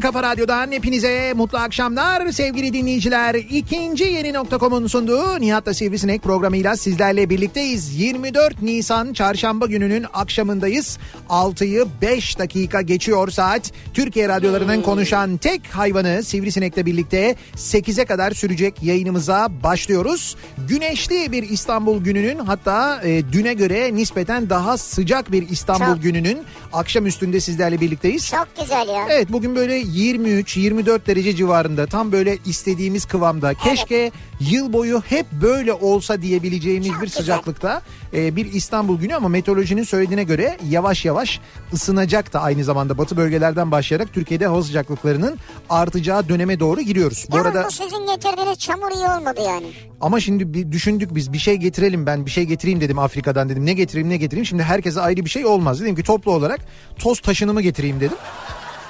Radyosundan, kafa radyodan hepinize mutlu akşamlar sevgili dinleyiciler. İkinci yeni nokta.com'un sunduğu Nihat'la Sivrisinek programıyla sizlerle birlikteyiz. 24 Nisan çarşamba gününün akşamındayız. 6'yı 5 dakika geçiyor saat. Türkiye radyolarının konuşan tek hayvanı Sivrisinek'le birlikte 8'e kadar sürecek yayınımıza başlıyoruz. Güneşli bir İstanbul gününün hatta e, düne göre nispeten daha sıcak bir İstanbul Çok. gününün akşam üstünde sizlerle birlikteyiz. Çok güzel ya. Evet bugün böyle 23-24 derece civarında tam böyle istediğimiz kıvamda. Keşke yıl boyu hep böyle olsa diyebileceğimiz Çok bir güzel. sıcaklıkta e, bir İstanbul günü ama meteorolojinin söylediğine göre yavaş yavaş ısınacak da aynı zamanda batı bölgelerden başlayarak Türkiye'de hava sıcaklıklarının artacağı döneme doğru giriyoruz. Bu Yalnız arada bu sizin getirdiğiniz çamur iyi olmadı yani. ama şimdi bir düşündük biz bir şey getirelim ben bir şey getireyim dedim Afrika'dan dedim ne getireyim ne getireyim şimdi herkese ayrı bir şey olmaz dedim ki toplu olarak toz taşınımı getireyim dedim.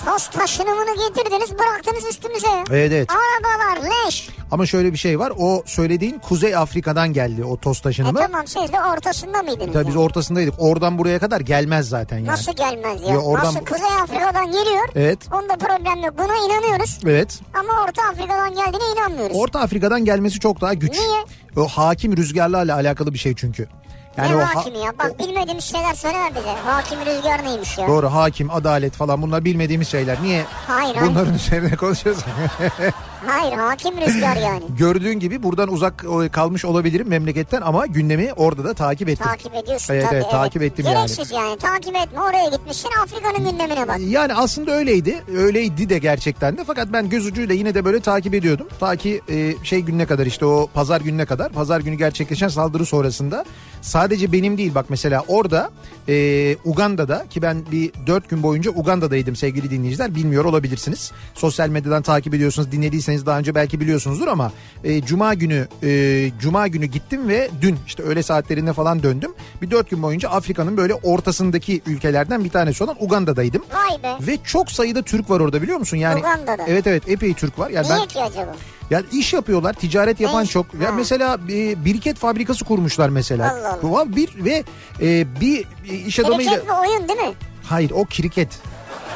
Toz taşınımını getirdiniz bıraktınız üstümüze. Evet evet Arabalar leş. ama şöyle bir şey var o söylediğin Kuzey Afrika'dan geldi o toz E taşınımı. tamam siz de ortasında mıydınız? Tabii biz yani? ortasındaydık oradan buraya kadar gelmez zaten yani. Nasıl gelmez ya? Ya oradan- Nasıl Kuzey Afrika'dan geliyor? Evet. Onda problem yok. Buna inanıyoruz. Evet Ama Orta Afrika'dan geldiğine inanmıyoruz. Orta Afrika'dan gelmesi çok daha güç. Niye? O hakim rüzgarlarla alakalı bir şey çünkü. Yani ne o ha- hakimi ya? Bak bilmediğimiz şeyler söyleme bize. Hakim rüzgar neymiş ya? Doğru hakim, adalet falan bunlar bilmediğimiz şeyler. Niye Hayır hayır. bunların üzerine konuşuyoruz? Hayır hakim rüzgar yani. Gördüğün gibi buradan uzak e, kalmış olabilirim memleketten ama gündemi orada da takip ettim. takip ediyorsun Evet, tabii. evet, takip ettim yani. Gereksiz yani. Takip etme oraya gitmişsin Afrika'nın gündemine bak. Yani aslında öyleydi. Öyleydi de gerçekten de. Fakat ben göz ucuyla yine de böyle takip ediyordum. Ta ki e, şey gününe kadar işte o pazar gününe kadar. Pazar günü gerçekleşen saldırı sonrasında sadece benim değil bak mesela orada e, Uganda'da ki ben bir dört gün boyunca Uganda'daydım sevgili dinleyiciler. Bilmiyor olabilirsiniz. Sosyal medyadan takip ediyorsunuz. Dinlediyseniz daha önce belki biliyorsunuzdur ama e, Cuma günü e, Cuma günü gittim ve dün işte öğle saatlerinde falan döndüm. Bir dört gün boyunca Afrika'nın böyle ortasındaki ülkelerden bir tanesi olan Uganda'daydım. Vay be. Ve çok sayıda Türk var orada biliyor musun? Yani Uganda'da. Evet evet epey Türk var. Yani Niye ben ki acaba? Yani iş yapıyorlar, ticaret yapan iş? çok. Ya Ha. mesela e, biriket fabrikası kurmuşlar mesela. Allah Allah. Bu bir ve e, bir iş adamıyla Kriket bir oyun değil mi? Hayır o kriket.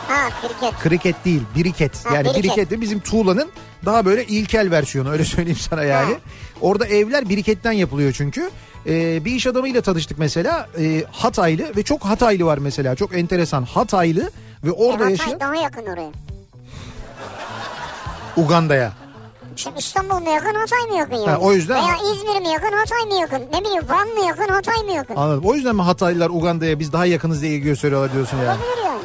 Ha kriket. Kriket değil, biriket. Ha, yani biriket. biriket de bizim tuğlanın daha böyle ilkel versiyonu öyle söyleyeyim sana yani. Ha. Orada evler biriketten yapılıyor çünkü. Ee, bir iş adamıyla tanıştık mesela. Ee, Hataylı ve çok Hataylı var mesela. Çok enteresan. Hataylı ve E, orada Hatay yaşayan daha yakın oraya. Uganda'ya. Şimdi İstanbul mu yakın Hatay mı yakın yani? Ha, o yüzden- Veya İzmir mi yakın Hatay mı yakın? Ne bileyim Van mı yakın Hatay mı yakın? Anladım. O yüzden mi Hataylılar Uganda'ya biz daha yakınız diye gösteriyorlar diyorsun yani. Olabilir yani.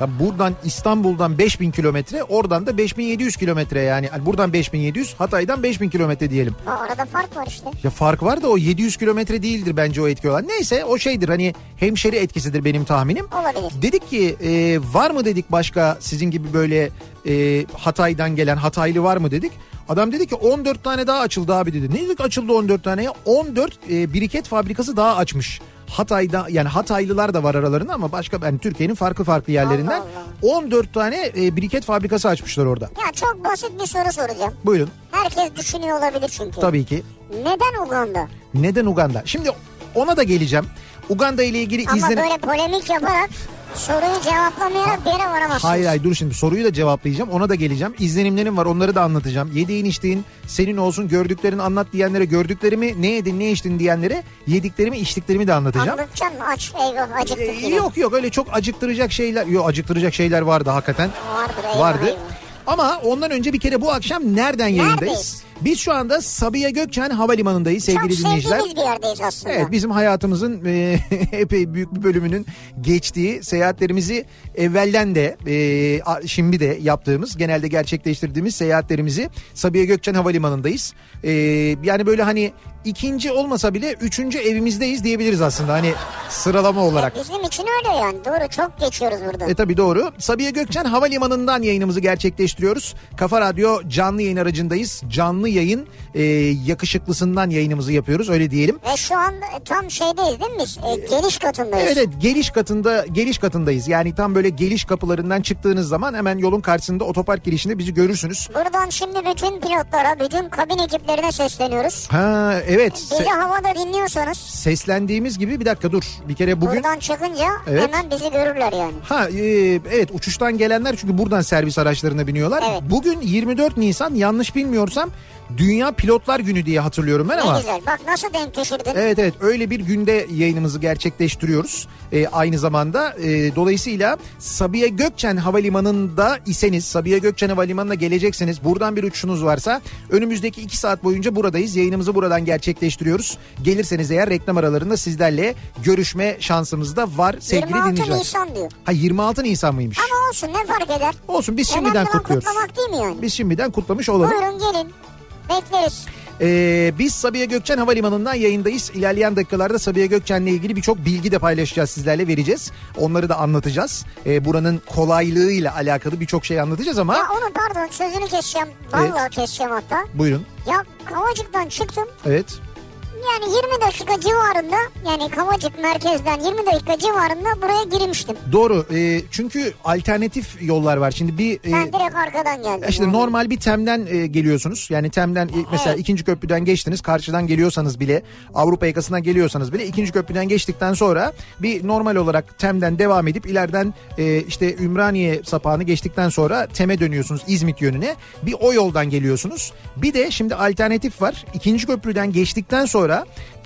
Ya buradan İstanbul'dan 5000 kilometre oradan da 5700 kilometre yani. Yani Buradan 5700 Hatay'dan 5000 kilometre diyelim. Ha, arada fark var işte. Ya fark var da o 700 kilometre değildir bence o etki olan. Neyse o şeydir hani hemşeri etkisidir benim tahminim. Olabilir. Dedik ki e, var mı dedik başka sizin gibi böyle e, Hatay'dan gelen Hataylı var mı dedik. Adam dedi ki 14 tane daha açıldı abi dedi. Ne dedik açıldı 14 tane ya? 14 e, biriket fabrikası daha açmış Hatay'da yani Hataylılar da var aralarında ama başka yani Türkiye'nin farklı farklı yerlerinden Allah 14 tane e, briket fabrikası açmışlar orada. Ya çok basit bir soru soracağım. Buyurun. Herkes düşünüyor olabilir çünkü. Tabii ki. Neden Uganda? Neden Uganda? Şimdi ona da geleceğim. Uganda ile ilgili Ama izlen... böyle polemik yaparak soruyu cevaplamayarak bir yere varamazsınız. Hayır hayır dur şimdi soruyu da cevaplayacağım ona da geleceğim. İzlenimlerim var onları da anlatacağım. Yediğin içtiğin senin olsun gördüklerini anlat diyenlere gördüklerimi ne yedin ne içtin diyenlere yediklerimi içtiklerimi de anlatacağım. Anlatacaksın mı? Aç eyvah acıktık Ee, yine. yok yok öyle çok acıktıracak şeyler yok acıktıracak şeyler vardı hakikaten. Vardır eyvah vardı. eyvah. Ama ondan önce bir kere bu akşam nereden yayındayız? Neredeyiz? Biz şu anda Sabiha Gökçen Havalimanı'ndayız sevgili Çok dinleyiciler. sevdiğimiz bir yerdeyiz aslında. Evet bizim hayatımızın e, epey büyük bir bölümünün geçtiği seyahatlerimizi evvelden de e, şimdi de yaptığımız genelde gerçekleştirdiğimiz seyahatlerimizi Sabiha Gökçen Havalimanı'ndayız. E, yani böyle hani ikinci olmasa bile üçüncü evimizdeyiz diyebiliriz aslında hani sıralama olarak. Bizim için öyle yani. Doğru çok geçiyoruz burada. E tabi doğru. Sabiha Gökçen Havalimanı'ndan yayınımızı gerçekleştiriyoruz. Kafa Radyo canlı yayın aracındayız. Canlı yayın e, yakışıklısından yayınımızı yapıyoruz öyle diyelim. Ve şu an tam şeydeyiz değil mi biz? E, geniş katındayız. Evet evet geliş katında geliş katındayız. Yani tam böyle geliş kapılarından çıktığınız zaman hemen yolun karşısında otopark girişinde bizi görürsünüz. Buradan şimdi bütün pilotlara, bütün kabin ekiplerine sesleniyoruz. Ha evet. Bizi Se- havada dinliyorsanız seslendiğimiz gibi bir dakika dur. Bir kere bugün buradan çıkınca Evet. hemen bizi görürler yani. Ha e, evet uçuştan gelenler çünkü buradan servis araçlarına biniyorlar. Evet. Bugün 24 Nisan yanlış bilmiyorsam Dünya Pilotlar Günü diye hatırlıyorum ben Ne ama. güzel. Bak nasıl denk düşürdün. Evet evet öyle bir günde yayınımızı gerçekleştiriyoruz Ee, aynı zamanda. e, dolayısıyla Sabiha Gökçen Havalimanı'nda iseniz Sabiha Gökçen Havalimanı'na gelecekseniz buradan bir uçuşunuz varsa önümüzdeki iki saat boyunca buradayız. Yayınımızı buradan gerçekleştiriyoruz. Gelirseniz eğer reklam aralarında sizlerle görüşme şansımız da var sevgili 26 dinleyiciler. Nisan diyor. Ha 26 Nisan mıymış? Ama olsun ne fark eder? Olsun biz Önemli şimdiden olan kutluyoruz. kutlamak değil mi yani? Biz şimdiden kutlamış olalım. Buyurun gelin. Bekleriz. Ee, biz Sabiha Gökçen Havalimanı'ndan yayındayız. İlerleyen dakikalarda Sabiha Gökçen'le ilgili birçok bilgi de paylaşacağız sizlerle vereceğiz. Onları da anlatacağız. Ee, buranın kolaylığıyla alakalı birçok şey anlatacağız ama... Ya onu pardon sözünü keseceğim. Vallahi keseceğim hatta. Buyurun. Ya Kavacık'tan çıktım. Evet. Yani 20 dakika civarında yani Kavacık merkezden 20 dakika civarında buraya girmiştim. Doğru. Ee, çünkü alternatif yollar var. Şimdi bir... e, Ben direkt arkadan geldim. İşte yani. normal bir Tem'den e, geliyorsunuz. Yani Tem'den e, mesela Evet. ikinci köprüden geçtiniz. Karşıdan geliyorsanız bile Avrupa yakasından geliyorsanız bile ikinci köprüden geçtikten sonra bir normal olarak Tem'den devam edip ileriden e, işte Ümraniye sapağını geçtikten sonra Tem'e dönüyorsunuz İzmit yönüne. Bir o yoldan geliyorsunuz. Bir de şimdi alternatif var. İkinci köprüden geçtikten sonra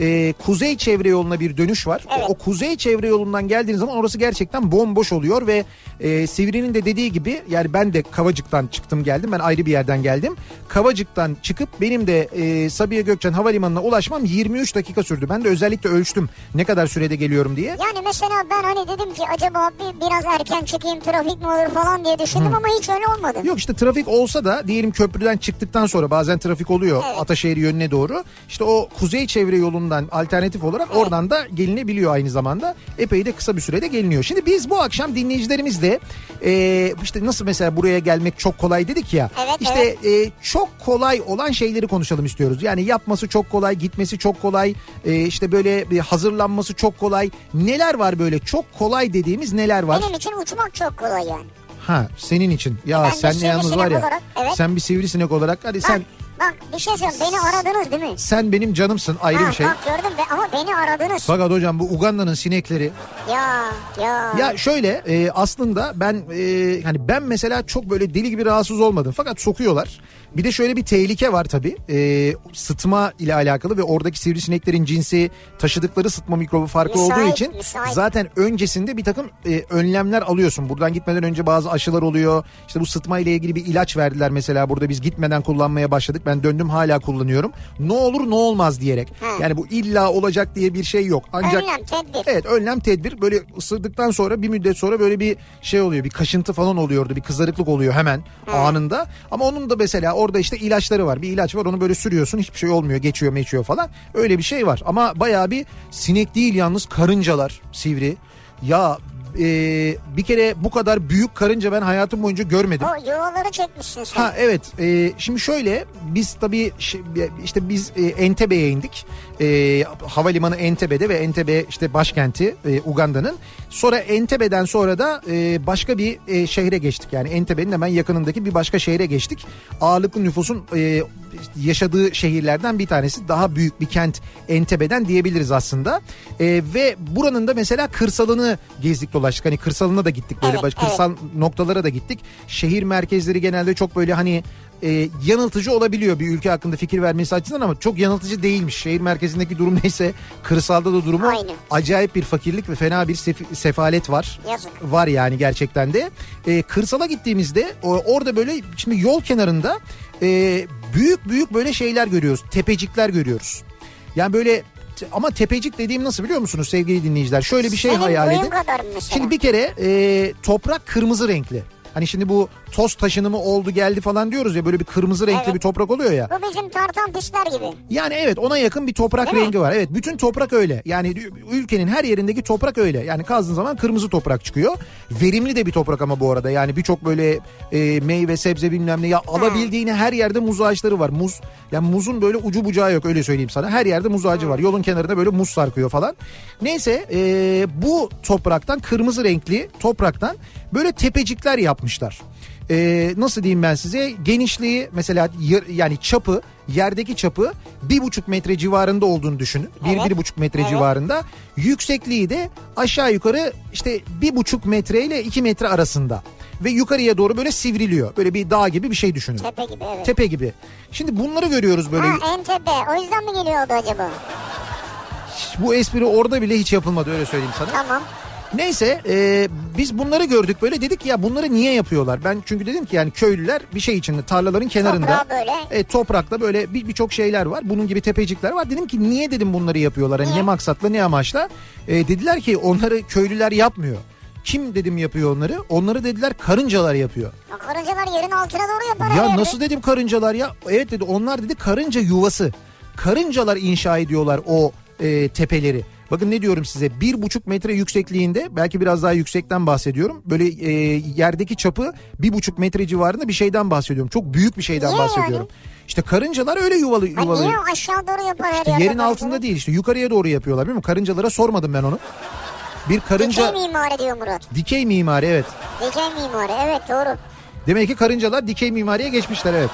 e, kuzey çevre yoluna bir dönüş var. Evet. O kuzey çevre yolundan geldiğiniz zaman orası gerçekten bomboş oluyor ve e, Sivri'nin de dediği gibi yani ben de Kavacık'tan çıktım geldim ben ayrı bir yerden geldim. Kavacık'tan çıkıp benim de e, Sabiha Gökçen Havalimanı'na ulaşmam 23 dakika sürdü. Ben de özellikle ölçtüm ne kadar sürede geliyorum diye. Yani mesela ben hani dedim ki acaba bir, biraz erken çıkayım trafik mi olur falan diye düşündüm ama hiç öyle olmadı. Yok işte trafik olsa da diyelim köprüden çıktıktan sonra bazen trafik oluyor Evet. Ataşehir yönüne doğru. İşte o kuzey çevre yolundan alternatif olarak oradan da gelinebiliyor aynı zamanda. Epey de kısa bir sürede geliniyor. Şimdi biz bu akşam dinleyicilerimizle e, işte nasıl mesela buraya gelmek çok kolay dedik ya. Evet, işte e, çok kolay olan şeyleri konuşalım istiyoruz. Yani yapması çok kolay, gitmesi çok kolay, e, işte böyle bir hazırlanması çok kolay. Neler var böyle çok kolay dediğimiz neler var? Benim için uçmak çok kolay yani. Ha senin için. Ya Ben bir sen ne yalnız var ya. olarak, evet. Sen bir sivrisinek olarak hadi sen Bak, bir şey söyleyeyim beni aradınız değil mi? sen benim canımsın ayrı ha, bir şey. Bak gördüm be, ama beni aradınız. Fakat hocam bu Uganda'nın sinekleri Ya ya. ya şöyle e, aslında ben e, hani ben mesela çok böyle deli gibi rahatsız olmadım fakat sokuyorlar. Bir de şöyle bir tehlike var tabii. E, sıtma ile alakalı ve oradaki sivrisineklerin cinsi taşıdıkları sıtma mikrobu farklı Müsait, olduğu için müsait. zaten öncesinde bir takım e, önlemler alıyorsun. Buradan gitmeden önce bazı aşılar oluyor. İşte bu sıtma ile ilgili bir ilaç verdiler mesela burada biz gitmeden kullanmaya başladık. Ben döndüm hala kullanıyorum. Ne olur ne olmaz diyerek. Hı. Yani bu illa olacak diye bir şey yok. Ancak Önlem tedbir. Evet önlem tedbir böyle ısırdıktan sonra bir müddet sonra böyle bir şey oluyor bir kaşıntı falan oluyordu bir kızarıklık oluyor hemen anında ama onun da mesela orada işte ilaçları var bir ilaç var onu böyle sürüyorsun hiçbir şey olmuyor geçiyor meçiyor falan öyle bir şey var ama bayağı bir sinek değil yalnız karıncalar sivri ya e, bir kere bu kadar büyük karınca ben hayatım boyunca görmedim. O yuvaları çekmişsin sen. Ha evet e, şimdi şöyle biz tabii işte biz e, Entebe'ye indik. E, havalimanı Entebe'de ve Entebe işte başkenti e, Uganda'nın. Sonra Entebe'den sonra da e, başka bir e, şehre geçtik. Yani Entebe'nin hemen yakınındaki bir başka şehre geçtik. Ağırlıklı nüfusun e, yaşadığı şehirlerden bir tanesi. Daha büyük bir kent Entebe'den diyebiliriz aslında. E, ve buranın da mesela kırsalını gezdik dolaştık. Hani kırsalına da gittik böyle Evet, kırsal noktalara da gittik. Şehir merkezleri genelde çok böyle hani e, yanıltıcı olabiliyor bir ülke hakkında fikir vermesi açısından ama çok yanıltıcı değilmiş. Şehir merkezindeki durum neyse kırsalda da durumu Aynı. acayip bir fakirlik ve fena bir sef- sefalet var. Yazık. Var yani gerçekten de. E, kırsala gittiğimizde orada böyle şimdi yol kenarında e, büyük büyük böyle şeyler görüyoruz. Tepecikler görüyoruz. Yani böyle ama tepecik dediğim nasıl biliyor musunuz sevgili dinleyiciler? Şöyle bir şey Senin hayal edin. Şimdi bir kere e, toprak kırmızı renkli. Hani şimdi bu toz taşınımı oldu geldi falan diyoruz ya böyle bir kırmızı renkli Evet. bir toprak oluyor ya. Bu bizim tartan pişler gibi. Yani evet ona yakın bir toprak Değil mi? rengi var. Evet bütün toprak öyle. Yani ülkenin her yerindeki toprak öyle. Yani kazdığın zaman kırmızı toprak çıkıyor. Verimli de bir toprak ama bu arada. Yani birçok böyle e, meyve sebze bilmem ne ya alabildiğini her yerde muz ağaçları var. Muz yani muzun böyle ucu bucağı yok öyle söyleyeyim sana. Her yerde muz ağacı var. Yolun kenarında böyle muz sarkıyor falan. Neyse e, bu topraktan kırmızı renkli topraktan böyle tepecikler yapmışlar. E, nasıl diyeyim ben size genişliği mesela yani çapı yerdeki çapı bir buçuk metre civarında olduğunu düşünün. Bir, Evet. bir buçuk metre Evet. civarında. Yüksekliği de aşağı yukarı işte bir buçuk metre ile iki metre arasında. Ve yukarıya doğru böyle sivriliyor. Böyle bir dağ gibi bir şey düşünün. Tepe gibi evet. Tepe gibi. Şimdi bunları görüyoruz böyle. Ha Entepe. O yüzden mi geliyordu acaba? Bu espri orada bile hiç yapılmadı öyle söyleyeyim sana. Tamam. Neyse e, biz bunları gördük böyle dedik ki ya bunları niye yapıyorlar? Ben çünkü dedim ki yani köylüler bir şey içinde tarlaların kenarında. Toprağı böyle. E, toprakta böyle bir birçok şeyler var. Bunun gibi tepecikler var. Dedim ki niye dedim bunları yapıyorlar? Hani ne maksatla ne amaçla? E, dediler ki onları köylüler yapmıyor. Kim dedim yapıyor onları? Onları dediler karıncalar yapıyor. Ya karıncalar yerin altına doğru yapar. Ya yerde. nasıl dedim karıncalar ya? Evet dedi onlar dedi karınca yuvası. Karıncalar inşa ediyorlar o e, tepeleri. Bakın ne diyorum size bir buçuk metre yüksekliğinde belki biraz daha yüksekten bahsediyorum. Böyle e, yerdeki çapı bir buçuk metre civarında bir şeyden bahsediyorum. Çok büyük bir şeyden Niye bahsediyorum. İşte karıncalar öyle yuvalı, Ha, yuvalıyor. niye aşağı doğru yapar her İşte yerin altında değil işte yukarıya doğru yapıyorlar değil mi? Karıncalara sormadım ben onu. Bir karınca Dikey mimari diyor Murat. dikey mimari evet. Dikey mimari evet doğru. Demek ki karıncalar dikey mimariye geçmişler evet.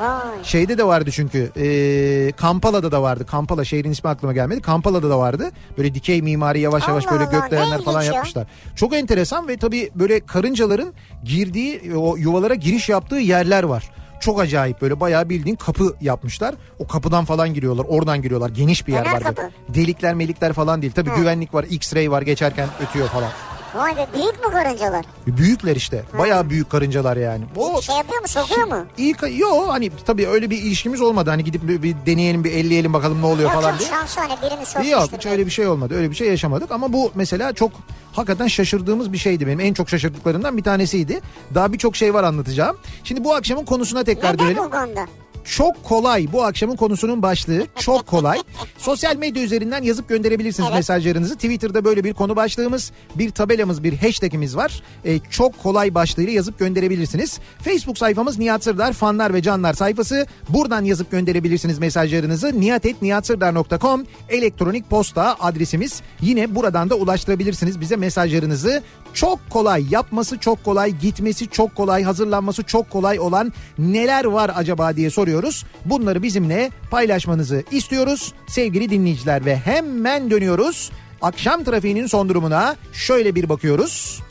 Vay. Şeyde de vardı çünkü e, Kampala'da da vardı. Kampala şehrin ismi aklıma gelmedi. Kampala'da da vardı. Böyle dikey mimari yavaş yavaş Allah böyle Allah, gökdelenler falan yapmışlar. Çok enteresan ve tabii böyle karıncaların girdiği o yuvalara giriş yaptığı yerler var. Çok acayip böyle bayağı bildiğin kapı yapmışlar. O kapıdan falan giriyorlar. Oradan giriyorlar. Geniş bir yer Fener var. kapı. Delikler melikler falan değil. Tabii Ha. güvenlik var. X-ray var geçerken ötüyor falan. Vay be büyük mü karıncalar? Büyükler işte. Bayağı büyük karıncalar yani. O Şey yapıyor mu sokuyor mu? İyi yo hani tabii öyle bir ilişkimiz olmadı. Hani gidip bir, bir deneyelim bir elleyelim bakalım ne oluyor Yok falan yok diye. şansı hani birini sokmuştur. Yok hiç öyle bir şey olmadı. Öyle bir şey yaşamadık ama bu mesela çok hakikaten şaşırdığımız bir şeydi benim. En çok şaşırdıklarından bir tanesiydi. Daha birçok şey var anlatacağım. Şimdi bu akşamın konusuna tekrar Neden dönelim. Uganda? Çok kolay bu akşamın konusunun başlığı. Çok kolay. Sosyal medya üzerinden yazıp gönderebilirsiniz Evet. mesajlarınızı. Twitter'da böyle bir konu başlığımız, bir tabelamız, bir hashtagimiz var. Ee, çok kolay başlığıyla yazıp gönderebilirsiniz. Facebook sayfamız Nihat Sırdar fanlar ve canlar sayfası. Buradan yazıp gönderebilirsiniz mesajlarınızı. nihatetnihatsırdar.com elektronik posta adresimiz. Yine buradan da ulaştırabilirsiniz bize mesajlarınızı. Çok kolay yapması çok kolay gitmesi çok kolay hazırlanması çok kolay olan neler var acaba diye soruyoruz. Bunları bizimle paylaşmanızı istiyoruz sevgili dinleyiciler ve hemen dönüyoruz. Akşam trafiğinin son durumuna şöyle bir bakıyoruz.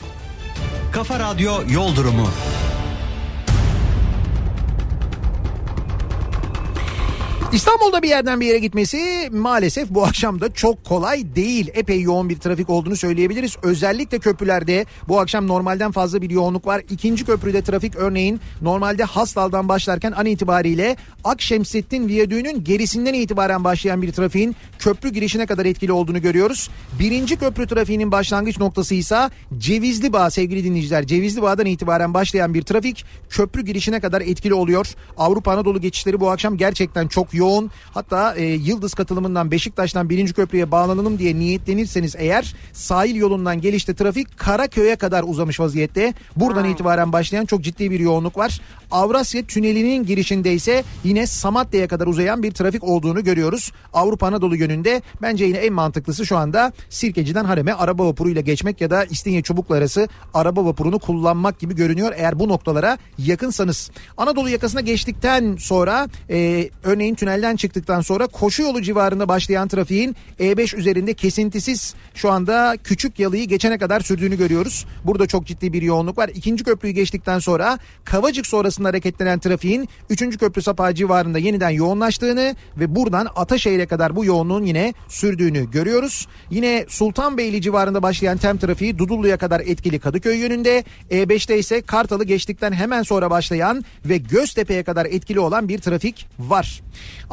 Kafa Radyo Yol Durumu. İstanbul'da bir yerden bir yere gitmesi maalesef bu akşam da çok kolay değil. Epey yoğun bir trafik olduğunu söyleyebiliriz. Özellikle köprülerde bu akşam normalden fazla bir yoğunluk var. İkinci köprüde trafik örneğin normalde Hastal'dan başlarken an itibariyle Akşemsettin Viyadüğü'nün gerisinden itibaren başlayan bir trafiğin köprü girişine kadar etkili olduğunu görüyoruz. Birinci köprü trafiğinin başlangıç noktası ise Cevizli Bağ sevgili dinleyiciler. Cevizli Bağ'dan itibaren başlayan bir trafik köprü girişine kadar etkili oluyor. Avrupa Anadolu geçişleri bu akşam gerçekten çok yoğun. Yoğun. Hatta e, Yıldız katılımından Beşiktaş'tan birinci köprüye bağlanalım diye niyetlenirseniz eğer sahil yolundan gelişte trafik Karaköy'e kadar uzamış vaziyette. Buradan itibaren başlayan çok ciddi bir yoğunluk var. Avrasya Tüneli'nin girişinde ise yine Samatya'ya kadar uzayan bir trafik olduğunu görüyoruz. Avrupa Anadolu yönünde bence yine en mantıklısı şu anda Sirkeci'den Harem'e araba vapuruyla geçmek ya da İstinye Çubuklu arası araba vapurunu kullanmak gibi görünüyor eğer bu noktalara yakınsanız. Anadolu yakasına geçtikten sonra e, örneğin tünelden çıktıktan sonra koşu yolu civarında başlayan trafiğin E5 üzerinde kesintisiz şu anda küçük yalıyı geçene kadar sürdüğünü görüyoruz. Burada çok ciddi bir yoğunluk var. İkinci köprüyü geçtikten sonra Kavacık sonrasında hareketlenen trafiğin 3. köprü sapağı civarında yeniden yoğunlaştığını ve buradan Ataşehir'e kadar bu yoğunluğun yine sürdüğünü görüyoruz. Yine Sultanbeyli civarında başlayan tem trafiği Dudullu'ya kadar etkili Kadıköy yönünde. E5'te ise Kartal'ı geçtikten hemen sonra başlayan ve Göztepe'ye kadar etkili olan bir trafik var.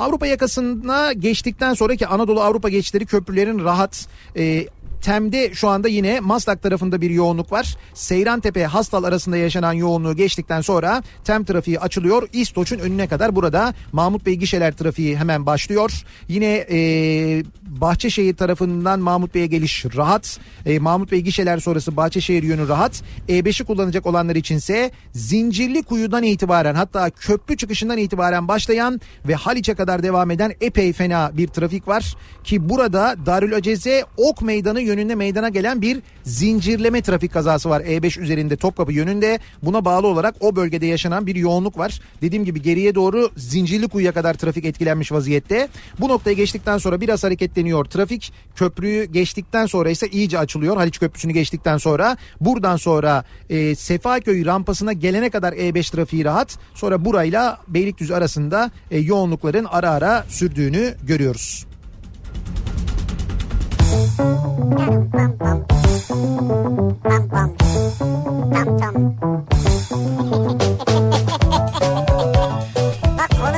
Avrupa yakasına geçtikten sonraki Anadolu Avrupa geçişleri köprülerin rahat e, Tem'de şu anda yine Maslak tarafında bir yoğunluk var. Seyrantepe Hastal arasında yaşanan yoğunluğu geçtikten sonra Tem trafiği açılıyor. İstoç'un önüne kadar burada Mahmut Bey gişeler trafiği hemen başlıyor. Yine e, Bahçeşehir tarafından Mahmut Bey'e geliş rahat. E, Mahmut Bey gişeler sonrası Bahçeşehir yönü rahat. E5'i kullanacak olanlar içinse Zincirli Kuyu'dan itibaren hatta köprü çıkışından itibaren başlayan ve Haliç'e kadar devam eden epey fena bir trafik var. Ki burada Darül Aceze Ok Meydanı yönünde meydana gelen bir zincirleme trafik kazası var E5 üzerinde Topkapı yönünde. Buna bağlı olarak o bölgede yaşanan bir yoğunluk var. Dediğim gibi geriye doğru Zincirlikuyu'ya kadar trafik etkilenmiş vaziyette. Bu noktaya geçtikten sonra biraz hareketleniyor trafik. Köprüyü geçtikten sonra ise iyice açılıyor. Haliç Köprüsü'nü geçtikten sonra buradan sonra e, Sefaköy rampasına gelene kadar E5 trafiği rahat. Sonra burayla Beylikdüzü arasında e, yoğunlukların ara ara sürdüğünü görüyoruz.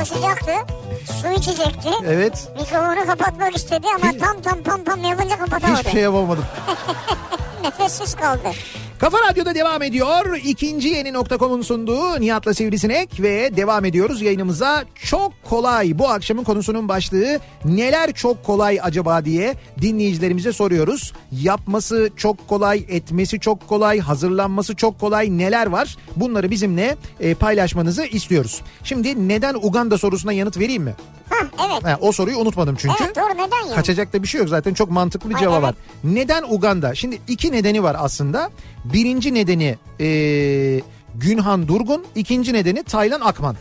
Konuşacaktı. Su içecekti. Evet Mikrofonu kapatmak istedi ama tam tam pam pam yapınca kapatamadı. hiçbir şey yapamadım. Nefessiz kaldı. Kafa Radyo'da devam ediyor. İkinci yeni nokta.com'un sunduğu Nihat'la Sivrisinek ve devam ediyoruz yayınımıza. Çok kolay bu akşamın konusunun başlığı neler çok kolay acaba diye dinleyicilerimize soruyoruz. Yapması çok kolay, etmesi çok kolay, hazırlanması çok kolay neler var? Bunları bizimle e, paylaşmanızı istiyoruz. Şimdi neden Uganda sorusuna yanıt vereyim mi? Hah evet. Ha, o soruyu unutmadım çünkü. Evet doğru neden yani? Kaçacak da bir şey yok zaten çok mantıklı bir cevap evet. var. Neden Uganda? Şimdi iki nedeni var aslında. Birinci nedeni eee, Günhan Durgun, ikinci nedeni Taylan Akman.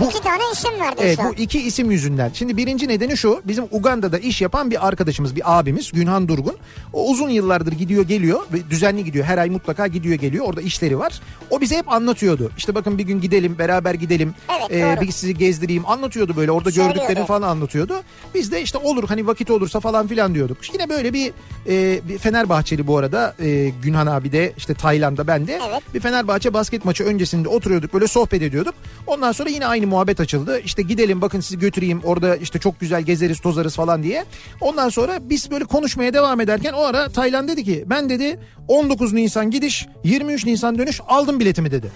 Bu İki tane isim verdi Evet şu bu iki isim yüzünden. Şimdi birinci nedeni şu. Bizim Uganda'da iş yapan bir arkadaşımız, bir abimiz Günhan Durgun. O uzun yıllardır gidiyor geliyor ve düzenli gidiyor. Her ay mutlaka gidiyor geliyor. Orada işleri var. O bize hep anlatıyordu. İşte bakın bir gün gidelim, beraber gidelim. Evet, Ee, bir sizi gezdireyim. Anlatıyordu böyle. Orada Söylüyordu. gördüklerini falan anlatıyordu. Biz de işte olur hani vakit olursa falan filan diyorduk. Yine böyle bir, e, bir Fenerbahçeli bu arada e, Günhan abi de işte Tayland'da ben de. Evet. Bir Fenerbahçe basket maçı öncesinde oturuyorduk böyle sohbet ediyorduk. Ondan sonra yine aynı muhabbet açıldı. İşte gidelim bakın sizi götüreyim orada işte çok güzel gezeriz tozarız falan diye. Ondan sonra biz böyle konuşmaya devam ederken o ara Tayland dedi ki ben dedi 19 Nisan gidiş 23 Nisan dönüş aldım biletimi dedi.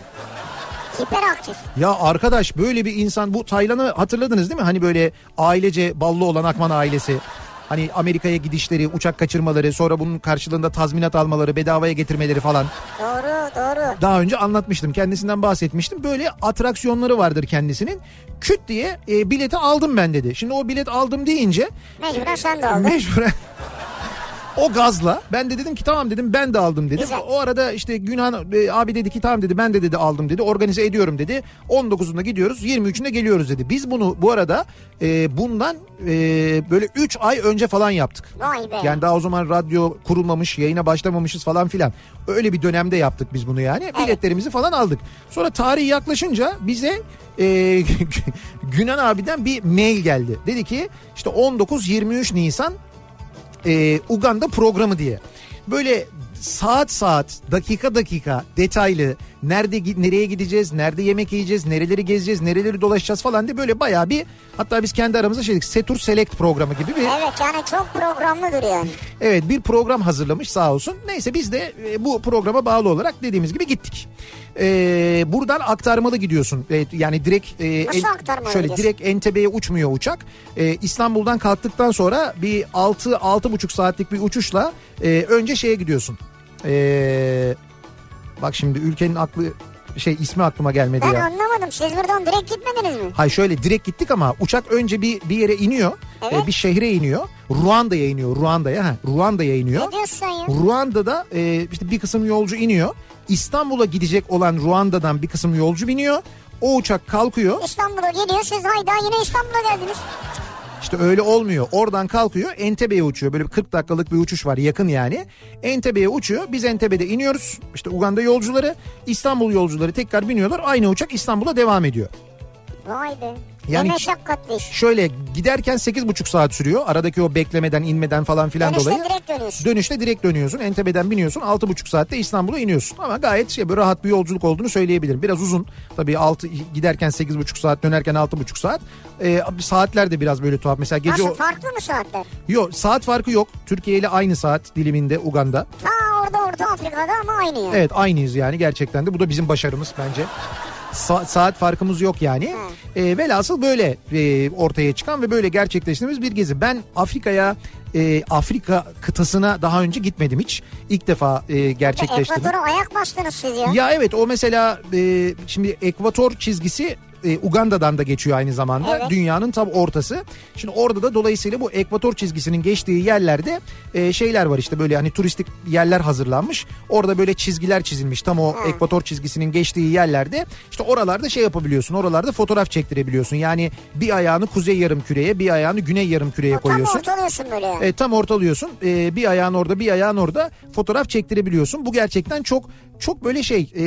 Hiperaktif. Ya arkadaş böyle bir insan bu Taylan'ı hatırladınız değil mi? Hani böyle ailece ballı olan Akman ailesi. Hani Amerika'ya gidişleri, uçak kaçırmaları, sonra bunun karşılığında tazminat almaları, bedavaya getirmeleri falan. Doğru doğru. Daha önce anlatmıştım. Kendisinden bahsetmiştim. Böyle atraksiyonları vardır kendisinin. Küt diye e, bileti aldım ben dedi. Şimdi o bilet aldım deyince Mecburen sen de aldın. mecburen o gazla ben de dedim ki tamam dedim ben de aldım dedim. Güzel. O arada işte Günhan e, abi dedi ki tamam dedi ben de dedi aldım dedi. Organize ediyorum dedi. 19'unda gidiyoruz 23'ünde geliyoruz dedi. Biz bunu bu arada e, bundan e, böyle 3 ay önce falan yaptık. Vay be. Yani daha o zaman radyo kurulmamış, yayına başlamamışız falan filan. Öyle bir dönemde yaptık biz bunu yani. Biletlerimizi falan aldık. Sonra tarih yaklaşınca bize e, Günan abiden bir mail geldi. Dedi ki işte 19-23 Nisan e, Uganda programı diye. Böyle saat saat, dakika dakika detaylı nerede nereye gideceğiz, nerede yemek yiyeceğiz, nereleri gezeceğiz, nereleri dolaşacağız falan diye böyle bayağı bir hatta biz kendi aramızda şeydik Setur Select programı gibi bir Evet yani çok programlıdır yani. Evet bir program hazırlamış sağ olsun. Neyse biz de e, bu programa bağlı olarak dediğimiz gibi gittik. Ee, buradan aktarmalı gidiyorsun. Ee, yani direkt e, Nasıl aktarmalı şöyle gidiyorsun? direkt Entebe'ye uçmuyor uçak. Ee, İstanbul'dan kalktıktan sonra bir 6 6,5 saatlik bir uçuşla e, önce şeye gidiyorsun. Ee, bak şimdi ülkenin aklı şey ismi aklıma gelmedi Ben ya. anlamadım. Siz buradan direkt gitmediniz mi? Hay şöyle direkt gittik ama uçak önce bir bir yere iniyor. Evet. e, bir şehre iniyor. Ruanda'ya iniyor. Ruanda'ya. Ha, Ruanda'ya iniyor. Ne diyorsun ya? Ruanda'da e, işte bir kısım yolcu iniyor. İstanbul'a gidecek olan Ruanda'dan bir kısım yolcu biniyor. O uçak kalkıyor. İstanbul'a geliyor. Siz hayda yine İstanbul'a geldiniz. İşte öyle olmuyor. Oradan kalkıyor Entebe'ye uçuyor. Böyle bir 40 dakikalık bir uçuş var yakın yani. Entebe'ye uçuyor. Biz Entebe'de iniyoruz. İşte Uganda yolcuları, İstanbul yolcuları tekrar biniyorlar. Aynı uçak İstanbul'a devam ediyor. Vay be. Yani- meşakkatli iş. Şöyle giderken 8,5 saat sürüyor. Aradaki o beklemeden inmeden falan filan Dönüşte dolayı. direkt dönüyorsun. Dönüşte direkt dönüyorsun. Entebe'den biniyorsun. 6,5 saatte İstanbul'a iniyorsun. Ama gayet şey böyle rahat bir yolculuk olduğunu söyleyebilirim. Biraz uzun. Tabii 6 giderken 8,5 saat dönerken 6,5 saat. Ee, saatler de biraz böyle tuhaf. Mesela gece Nasıl o... farklı mı saatler? Yok saat farkı yok. Türkiye ile aynı saat diliminde Uganda. Ha orada Orta Afrika'da ama aynı yani. Evet aynıyız yani gerçekten de. Bu da bizim başarımız bence. Sa- saat farkımız yok yani. E, velhasıl böyle e, ortaya çıkan ve böyle gerçekleştirdiğimiz bir gezi. Ben Afrika'ya e, Afrika kıtasına daha önce gitmedim hiç. İlk defa e, gerçekleştirdim. Ekvator'a ayak bastınız siz ya. Ya evet o mesela e, şimdi ekvator çizgisi e, Uganda'dan da geçiyor aynı zamanda. Evet. Dünyanın tam ortası. Şimdi orada da dolayısıyla bu ekvator çizgisinin geçtiği yerlerde e, şeyler var işte böyle hani turistik yerler hazırlanmış. Orada böyle çizgiler çizilmiş tam o ekvator çizgisinin geçtiği yerlerde. işte oralarda şey yapabiliyorsun. Oralarda fotoğraf çektirebiliyorsun. Yani bir ayağını kuzey yarım küreye, bir ayağını güney yarım küreye Tam koyuyorsun. ortalıyorsun böyle yani. E, tam ortalıyorsun. E, bir ayağın orada bir ayağın orada fotoğraf çektirebiliyorsun. Bu gerçekten çok çok böyle şey e,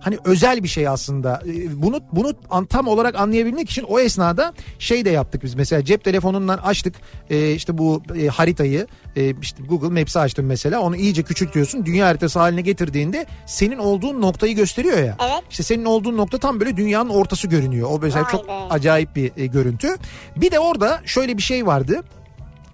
hani özel bir şey aslında. E, bunu bunu tam olarak anlayabilmek için o esnada şey de yaptık biz. Mesela cep telefonundan açtık e, işte bu e, haritayı e, işte Google Maps'i açtım mesela. Onu iyice küçültüyorsun. Dünya haritası haline getirdiğinde senin olduğun noktayı gösteriyor ya. Evet. İşte senin olduğun nokta tam böyle dünyanın ortası görünüyor. O mesela Vay çok be. acayip bir e, görüntü. Bir de orada şöyle bir şey vardı.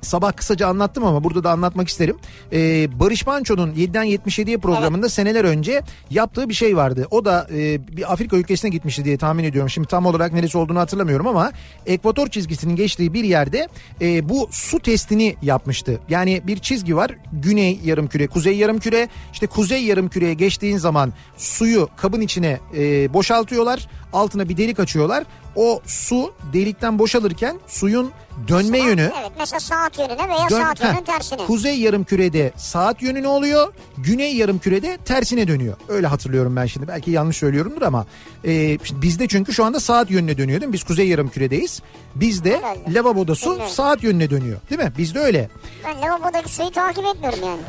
Sabah kısaca anlattım ama burada da anlatmak isterim. Ee, Barış Manço'nun 7'den 77'ye programında seneler önce yaptığı bir şey vardı. O da e, bir Afrika ülkesine gitmişti diye tahmin ediyorum. Şimdi tam olarak neresi olduğunu hatırlamıyorum ama ekvator çizgisinin geçtiği bir yerde e, bu su testini yapmıştı. Yani bir çizgi var. Güney yarımküre, kuzey yarımküre. İşte kuzey yarımküreye geçtiğin zaman suyu kabın içine e, boşaltıyorlar. Altına bir delik açıyorlar. O su delikten boşalırken suyun dönme yönü Evet mesela saat yönüne veya Dön- saat Heh, yönünün tersine. Kuzey yarım kürede saat yönüne oluyor. Güney yarım kürede tersine dönüyor. Öyle hatırlıyorum ben şimdi. Belki yanlış söylüyorumdur ama e, bizde çünkü şu anda saat yönüne dönüyor değil mi? Biz kuzey yarım küredeyiz. Bizde Herhalde. lavaboda su Bilmiyorum. saat yönüne dönüyor. Değil mi? Bizde öyle. Ben lavabodaki suyu takip etmiyorum yani.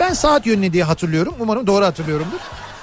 Ben saat yönüne diye hatırlıyorum. Umarım doğru hatırlıyorumdur.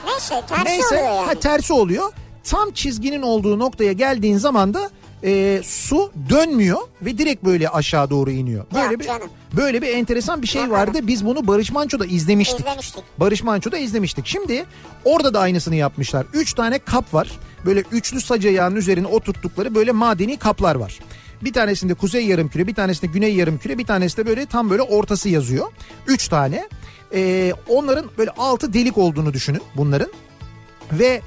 Neyse tersi Neyse oluyor yani. ha, tersi oluyor. Tam çizginin olduğu noktaya geldiğin zaman da e, su dönmüyor ve direkt böyle aşağı doğru iniyor. Ya Böyle bir canım. böyle bir enteresan bir şey Ya vardı. Biz bunu Barış Manço'da izlemiştik. İzlemiştik. Barış Manço'da izlemiştik. Şimdi orada da aynısını yapmışlar. Üç tane kap var. Böyle üçlü sac ayağının üzerine oturttukları böyle madeni kaplar var. Bir tanesinde kuzey yarımküre, bir tanesinde güney yarımküre, bir tanesi de böyle tam böyle ortası yazıyor. Üç tane. Ee, onların böyle altı delik olduğunu düşünün bunların. Ve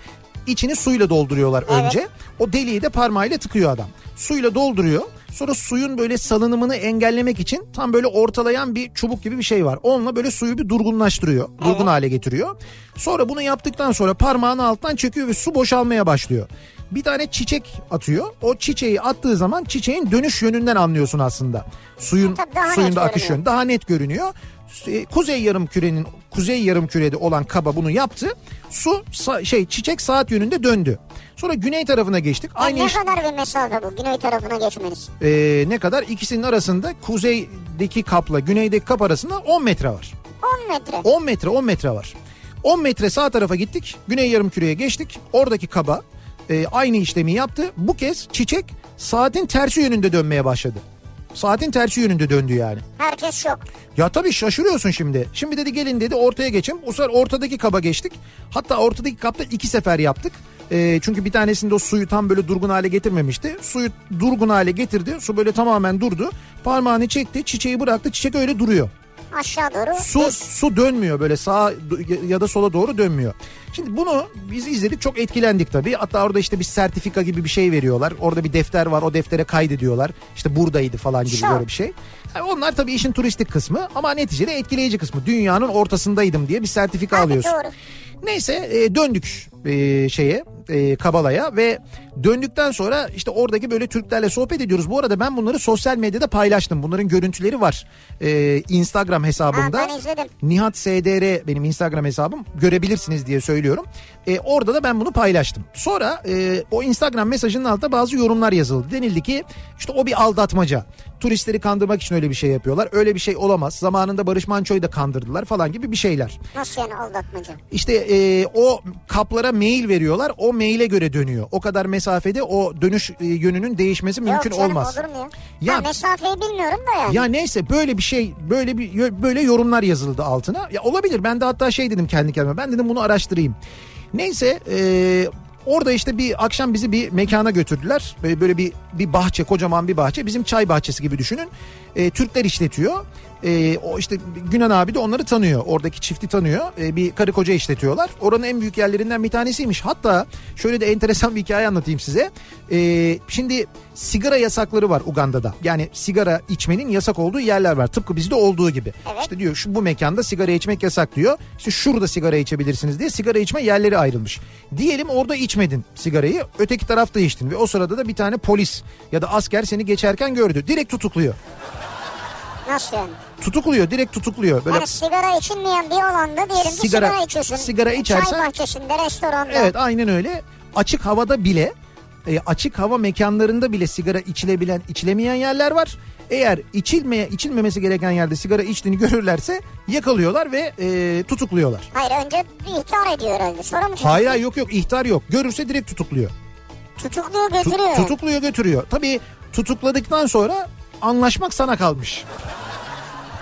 içini suyla dolduruyorlar Evet. önce. O deliği de parmağıyla tıkıyor adam. Suyla dolduruyor. Sonra suyun böyle salınımını engellemek için tam böyle ortalayan bir çubuk gibi bir şey var. Onunla böyle suyu bir durgunlaştırıyor. Durgun hale getiriyor. Sonra bunu yaptıktan sonra parmağını alttan çekiyor ve su boşalmaya başlıyor. Bir tane çiçek atıyor. O çiçeği attığı zaman çiçeğin dönüş yönünden anlıyorsun aslında. Suyun Tabii daha suyun net da akış yönü daha net görünüyor. E, Kuzey yarım kürenin kuzey yarım kürede olan kaba bunu yaptı. Su şey çiçek saat yönünde döndü. Sonra güney tarafına geçtik. Yani Aynı ne iş kadar bir mesafe bu güney tarafına geçmeniz? e, ne kadar ikisinin arasında kuzeydeki kapla güneydeki kap arasında 10 metre var. 10 metre. 10 metre 10 metre var. 10 metre sağ tarafa gittik. Güney yarım küreye geçtik. Oradaki kaba e, aynı işlemi yaptı. Bu kez çiçek saatin tersi yönünde dönmeye başladı. Saatin tersi yönünde döndü yani. Herkes şok. Ya tabii şaşırıyorsun şimdi. Şimdi dedi gelin dedi ortaya geçin. Bu sefer ortadaki kaba geçtik. Hatta ortadaki kapta iki sefer yaptık. Ee, çünkü bir tanesinde o suyu tam böyle durgun hale getirmemişti. Suyu durgun hale getirdi. Su böyle tamamen durdu. Parmağını çekti. Çiçeği bıraktı. Çiçek öyle duruyor. Aşağı doğru. Su su dönmüyor böyle sağa ya da sola doğru dönmüyor. Şimdi bunu biz izledik çok etkilendik tabii. Hatta orada işte bir sertifika gibi bir şey veriyorlar. Orada bir defter var o deftere kaydediyorlar. İşte buradaydı falan gibi Şov. böyle bir şey. Yani onlar tabii işin turistik kısmı ama neticede etkileyici kısmı. Dünyanın ortasındaydım diye bir sertifika Tabii, alıyorsun. doğru. Neyse e, döndük e, şeye e, Kabala'ya ve döndükten sonra işte oradaki böyle Türklerle sohbet ediyoruz. Bu arada ben bunları sosyal medyada paylaştım. Bunların görüntüleri var. E, Instagram hesabımda. Ha, ben izledim. Nihat SDR benim Instagram hesabım görebilirsiniz diye söylüyorum. E, orada da ben bunu paylaştım. Sonra e, o Instagram mesajının altında bazı yorumlar yazıldı. Denildi ki işte o bir aldatmaca. Turistleri kandırmak için öyle bir şey yapıyorlar. Öyle bir şey olamaz. Zamanında Barış Manço'yu da kandırdılar falan gibi bir şeyler. Nasıl yani aldatmaca? İşte e, o kaplara mail veriyorlar. O maile göre dönüyor. O kadar mesafede o dönüş e, yönünün değişmesi mümkün Yok canım, olmaz. olur mu ya? Ya- mesafeyi bilmiyorum da yani. Ya neyse böyle bir şey böyle bir böyle yorumlar yazıldı altına. Ya olabilir ben de hatta şey dedim kendi kendime ben dedim bunu araştırayım. Neyse e, orada işte bir akşam bizi bir mekana götürdüler. Böyle, böyle bir bir bahçe kocaman bir bahçe bizim çay bahçesi gibi düşünün. E, Türkler işletiyor. E, o işte Günan abi de onları tanıyor. Oradaki çifti tanıyor. E, bir karı koca işletiyorlar. Oranın en büyük yerlerinden bir tanesiymiş. Hatta şöyle de enteresan bir hikaye anlatayım size. E, şimdi sigara yasakları var Uganda'da. Yani sigara içmenin yasak olduğu yerler var. Tıpkı bizde olduğu gibi. Evet. İşte diyor şu bu mekanda sigara içmek yasak diyor. İşte şurada sigara içebilirsiniz diye sigara içme yerleri ayrılmış. Diyelim orada içmedin sigarayı. Öteki tarafta içtin ve o sırada da bir tane polis ya da asker seni geçerken gördü. Direkt tutukluyor. Nasıl yani? Tutukluyor, direkt tutukluyor. Böyle Yani sigara içilmeyen bir alanda diyelim ki Sigara- sigara, içiyorsun. sigara içersen- Çay bahçesinde, restoranda. Evet aynen öyle. Açık havada bile e, açık hava mekanlarında bile sigara içilebilen içilemeyen yerler var. Eğer içilmeye içilmemesi gereken yerde sigara içtiğini görürlerse yakalıyorlar ve e, tutukluyorlar. Hayır önce ihtar ediyor herhalde. Sonra mı Hayır hayır, yok yok ihtar yok. Görürse direkt tutukluyor. Tutukluyor Tu- götürüyor. tutukluyor götürüyor. Tabii tutukladıktan sonra anlaşmak sana kalmış.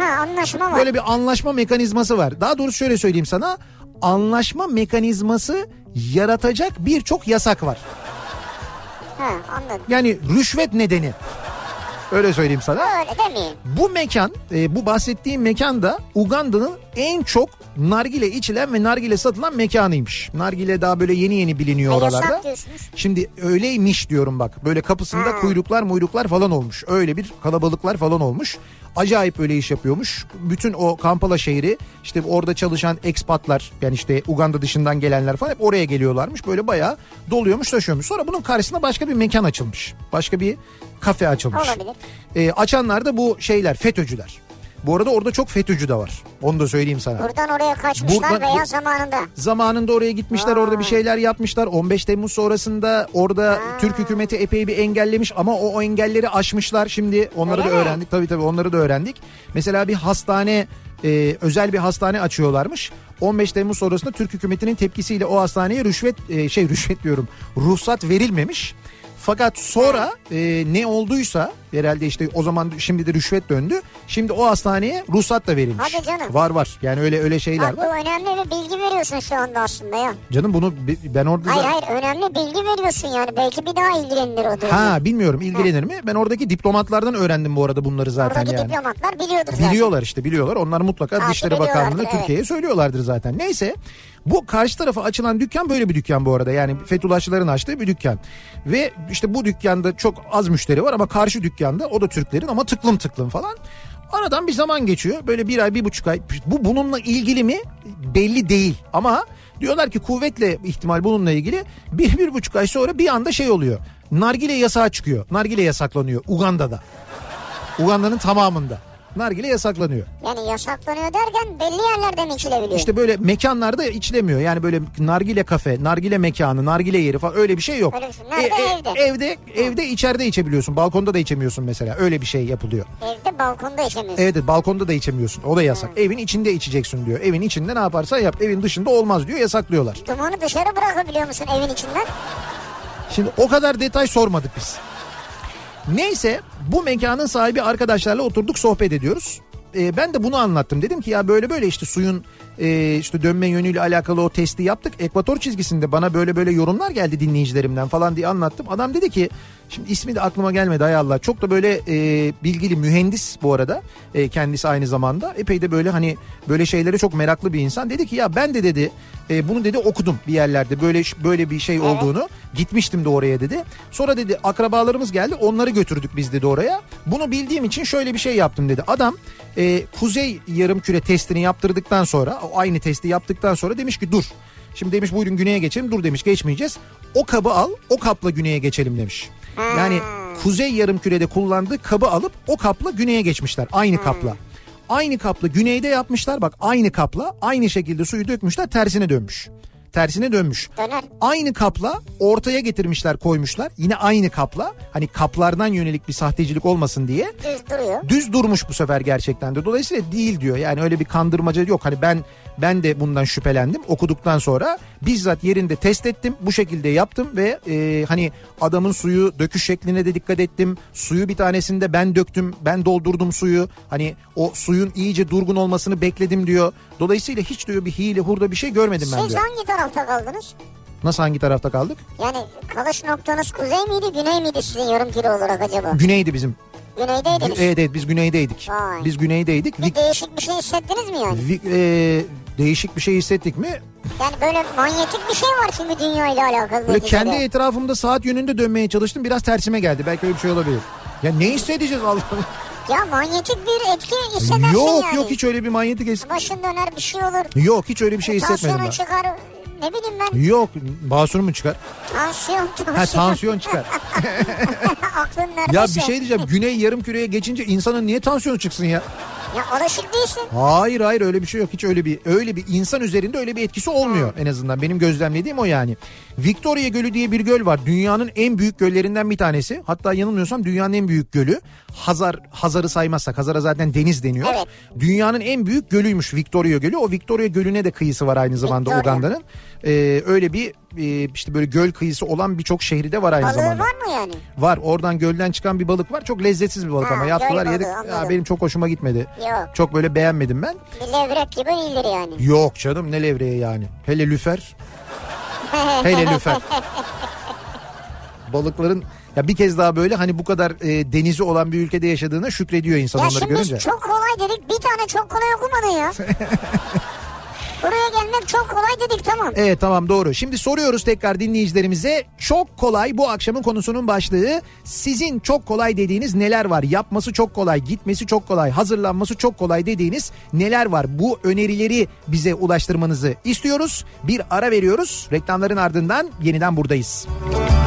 Ha anlaşma var. Böyle bir anlaşma mekanizması var. Daha doğrusu şöyle söyleyeyim sana. Anlaşma mekanizması yaratacak birçok yasak var. Ha anladım. Yani rüşvet nedeni. Öyle söyleyeyim sana. Öyle demeyin. Bu mekan, e, bu bahsettiğim mekan da Uganda'nın en çok nargile içilen ve nargile satılan mekanıymış. Nargile daha böyle yeni yeni biliniyor Ha, oralarda. Şimdi öyleymiş diyorum bak. Böyle kapısında Ha. kuyruklar muyruklar falan olmuş. Öyle bir kalabalıklar falan olmuş. Acayip öyle iş yapıyormuş. Bütün o Kampala şehri işte orada çalışan ekspatlar yani işte Uganda dışından gelenler falan hep oraya geliyorlarmış. Böyle bayağı doluyormuş taşıyormuş. Sonra bunun karşısında başka bir mekan açılmış. Başka bir kafe açılmış. Olabilir. Ee, açanlar da bu şeyler FETÖ'cüler. Bu arada orada çok FETÖ'cü de var. Onu da söyleyeyim sana. Buradan oraya kaçmışlar Buradan- veya zamanında. Zamanında oraya gitmişler orada bir şeyler yapmışlar. 15 Temmuz sonrasında orada Türk hükümeti epey bir engellemiş ama o, o engelleri aşmışlar. Şimdi onları Öyle da mi? öğrendik. Tabii tabii onları da öğrendik. Mesela bir hastane e, özel bir hastane açıyorlarmış. 15 Temmuz sonrasında Türk hükümetinin tepkisiyle o hastaneye rüşvet e, şey rüşvet diyorum ruhsat verilmemiş. Fakat sonra e, ne olduysa herhalde işte o zaman şimdi de rüşvet döndü. Şimdi o hastaneye ruhsat da verilmiş. Hadi canım. Var var. Yani öyle öyle şeyler Bak bu var. önemli bir bilgi veriyorsun şu anda aslında ya. Canım bunu ben orada Hayır da- hayır önemli bilgi veriyorsun yani. Belki bir daha ilgilenilir o diyor. Ha bilmiyorum ilgilenir mi? Ben oradaki diplomatlardan öğrendim bu arada bunları zaten Oradaki yani. diplomatlar biliyordur zaten. Biliyorlar işte biliyorlar. Onlar mutlaka Takip Dışişleri Bakanlığı'na evet. Türkiye'ye söylüyorlardır zaten. Neyse bu karşı tarafa açılan dükkan böyle bir dükkan bu arada. Yani Fethullahçıların açtığı bir dükkan. Ve işte bu dükkanda çok az müşteri var ama karşı dükkanda o da Türklerin ama tıklım tıklım falan. Aradan bir zaman geçiyor. Böyle bir ay bir buçuk ay. Bu bununla ilgili mi belli değil. Ama diyorlar ki kuvvetle ihtimal bununla ilgili bir, bir buçuk ay sonra bir anda şey oluyor. Nargile yasağı çıkıyor. Nargile yasaklanıyor Uganda'da. Uganda'nın tamamında. Nargile yasaklanıyor. Yani yasaklanıyor derken belli yerlerde mi içilebiliyor? İşte böyle mekanlarda içilemiyor. Yani böyle nargile kafe, nargile mekanı, nargile yeri falan öyle bir şey yok. Öyle bir şey. Nerede? Evde. Evde, evde içeride içebiliyorsun. Balkonda da içemiyorsun mesela. Öyle bir şey yapılıyor. Evde balkonda içemiyorsun. Evet balkonda da içemiyorsun. O da yasak. Evin içinde içeceksin diyor. Evin içinde ne yaparsan yap. Evin dışında olmaz diyor. Yasaklıyorlar. Dumanı dışarı bırakabiliyor musun evin içinden? Şimdi o kadar detay sormadık biz. Neyse bu mekanın sahibi arkadaşlarla oturduk sohbet ediyoruz. e, ben de bunu anlattım. Dedim ki ya böyle böyle işte suyun e, işte dönme yönüyle alakalı o testi yaptık. Ekvator çizgisinde bana böyle böyle yorumlar geldi dinleyicilerimden falan diye anlattım. Adam dedi ki şimdi ismi de aklıma gelmedi hay Allah. Çok da böyle e, bilgili mühendis bu arada. E, kendisi aynı zamanda. Epey de böyle hani böyle şeylere çok meraklı bir insan. Dedi ki ya ben de dedi e, bunu dedi okudum bir yerlerde böyle böyle bir şey olduğunu. Gitmiştim de oraya dedi. Sonra dedi akrabalarımız geldi onları götürdük biz dedi oraya. Bunu bildiğim için şöyle bir şey yaptım dedi. Adam e, kuzey yarımküre testini yaptırdıktan sonra o aynı testi yaptıktan sonra demiş ki dur. Şimdi demiş buyurun güneye geçelim. Dur demiş geçmeyeceğiz. O kabı al o kapla güneye geçelim demiş. Yani kuzey yarımkürede kullandığı kabı alıp o kapla güneye geçmişler. Aynı kapla. Aynı kapla güneyde yapmışlar bak aynı kapla aynı şekilde suyu dökmüşler tersine dönmüş. Tersine dönmüş. Döner. Aynı kapla ortaya getirmişler koymuşlar. Yine aynı kapla hani kaplardan yönelik bir sahtecilik olmasın diye. Düz duruyor. Düz durmuş bu sefer gerçekten de. Dolayısıyla değil diyor. Yani öyle bir kandırmaca yok. Hani ben ben de bundan şüphelendim okuduktan sonra bizzat yerinde test ettim. Bu şekilde yaptım ve e, hani adamın suyu döküş şekline de dikkat ettim. Suyu bir tanesinde ben döktüm. Ben doldurdum suyu. Hani o suyun iyice durgun olmasını bekledim diyor. Dolayısıyla hiç diyor bir hile hurda bir şey görmedim ben Siz diyor. hangi tarafta kaldınız? Nasıl hangi tarafta kaldık? Yani kalış noktanız kuzey miydi güney miydi sizin yarım kilo olarak acaba? Güneydi bizim. Güneydeydiniz. Evet evet biz güneydeydik. Vay. Biz güneydeydik. Bir değişik bir şey hissettiniz mi yani? Vi- e, değişik bir şey hissettik mi? Yani böyle manyetik bir şey var çünkü dünya ile alakalı. Böyle kendi etrafımda saat yönünde dönmeye çalıştım. Biraz tersime geldi. Belki öyle bir şey olabilir. Ya ne hissedeceğiz Allah'ım? Ya manyetik bir etki hissedersin Yok yani. yok hiç öyle bir manyetik es- Başın döner bir şey olur. Yok hiç öyle bir şey hissetmedim ben. çıkar. Ne bileyim ben. Yok basur mu çıkar? Tansiyon, tansiyon. Ha tansiyon çıkar. Aklın neredeyse. ya bir şey diyeceğim. Güney yarım küreye geçince insanın niye tansiyonu çıksın ya? Ya alışık değilsin. Hayır hayır öyle bir şey yok. Hiç öyle bir öyle bir insan üzerinde öyle bir etkisi olmuyor en azından. Benim gözlemlediğim o yani. Victoria Gölü diye bir göl var. Dünyanın en büyük göllerinden bir tanesi. Hatta yanılmıyorsam dünyanın en büyük gölü. Hazar Hazar'ı saymazsak Hazar'a zaten deniz deniyor. Evet. Dünyanın en büyük gölüymüş Victoria Gölü. O Victoria Gölü'ne de kıyısı var aynı zamanda Victoria. Uganda'nın. Ee, öyle bir e, işte böyle göl kıyısı olan birçok şehri de var aynı Balığı zamanda. var mı yani? Var oradan gölden çıkan bir balık var. Çok lezzetsiz bir balık Ha, ama yaptılar yedik. Ya benim çok hoşuma gitmedi. Yok. Çok böyle beğenmedim ben. Bir levrek gibi değildir yani. Yok canım ne levreği yani. Hele lüfer. Hele lüfer. Balıkların ya bir kez daha böyle hani bu kadar e, denizi olan bir ülkede yaşadığına şükrediyor insan Ya onları şimdi görünce. çok kolay dedik bir tane çok kolay okumadın ya. Buraya gelmek çok kolay dedik tamam. Evet tamam doğru. Şimdi soruyoruz tekrar dinleyicilerimize. Çok kolay bu akşamın konusunun başlığı. Sizin çok kolay dediğiniz neler var? Yapması çok kolay, gitmesi çok kolay, hazırlanması çok kolay dediğiniz neler var? Bu önerileri bize ulaştırmanızı istiyoruz. Bir ara veriyoruz. Reklamların ardından yeniden buradayız. Kafa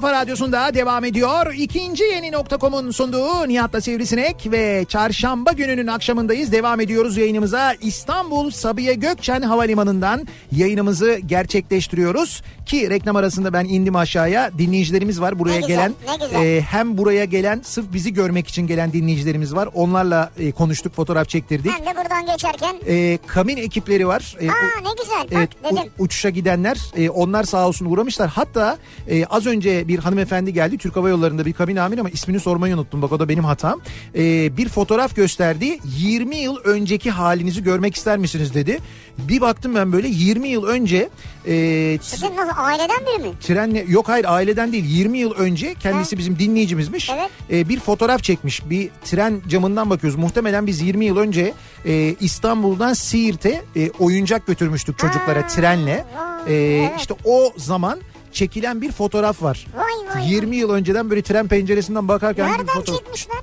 kafa radyosunda devam ediyor. İkinci yeni nokta.com'un sunduğu Nihat'la Sivrisinek ve çarşamba gününün akşamındayız. Devam ediyoruz yayınımıza. İstanbul Sabiha Gökçen Havalimanı'ndan yayınımızı gerçekleştiriyoruz. Ki reklam arasında ben indim aşağıya. Dinleyicilerimiz var buraya Ne güzel, gelen. ne güzel. e, hem buraya gelen sırf bizi görmek için gelen dinleyicilerimiz var. Onlarla e, konuştuk, fotoğraf çektirdik. Ben de buradan geçerken E, kabin ekipleri var. E, aa ne güzel bak Evet dedim. uçuşa gidenler e, onlar sağ olsun uğramışlar. Hatta e, az önce bir hanımefendi geldi Türk Hava Yolları'nda bir kabin amiri ama ismini sormayı unuttum. Bak o da benim hatam. E, bir fotoğraf gösterdi. 20 yıl önceki halinizi görmek ister misiniz dedi. Bir baktım ben böyle 20 yıl önce e, Sizin nasıl aileden biri mi? trenle yok hayır aileden değil 20 yıl önce kendisi bizim dinleyicimizmiş. Evet. Ee, bir fotoğraf çekmiş. Bir tren camından bakıyoruz. Muhtemelen biz 20 yıl önce e, İstanbul'dan Siirt'e e, oyuncak götürmüştük çocuklara trenle. vay, Ee, evet. işte o zaman çekilen bir fotoğraf var. Vay vay. 20 yıl önceden böyle tren penceresinden bakarken bir Nereden fotoğraf. çekmişler?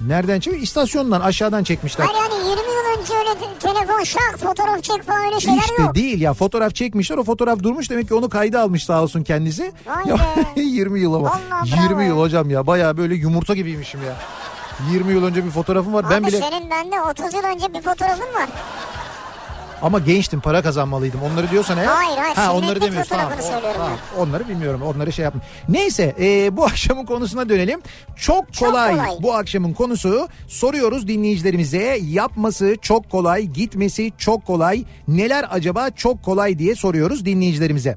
Nereden çekmiş? İstasyondan aşağıdan çekmişler. Hayır yani 20 yıl önce öyle te- telefon şak fotoğraf çek falan öyle şeyler İşte yok. değil ya fotoğraf çekmişler o fotoğraf durmuş demek ki onu kayda almış sağ olsun kendisi. Vay Ya, be. 20 yıl ama Vallahi 20 bravo. yıl hocam ya baya böyle yumurta gibiymişim ya. 20 yıl önce bir fotoğrafım var ben Abi bile senin bende 30 yıl önce bir fotoğrafın var. Ama gençtim para kazanmalıydım. Onları diyorsan eğer. Hayır, hayır, Ha, onları demiyorsun. Tamam, o- söylüyorum tamam. Onları bilmiyorum. Onları şey yapma. Neyse e, bu akşamın konusuna dönelim. Çok kolay, kolay. bu akşamın konusu. Soruyoruz dinleyicilerimize. Yapması çok kolay, gitmesi çok kolay. Neler acaba çok kolay diye soruyoruz dinleyicilerimize.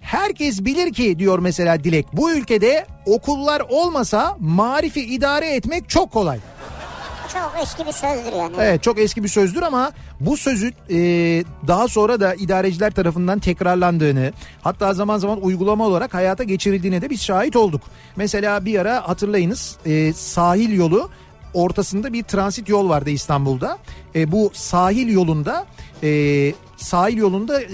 Herkes bilir ki diyor mesela Dilek bu ülkede okullar olmasa marifi idare etmek çok kolay. Çok eski bir sözdür yani. Evet çok eski bir sözdür ama bu sözün e, daha sonra da idareciler tarafından tekrarlandığını hatta zaman zaman uygulama olarak hayata geçirildiğine de biz şahit olduk. Mesela bir ara hatırlayınız e, sahil yolu ortasında bir transit yol vardı İstanbul'da. E, bu sahil yolunda e, sahil yolunda e,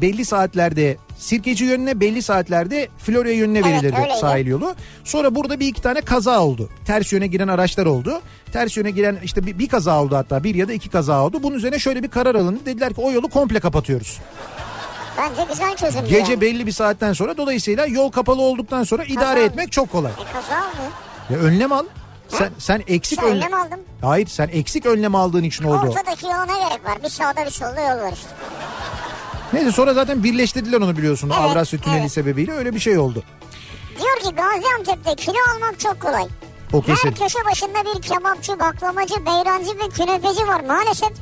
belli saatlerde Sirkeci yönüne belli saatlerde Florya yönüne Evet, verilirdi öyleydi. sahil yolu. Sonra burada bir iki tane kaza oldu. Ters yöne giren araçlar oldu. Ters yöne giren işte bir, bir kaza oldu hatta bir ya da iki kaza oldu. Bunun üzerine şöyle bir karar alındı. Dediler ki o yolu komple kapatıyoruz. Bence güzel çözüm. Gece yani. belli bir saatten sonra dolayısıyla yol kapalı olduktan sonra idare Kaza- etmek çok kolay. E kaza oldu. Ya önlem al. Sen, sen eksik İşte önlem... önlem aldım. Hayır sen eksik önlem aldığın için oldu. Ortadaki yola ne gerek var? Bir sağda bir solda yol var işte. Neyse sonra zaten birleştirdiler onu biliyorsun. Evet, Avrasya Tüneli evet. sebebiyle öyle bir şey oldu. Diyor ki Gaziantep'te kilo almak çok kolay. O kesin. Her köşe başında bir kebapçı, baklavacı, beyrancı ve künefeci var maalesef.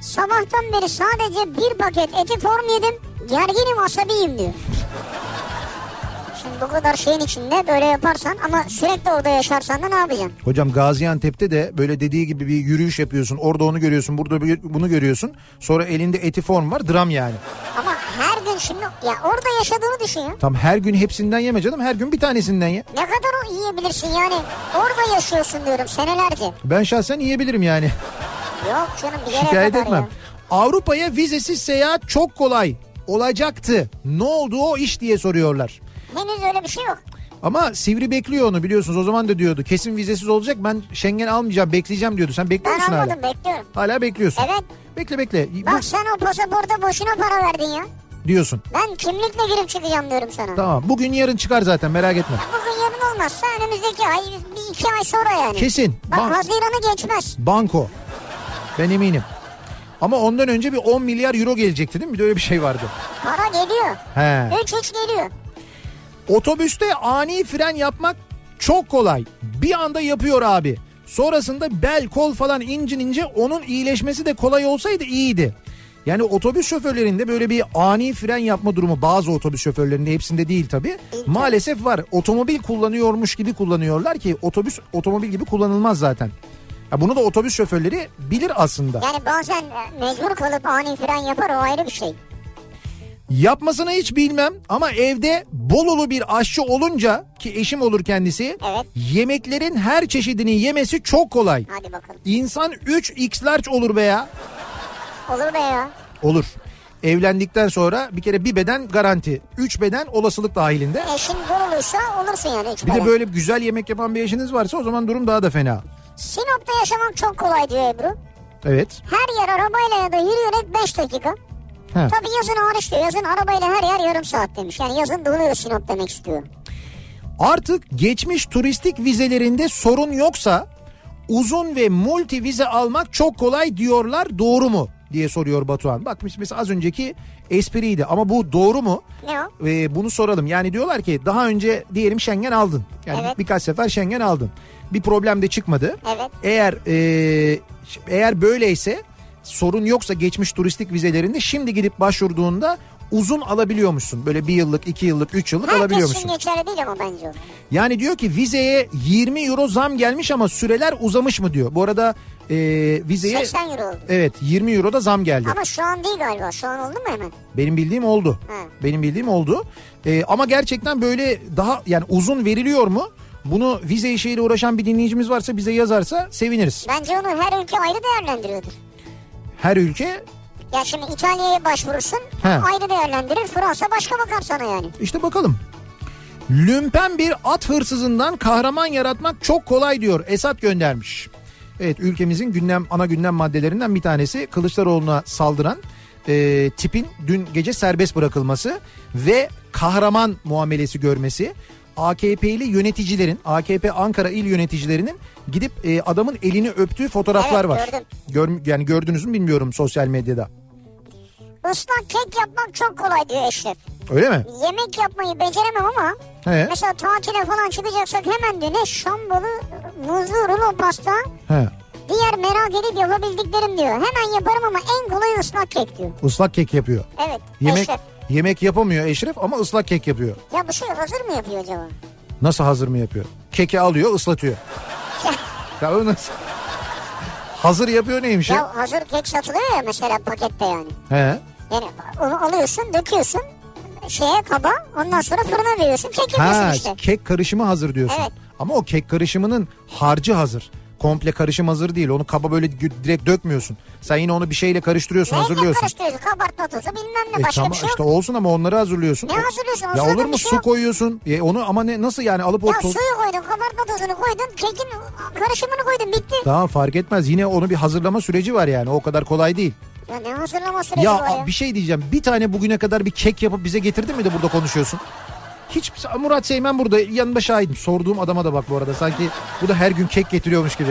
Sabahtan beri sadece bir paket eti form yedim. Gerginim asabiyim diyor. Şimdi bu kadar şeyin içinde böyle yaparsan ama sürekli orada yaşarsan da ne yapacaksın? Hocam Gaziantep'te de böyle dediği gibi bir yürüyüş yapıyorsun. Orada onu görüyorsun, burada bunu görüyorsun. Sonra elinde eti form var, dram yani. Ama her gün şimdi ya orada yaşadığını düşün ya. Tam her gün hepsinden yeme canım. Her gün bir tanesinden ye. Ne kadar o yiyebilirsin yani. Orada yaşıyorsun diyorum senelerce. Ben şahsen yiyebilirim yani. Yok canım bir yere Şikayet kadar etmem. ya. Avrupa'ya vizesiz seyahat çok kolay. Olacaktı. Ne oldu o iş diye soruyorlar. Henüz öyle bir şey yok. Ama Sivri bekliyor onu biliyorsunuz. O zaman da diyordu kesin vizesiz olacak. Ben Schengen almayacağım bekleyeceğim diyordu. Sen bekliyor Ben musun hala? almadım bekliyorum. Hala bekliyorsun. Evet. Bekle bekle. Bu- Bak sen o pasaporta boşuna para verdin ya. diyorsun. Ben kimlikle girip çıkacağım diyorum sana. Tamam. Bugün yarın çıkar zaten merak etme. Bugün yarın olmazsa önümüzdeki ay bir iki ay sonra yani. Kesin. Bak Ban- Haziran'ı geçmez. banko. Ben eminim. Ama ondan önce bir 10 milyar euro gelecekti değil mi? Bir de öyle bir şey vardı. Para geliyor. He. 3-3 geliyor. Otobüste ani fren yapmak çok kolay. Bir anda yapıyor abi. Sonrasında bel kol falan incin ince onun iyileşmesi de kolay olsaydı iyiydi. Yani otobüs şoförlerinde böyle bir ani fren yapma durumu bazı otobüs şoförlerinde hepsinde değil tabi. Maalesef var. Otomobil kullanıyormuş gibi kullanıyorlar ki otobüs otomobil gibi kullanılmaz zaten. Ya bunu da otobüs şoförleri bilir aslında. Yani bazen e, mecbur kalıp ani fren yapar o ayrı bir şey. Yapmasını hiç bilmem ama evde Bolulu bir aşçı olunca ki eşim olur kendisi. Evet. Yemeklerin her çeşidini yemesi çok kolay. Hadi bakalım. İnsan 3x large olur be ya. Olur be ya. Olur. Evlendikten sonra bir kere bir beden garanti. 3 beden olasılık dahilinde. Eşin durulursa olursun yani hiç Bir de böyle. böyle güzel yemek yapan bir eşiniz varsa o zaman durum daha da fena. Sinop'ta yaşamak çok kolay diyor Ebru. Evet. Her yer arabayla ya da yürüyerek 5 dakika. Ha. Tabii yazın hariç diyor. Yazın arabayla her yer yarım saat demiş. Yani yazın doluyor Sinop demek istiyor. Artık geçmiş turistik vizelerinde sorun yoksa uzun ve multi vize almak çok kolay diyorlar doğru mu diye soruyor Batuhan. Bak mesela az önceki espriydi ama bu doğru mu? Ne o? Ee, bunu soralım. Yani diyorlar ki daha önce diyelim Schengen aldın. Yani Evet. birkaç sefer Schengen aldın. Bir problem de çıkmadı. Evet. Eğer e, eğer böyleyse sorun yoksa geçmiş turistik vizelerinde şimdi gidip başvurduğunda uzun alabiliyormuşsun. Böyle bir yıllık, iki yıllık, üç yıllık Herkes alabiliyormuşsun. için geçerli değil ama bence o. Yani diyor ki vizeye 20 euro zam gelmiş ama süreler uzamış mı diyor. Bu arada e, vizeye 80 euro oldu. evet 20 euro da zam geldi. Ama şu an değil galiba. Şu an oldu mu hemen? Benim bildiğim oldu. Ha. Benim bildiğim oldu. E, ama gerçekten böyle daha yani uzun veriliyor mu? Bunu vize işiyle uğraşan bir dinleyicimiz varsa bize yazarsa seviniriz. Bence onu her ülke ayrı değerlendiriyordur. Her ülke Ya şimdi İtalya'ya başvurursun He. ayrı değerlendirir. Fransa başka bakar sana yani. işte bakalım. Lümpen bir at hırsızından kahraman yaratmak çok kolay diyor. Esat göndermiş. Evet ülkemizin gündem ana gündem maddelerinden bir tanesi Kılıçdaroğlu'na saldıran e, tipin dün gece serbest bırakılması ve kahraman muamelesi görmesi. AKP'li yöneticilerin, AKP Ankara il yöneticilerinin gidip e, adamın elini öptüğü fotoğraflar Evet, var. gördüm. Gör, yani gördünüz mü bilmiyorum sosyal medyada. ıslak kek yapmak çok kolay diyor Eşref. Öyle mi? Yemek yapmayı beceremem ama He. mesela tatile falan çıkacaksak hemen diyor ne şambalı muzlu rulo pasta He. diğer merak edip yapabildiklerim diyor. Hemen yaparım ama en kolay ıslak kek diyor. Islak kek yapıyor. Evet Yemek Eşref. Yemek yapamıyor Eşref ama ıslak kek yapıyor. Ya bu şey hazır mı yapıyor acaba? Nasıl hazır mı yapıyor? Keki alıyor ıslatıyor. ya o nasıl? Hazır yapıyor neymiş ya? Ya hazır kek satılıyor ya mesela pakette yani. He. Yani onu alıyorsun döküyorsun şeye kaba ondan sonra fırına veriyorsun kek yapıyorsun Ha, işte. kek karışımı hazır diyorsun. Evet. Ama o kek karışımının harcı hazır. Komple karışım hazır değil. Onu kaba böyle direkt dökmüyorsun. Sen yine onu bir şeyle karıştırıyorsun, Neyle hazırlıyorsun. karıştırıyorsun? Kabartma tozu bilmem ne E başka tamam bir şey yok. işte olsun ama onları hazırlıyorsun. Ne hazırlıyorsun? O Ya olur mu şey su yok. koyuyorsun? E onu ama ne nasıl yani alıp o Ya toz... suyu koydun kabartma tozunu koydun kekin karışımını koydun bitti. Tamam fark etmez. Yine onu bir hazırlama süreci var yani. O kadar kolay değil. Ya ne hazırlama süreci Ya var ya. bir şey diyeceğim. Bir tane bugüne kadar bir kek yapıp bize getirdin mi de burada konuşuyorsun? Hiç Murat Seymen burada yanında şahidim. Sorduğum adama da bak bu arada. Sanki bu da her gün kek getiriyormuş gibi.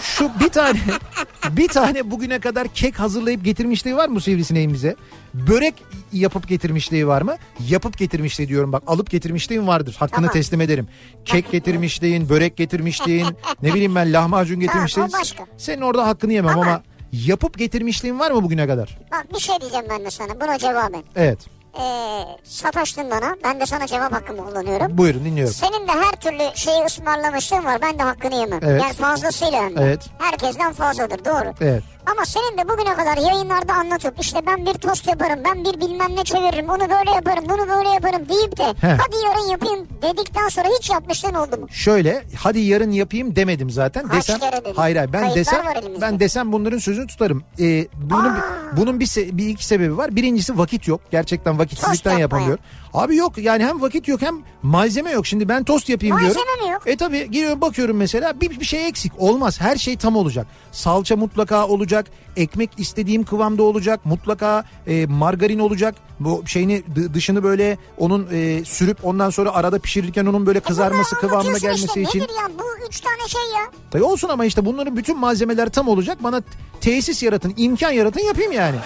Şu bir tane bir tane bugüne kadar kek hazırlayıp getirmişliği var mı sivrisineğin bize? Börek yapıp getirmişliği var mı? Yapıp getirmişliği diyorum bak alıp getirmişliğin vardır. Hakkını Tamam. teslim ederim. Kek getirmişliğin, börek getirmişliğin, ne bileyim ben lahmacun getirmişliğin. başka. Senin orada hakkını yemem ama, Ama- yapıp getirmişliğin var mı bugüne kadar? Bak bir şey diyeceğim ben de sana buna cevaben. Evet. Ee, sataştın bana ben de sana cevap hakkımı kullanıyorum. Buyurun dinliyorum. Senin de her türlü şeyi ısmarlamışlığın var. Ben de hakkını yemem. Evet. Yani fazlasıyla hem de. Evet. Herkesten fazladır doğru. Evet. Ama senin de bugüne kadar yayınlarda anlatıp işte ben bir tost yaparım, ben bir bilmem ne çeviririm, onu böyle yaparım, bunu böyle yaparım deyip de He. hadi yarın yapayım dedikten sonra hiç yapmışlığın oldu mu? Şöyle hadi yarın yapayım demedim zaten. Kaç desem kere dedin? hayır hayır ben Kayıtlar desem ben desem bunların sözünü tutarım. Ee, bunun bunun bir, se- bir iki sebebi var. Birincisi vakit yok. Gerçekten vakitsizlikten yapamıyor. Abi yok yani hem vakit yok hem malzeme yok. Şimdi ben tost yapayım diyorum. Malzeme yok? E tabi giriyorum bakıyorum mesela bir, bir şey eksik. Olmaz. Her şey tam olacak. Salça mutlaka olacak. Ekmek istediğim kıvamda olacak. Mutlaka e, margarin olacak. Bu şeyini dı- dışını böyle onun e, sürüp ondan sonra arada pişirirken onun böyle kızarması Bunları kıvamına gelmesi işte. için. Nedir ya bu üç tane şey ya? Tabii olsun ama işte bunların bütün malzemeler tam olacak. Bana tesis yaratın, imkan yaratın yapayım yani.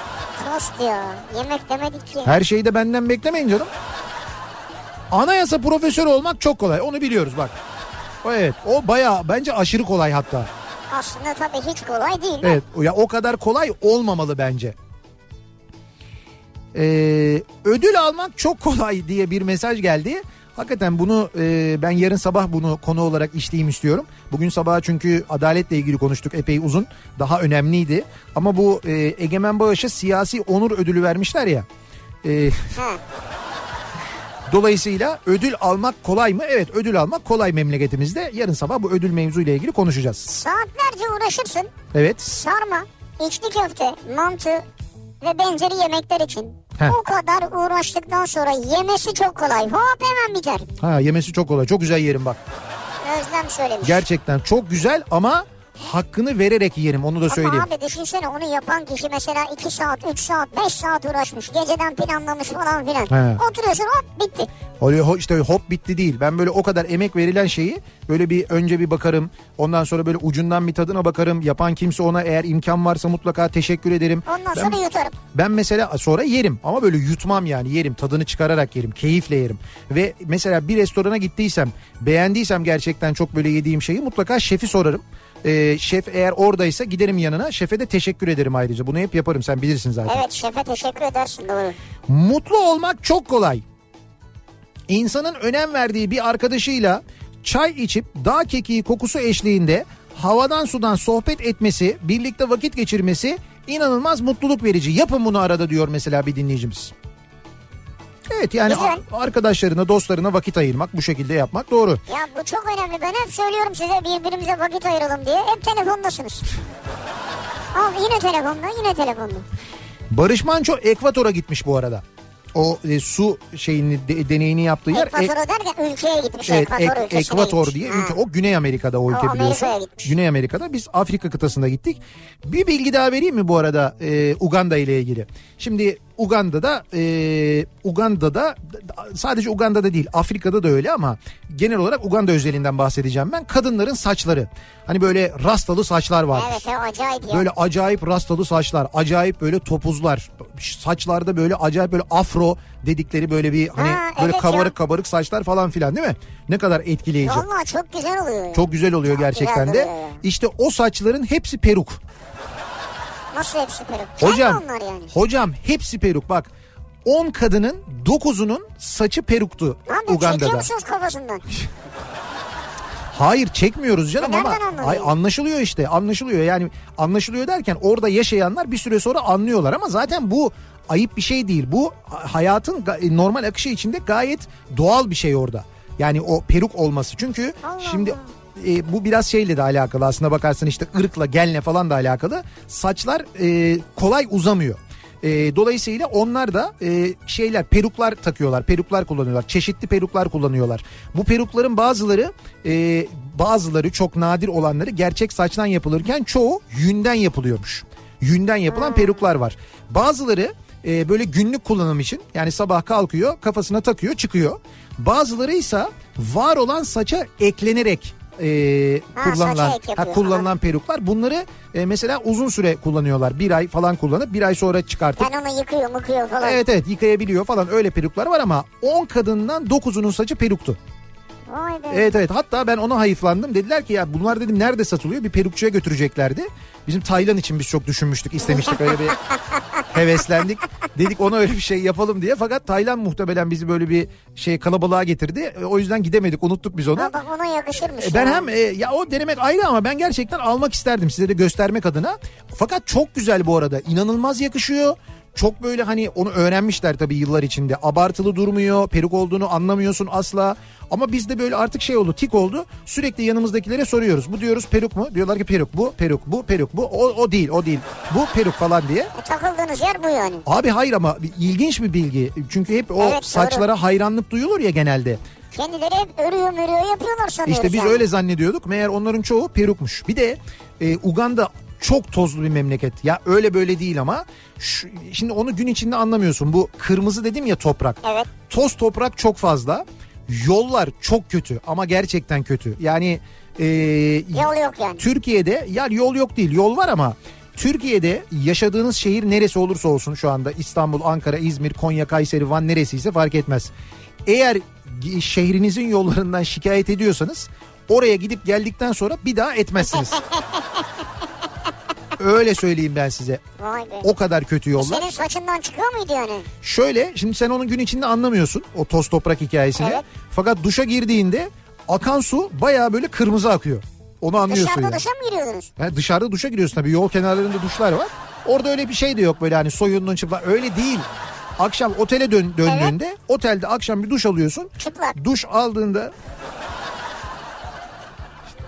Tost ya. Yemek demedik ki. Her şeyi de benden beklemeyin canım. Anayasa profesörü olmak çok kolay. Onu biliyoruz bak. Evet o baya bence aşırı kolay hatta. Aslında tabii hiç kolay değil. de. Evet ya o kadar kolay olmamalı bence. Ee, ödül almak çok kolay diye bir mesaj geldi. Hakikaten bunu e, ben yarın sabah bunu konu olarak işleyeyim istiyorum. Bugün sabah çünkü adaletle ilgili konuştuk epey uzun. Daha önemliydi. Ama bu e, Egemen Bağış'a siyasi onur ödülü vermişler ya. E. dolayısıyla ödül almak kolay mı? Evet ödül almak kolay memleketimizde. Yarın sabah bu ödül mevzuyla ilgili konuşacağız. Saatlerce uğraşırsın. Evet. Sarma, içli köfte, mantı ve benzeri yemekler için. Heh. Bu kadar uğraştıktan sonra yemesi çok kolay. Hop hemen biter. Ha yemesi çok kolay. Çok güzel yerim bak. Özlem söylemiş. Gerçekten çok güzel ama hakkını vererek yerim onu da söyleyeyim. Ama abi düşünsene onu yapan kişi mesela 2 saat, 3 saat, 5 saat uğraşmış. Geceden planlamış falan filan. He. Oturuyorsun hop bitti. Oluyor işte hop bitti değil. Ben böyle o kadar emek verilen şeyi böyle bir önce bir bakarım. Ondan sonra böyle ucundan bir tadına bakarım. Yapan kimse ona eğer imkan varsa mutlaka teşekkür ederim. Ondan Ben- sonra yutarım. Ben mesela sonra yerim ama böyle yutmam yani yerim tadını çıkararak yerim keyifle yerim. Ve mesela bir restorana gittiysem beğendiysem gerçekten çok böyle yediğim şeyi mutlaka şefi sorarım. Ee, şef eğer oradaysa giderim yanına şefe de teşekkür ederim ayrıca bunu hep yaparım sen bilirsin zaten. Evet şefe teşekkür edersin doğru. Mutlu olmak çok kolay. İnsanın önem verdiği bir arkadaşıyla çay içip dağ kekiği kokusu eşliğinde havadan sudan sohbet etmesi, birlikte vakit geçirmesi inanılmaz mutluluk verici. Yapın bunu arada diyor mesela bir dinleyicimiz. Evet yani Güzel. arkadaşlarına, dostlarına vakit ayırmak, bu şekilde yapmak doğru. Ya bu çok önemli. Ben hep söylüyorum size birbirimize vakit ayıralım diye. Hep telefondasınız. Al yine telefonda yine telefonda. Barış Manço Ekvator'a gitmiş bu arada. o e, su şeyini de- deneyini yaptığı yer. E- Ekvatoru derken ülkeye gitmiş. Evet, Ekvator Ek- Ekvator gitmiş. diye Ha. ülke. O Güney Amerika'da o ülke Amerika'ya biliyorsun. gitmiş. Güney Amerika'da biz Afrika kıtasına gittik. Bir bilgi daha vereyim mi bu arada e, Uganda ile ilgili? Şimdi Uganda'da e, Uganda'da sadece Uganda'da değil Afrika'da da öyle ama genel olarak Uganda özelinden bahsedeceğim ben. Kadınların saçları. Hani böyle rastalı saçlar var. Evet o acayip ya. Böyle acayip rastalı saçlar, acayip böyle topuzlar, saçlarda böyle acayip böyle afro dedikleri böyle bir hani Ha, böyle evet kabarık ya. kabarık saçlar falan filan değil mi? Ne kadar etkileyici. Vallahi çok güzel oluyor. ya. Çok güzel oluyor Çok gerçekten güzel de. ya. İşte o saçların hepsi peruk. Nasıl hepsi peruk? Hocam, onlar yani? hocam hepsi peruk. Bak 10 kadının 9'unun saçı peruktu Ne yapıyorsun? Çekiyor Uganda'da. musunuz kafasından? Hayır çekmiyoruz canım E ama ay, anlaşılıyor işte anlaşılıyor yani anlaşılıyor derken orada yaşayanlar bir süre sonra anlıyorlar ama zaten bu ayıp bir şey değil bu ha- hayatın e, normal akışı içinde gayet doğal bir şey orada yani o peruk olması çünkü Allah şimdi Allah. E, bu biraz şeyle de alakalı aslında bakarsan işte ırkla genle falan da alakalı saçlar e, kolay uzamıyor. E, dolayısıyla onlar da e, şeyler peruklar takıyorlar, peruklar kullanıyorlar, çeşitli peruklar kullanıyorlar. Bu perukların bazıları e, bazıları çok nadir olanları gerçek saçtan yapılırken çoğu yünden yapılıyormuş. Yünden yapılan peruklar var. Bazıları e, böyle günlük kullanım için yani sabah kalkıyor kafasına takıyor çıkıyor. Bazıları ise var olan saça eklenerek e, Ha, kullanılan ha, kullanılan peruklar. Bunları e, mesela uzun süre kullanıyorlar. Bir ay falan kullanıp bir ay sonra çıkartıp Ben onu yıkıyor mıkıyor falan. Evet evet yıkayabiliyor falan öyle peruklar var ama 10 kadından 9'unun saçı peruktu. Vay be. Evet evet hatta ben ona hayıflandım. Dediler ki ya bunlar dedim nerede satılıyor? Bir perukçuya götüreceklerdi. Bizim Taylan için biz çok düşünmüştük istemiştik öyle bir heveslendik. Dedik ona öyle bir şey yapalım diye fakat Taylan muhtemelen bizi böyle bir şey kalabalığa getirdi. E, O yüzden gidemedik unuttuk biz onu. Bak ona yakışırmış. E, Ben ya. hem e, ya o denemek ayrı ama ben gerçekten almak isterdim size de göstermek adına. Fakat çok güzel bu arada. İnanılmaz yakışıyor. Çok böyle hani onu öğrenmişler tabii yıllar içinde. Abartılı durmuyor. Peruk olduğunu anlamıyorsun asla. Ama bizde böyle artık şey oldu tik oldu. Sürekli yanımızdakilere soruyoruz. Bu diyoruz peruk mu? Diyorlar ki peruk bu, peruk bu, peruk bu. O, o değil, o değil. Bu peruk falan diye. E, takıldığınız yer bu yani. Abi hayır ama ilginç bir bilgi. Çünkü hep o Evet, doğru. saçlara hayranlık duyulur ya genelde. Kendileri hep örüyor mürüyor yapıyorlar sanıyoruz İşte biz yani. öyle zannediyorduk. Meğer onların çoğu perukmuş. Bir de e, Uganda çok tozlu bir memleket. Ya öyle böyle değil ama şu- şimdi onu gün içinde anlamıyorsun. Bu kırmızı dedim ya toprak. Evet. Toz toprak çok fazla. Yollar çok kötü ama gerçekten kötü. Yani e, Yol yok yani. Türkiye'de ya yol yok değil yol var ama Türkiye'de yaşadığınız şehir neresi olursa olsun şu anda İstanbul, Ankara, İzmir, Konya, Kayseri, Van neresiyse fark etmez. Eğer şehrinizin yollarından şikayet ediyorsanız oraya gidip geldikten sonra bir daha etmezsiniz. Öyle söyleyeyim ben size. Vay be. O kadar kötü yollar. Senin saçından çıkıyor muydu yani? Şöyle şimdi sen onun gün içinde anlamıyorsun o toz toprak hikayesini. Evet. Fakat duşa girdiğinde akan su bayağı böyle kırmızı akıyor. Onu anlıyorsun Dışarıda yani. duşa mı giriyordunuz? Yani dışarıda duşa giriyorsun tabii yol kenarlarında duşlar var. Orada öyle bir şey de yok böyle hani soyunduğun çıplak öyle değil. Akşam otele dön, döndüğünde otelde akşam bir duş alıyorsun. Çıplak. Duş aldığında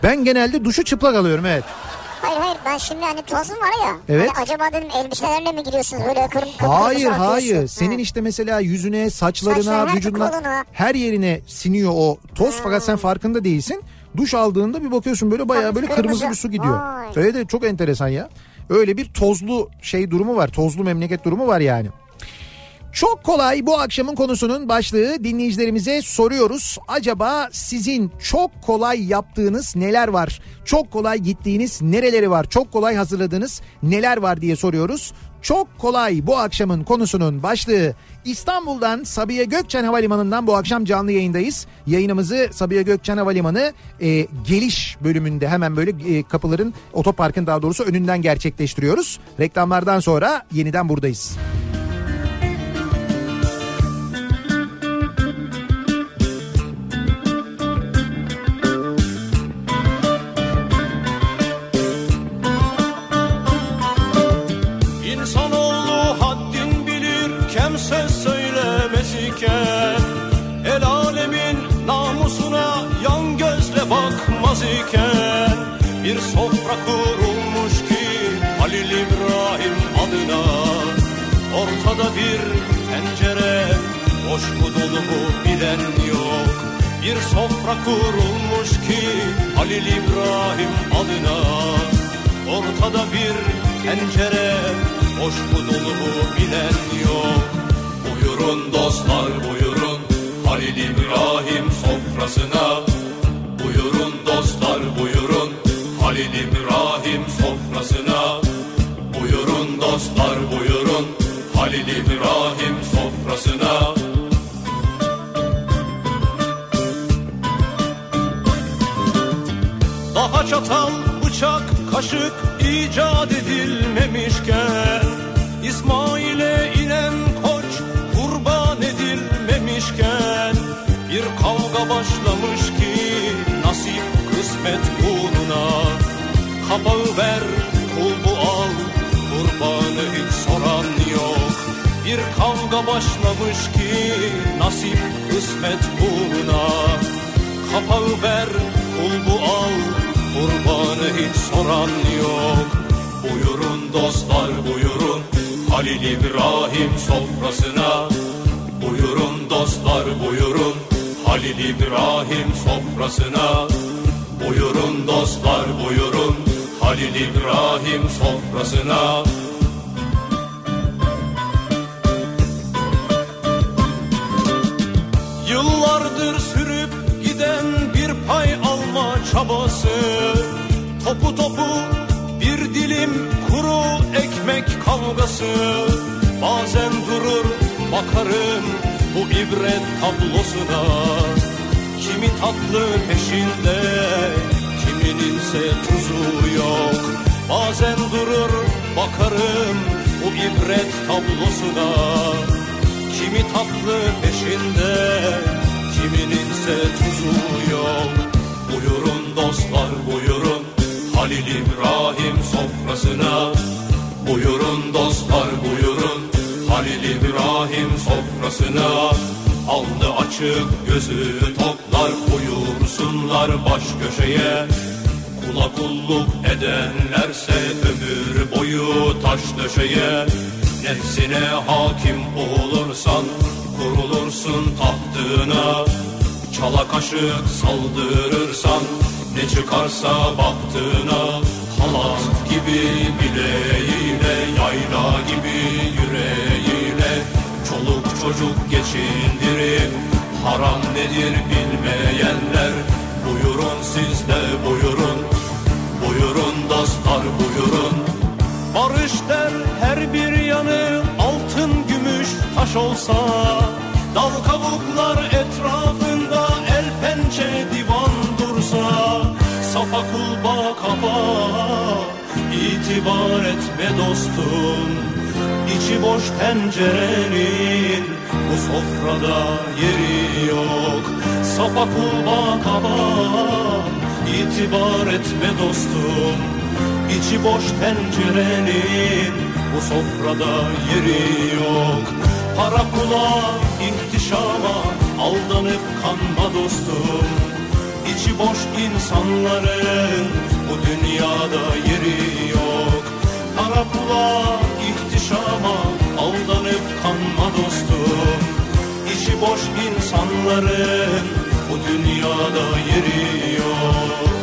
ben genelde duşu çıplak alıyorum evet. Ben şimdi hani tozum var ya. Evet. Hani acaba dedim elbiselerle mi giriyorsunuz böyle kırm kıpkırmızı Hayır hayır Ha. senin işte mesela yüzüne saçlarına Saçlarına, vücuduna koluna. her yerine siniyor o toz fakat sen farkında değilsin. Duş aldığında bir bakıyorsun böyle bayağı böyle Kırmızı. kırmızı bir su gidiyor. Vay. Evet evet çok enteresan ya. Öyle bir tozlu şey durumu var. Tozlu memleket durumu var yani. Çok kolay bu akşamın konusunun başlığı dinleyicilerimize soruyoruz. Acaba sizin çok kolay yaptığınız neler var? Çok kolay gittiğiniz nereleri var? Çok kolay hazırladığınız neler var diye soruyoruz. Çok kolay bu akşamın konusunun başlığı İstanbul'dan Sabiha Gökçen Havalimanı'ndan bu akşam canlı yayındayız. Yayınımızı Sabiha Gökçen Havalimanı e, geliş bölümünde hemen böyle e, kapıların otoparkın daha doğrusu önünden gerçekleştiriyoruz. Reklamlardan sonra yeniden buradayız. İnsanoğlu bakmaz iken Bir sofra kurulmuş ki Halil İbrahim adına Ortada bir tencere Boş mu dolu mu bilen yok. Bir sofra kurulmuş ki Halil İbrahim adına Ortada bir tencere Boş mu dolu mu bilen yok. Buyurun dostlar buyurun Halil İbrahim sofrasına Halil İbrahim sofrasına. Buyurun dostlar buyurun. Halil İbrahim sofrasına. Daha çatal, bıçak, kaşık icat edilmemişken İsmail'e inen koç kurban edilmemişken Bir kavga başlamış ki nasip kısmet Kapağı ver, kulbu al, kurbanı hiç soran yok. Bir kavga başlamış ki nasip kısmet uğruna Kapağı ver, kulbu al, kurbanı hiç soran yok. Buyurun dostlar buyurun, Halil İbrahim sofrasına. Buyurun dostlar buyurun, Halil İbrahim sofrasına. Buyurun dostlar buyurun, Halil İbrahim sofrasına. Yıllardır sürüp giden bir pay alma çabası. Topu topu bir dilim kuru ekmek kavgası. Bazen durur bakarım bu ibret tablosuna. Kimi tatlı peşinde kimininse tuzu yok Bazen durur bakarım bu ibret tablosuna Kimi tatlı peşinde, kimininse tuzu yok. Buyurun dostlar buyurun, Halil İbrahim sofrasına. Buyurun dostlar buyurun, Halil İbrahim sofrasına. Alnı açık gözü toplar buyursunlar baş köşeye. Kula kulluk edenlerse ömür boyu taş döşeye. Nefsine hakim olursan kurulursun tahtına. Çala kaşık saldırırsan ne çıkarsa baktığına Halat gibi bileğiyle yayla gibi yüreğiyle. Çoluk çocuk geçindirip haram nedir bilmeyenler. Buyurun siz de Buyurun dostlar buyurun. Barış der her bir yanı altın gümüş taş olsa. Dal kavuklar etrafında el pençe divan dursa. Sapa kulba kaba itibar etme dostum. İçi boş tencerenin bu sofrada yeri yok. Sapa kulba kaba itibar etme dostum İçi boş tencerenin bu sofrada yeri yok. Para pula ihtişama aldanıp kanma dostum. İçi boş insanların bu dünyada yeri yok. Para pula ihtişama aldanıp kanma dostum. İçi boş insanların bu dünyada yeri yok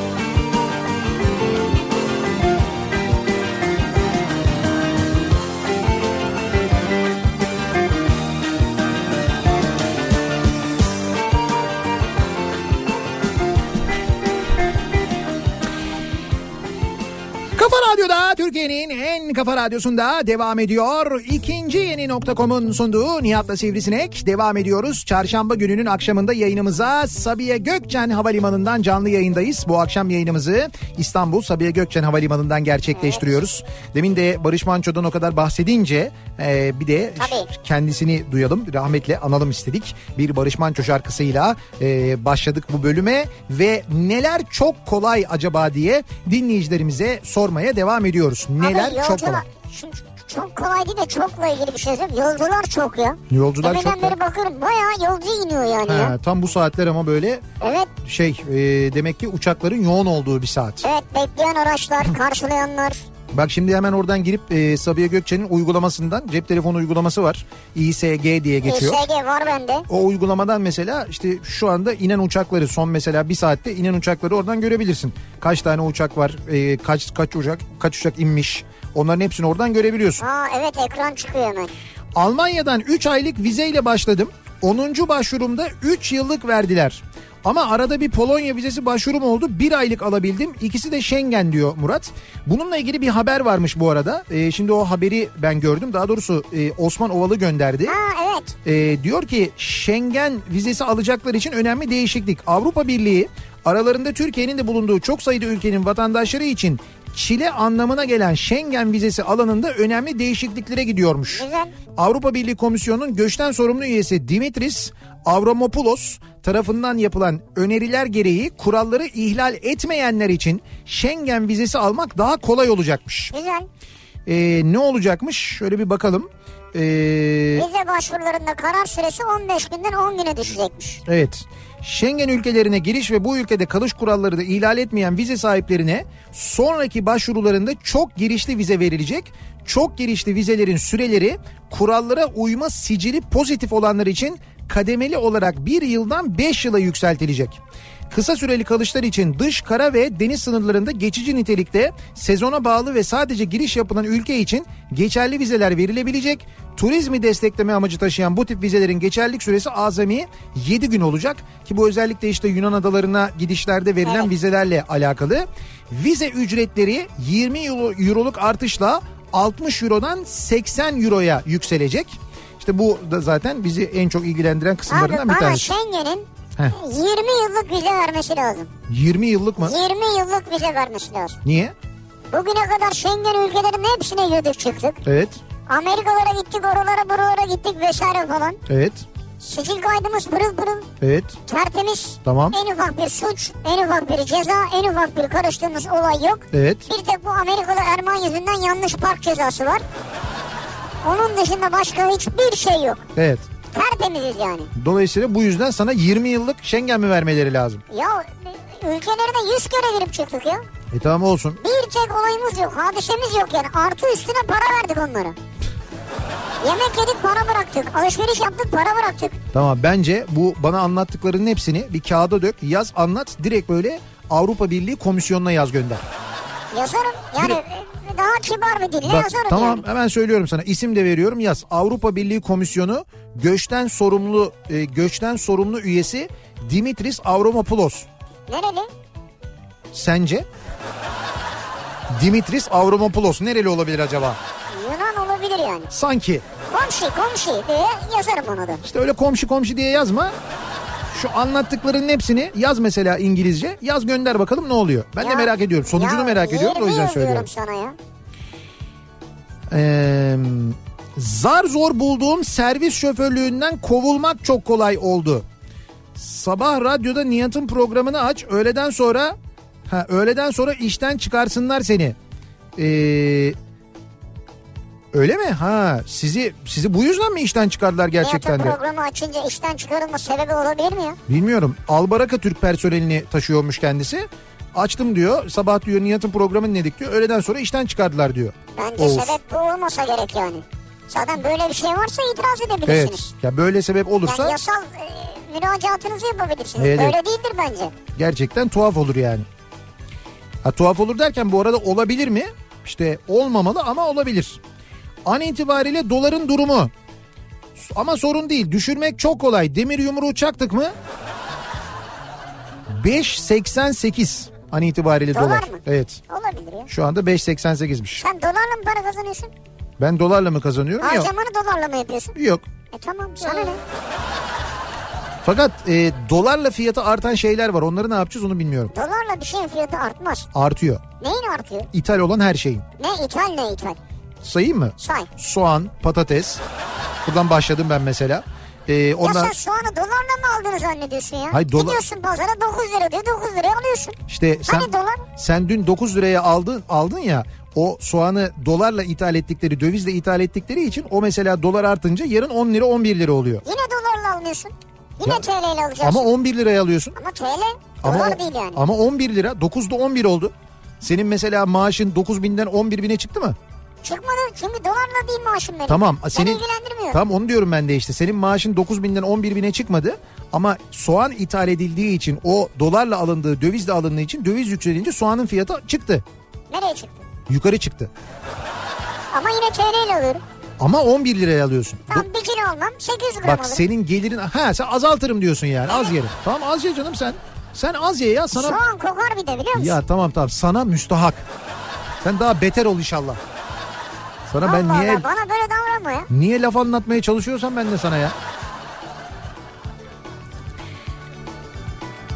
Radyo'da Türkiye'nin en kafa radyosunda devam ediyor. İkinci yeni nokta.com'un sunduğu Nihat'la Sivrisinek devam ediyoruz. Çarşamba gününün akşamında yayınımıza Sabiha Gökçen Havalimanı'ndan canlı yayındayız. Bu akşam yayınımızı İstanbul Sabiha Gökçen Havalimanı'ndan gerçekleştiriyoruz. Demin de Barış Manço'dan o kadar bahsedince e, bir de Tabii. kendisini duyalım. Rahmetle analım istedik. Bir Barış Manço şarkısıyla e, başladık bu bölüme ve neler çok kolay acaba diye dinleyicilerimize sormaya devam ediyoruz. Neler Abi çok kolay. Şimdi çok kolay değil de çokla ilgili bir şey söyleyeyim. Yolcular çok ya. Yolcular Deminden çok beri bakıyorum bayağı yolcu iniyor yani ya. tam bu saatler ama böyle Evet şey e, demek ki uçakların yoğun olduğu bir saat. evet bekleyen araçlar karşılayanlar Bak şimdi hemen oradan girip e, Sabiha Gökçen'in uygulamasından cep telefonu uygulaması var. İSG diye geçiyor. İSG var bende. O uygulamadan mesela işte şu anda inen uçakları son mesela bir saatte inen uçakları oradan görebilirsin. Kaç tane uçak var, e, kaç kaç uçak kaç uçak inmiş. Onların hepsini oradan görebiliyorsun. Aa evet ekran çıkıyor hemen. Almanya'dan 3 aylık vizeyle başladım. 10. başvurumda 3 yıllık verdiler. Ama arada bir Polonya vizesi başvurum oldu. Bir aylık alabildim. İkisi de Schengen diyor Murat. Bununla ilgili bir haber varmış bu arada. Ee, şimdi o haberi ben gördüm. Daha doğrusu e, Osman Ovalı gönderdi. Ha evet. Ee, diyor ki Schengen vizesi alacaklar için önemli değişiklik. Avrupa Birliği aralarında Türkiye'nin de bulunduğu çok sayıda ülkenin vatandaşları için Çile anlamına gelen Schengen vizesi alanında önemli değişikliklere gidiyormuş. Güzel. Avrupa Birliği Komisyonu'nun göçten sorumlu üyesi Dimitris Avramopoulos tarafından yapılan öneriler gereği kuralları ihlal etmeyenler için Schengen vizesi almak daha kolay olacakmış. Güzel. Ee, ne olacakmış? Şöyle bir bakalım. Ee, Vize başvurularında karar süresi 15 günden 10 güne düşecekmiş. Evet. Schengen ülkelerine giriş ve bu ülkede kalış kuralları da ihlal etmeyen vize sahiplerine sonraki başvurularında çok girişli vize verilecek. Çok girişli vizelerin süreleri kurallara uyma sicili pozitif olanlar için kademeli olarak bir yıldan 5 yıla yükseltilecek. Kısa süreli kalışlar için dış kara ve deniz sınırlarında geçici nitelikte sezona bağlı ve sadece giriş yapılan ülke için geçerli vizeler verilebilecek. Turizmi destekleme amacı taşıyan bu tip vizelerin geçerlilik süresi azami 7 gün olacak ki bu özellikle işte Yunan adalarına gidişlerde verilen Evet. vizelerle alakalı. Vize ücretleri 20 euro- euroluk artışla 60 eurodan 80 euroya yükselecek. İşte bu da zaten bizi en çok ilgilendiren Abi kısımlarından bir bana tanesi. Schengen'in Heh. 20 yıllık vize vermesi lazım. 20 yıllık mı? 20 yıllık vize vermesi lazım. Niye? Bugüne kadar Schengen ülkelerinin hepsine girdik çıktık. Evet. Amerikalara gittik, oralara buralara gittik vesaire falan. Evet. Sicil kaydımız pırıl pırıl, Evet. tertemiz. Tamam. En ufak bir suç, en ufak bir ceza, en ufak bir karıştığımız olay yok. Evet. Bir tek bu Amerikalı Erman yüzünden yanlış park cezası var. Onun dışında başka hiçbir şey yok. Evet. Tertemiziz yani. Dolayısıyla bu yüzden sana 20 yıllık Schengen mi vermeleri lazım? Ya ülkelerine 100 kere girip çıktık ya. E tamam olsun. Bir tek olayımız yok, hadisemiz yok yani. Artı üstüne para verdik onlara. Yemek yedik para bıraktık. Alışveriş yaptık para bıraktık. Tamam bence bu bana anlattıklarının hepsini bir kağıda dök, yaz anlat. Direkt böyle Avrupa Birliği komisyonuna yaz gönder. Yazarım. Yani Direkt- e, daha kibar bir dille Bak yazarım tamam yani. hemen söylüyorum sana isim de veriyorum yaz. Avrupa Birliği Komisyonu göçten sorumlu e, göçten sorumlu üyesi Dimitris Avramopoulos. Nereli? Sence? Dimitris Avramopoulos nereli olabilir acaba? Yunan olabilir yani. Sanki. Komşu komşu diye yazarım onu da. İşte öyle komşu komşu diye yazma. Şu anlattıklarının hepsini yaz mesela İngilizce. Yaz gönder bakalım ne oluyor. Ben de Ya- merak ediyorum. Sonucunu ya merak ediyorum o yüzden söylüyorum. sana ya. Ee, zar zor bulduğum servis şoförlüğünden kovulmak çok kolay oldu. Sabah radyoda Nihat'ın programını aç. Öğleden sonra ha öğleden sonra işten çıkarsınlar seni. Ee, öyle mi? Ha sizi sizi bu yüzden mi işten çıkardılar gerçekten Nihat'ın de? programı açınca işten çıkarılma sebebi olabilir mi ya? Bilmiyorum. Albaraka Türk personelini taşıyormuş kendisi. Açtım diyor. Sabah diyor Nihat'ın programını dinledik diyor. Öğleden sonra işten çıkardılar diyor. Bence Oğuz. sebep bu olmasa gerek yani. Zaten böyle bir şey varsa itiraz Evet. edebilirsiniz. Ya böyle sebep olursa Yani yasal e, müracaatınızı yapabilirsiniz. Evet, Böyle evet. değildir bence. gerçekten tuhaf olur yani. Ha tuhaf olur derken bu arada olabilir mi? İşte olmamalı ama olabilir. An itibariyle doların durumu. Ama sorun değil. Düşürmek çok kolay. Demir yumruğu çaktık mı? 5.88 an itibariyle Dolar dolar. mı? Evet. Olabilir ya. Şu anda 5.88'miş. Sen dolarla mı para kazanıyorsun? Ben dolarla mı kazanıyorum? Yok. Harcamanı dolarla mı yapıyorsun? Yok. E tamam sana ne? Fakat e, dolarla fiyatı artan şeyler var. Onları ne yapacağız onu bilmiyorum. Dolarla bir şeyin fiyatı artmaz. Artıyor. Neyin artıyor? İthal olan her şeyin. Ne ithal ne ithal? Sayayım mı? Say. Soğan, patates. Buradan başladım ben mesela. Ee, Ya ondan sen soğanı dolarla mı aldığını zannediyorsun ya? Hayır, dola- Gidiyorsun pazara 9 lira diyor 9 liraya alıyorsun. işte sen Hani dolar? sen dün 9 liraya aldın aldın ya o soğanı dolarla ithal ettikleri dövizle ithal ettikleri için o mesela dolar artınca yarın 10 lira 11 lira oluyor. Yine dolarla alıyorsun. Yine Ya, TL ile alacaksın. Ama Ama, 11 liraya alıyorsun. TL Ama, dolar değil yani. ama 11 lira 9'da 11 oldu. Senin mesela maaşın 9 binden 11 bine çıktı mı? Çıkmadı çünkü dolarla değil maaşım benim. Tamam. Senin, ilgilendirmiyor. Tamam onu diyorum ben de işte. Senin maaşın 9 binden 11 bine çıkmadı. Ama soğan ithal edildiği için o dolarla alındığı dövizle alındığı için döviz yükselince soğanın fiyatı çıktı. Nereye çıktı? Yukarı çıktı. Ama yine TL ile alıyorum. Ama 11 liraya alıyorsun. Tam bir kilo almam 800 gram Bak alırım. senin gelirin ha sen azaltırım diyorsun yani az yerim. Tamam az ye canım sen. Sen az ye ya sana. Soğan kokar bir de biliyor musun? Ya tamam tamam sana müstahak. Sen daha beter ol inşallah. Sana ben Allah niye Allah, bana böyle davranma ya. niye laf anlatmaya çalışıyorsam ben de sana ya.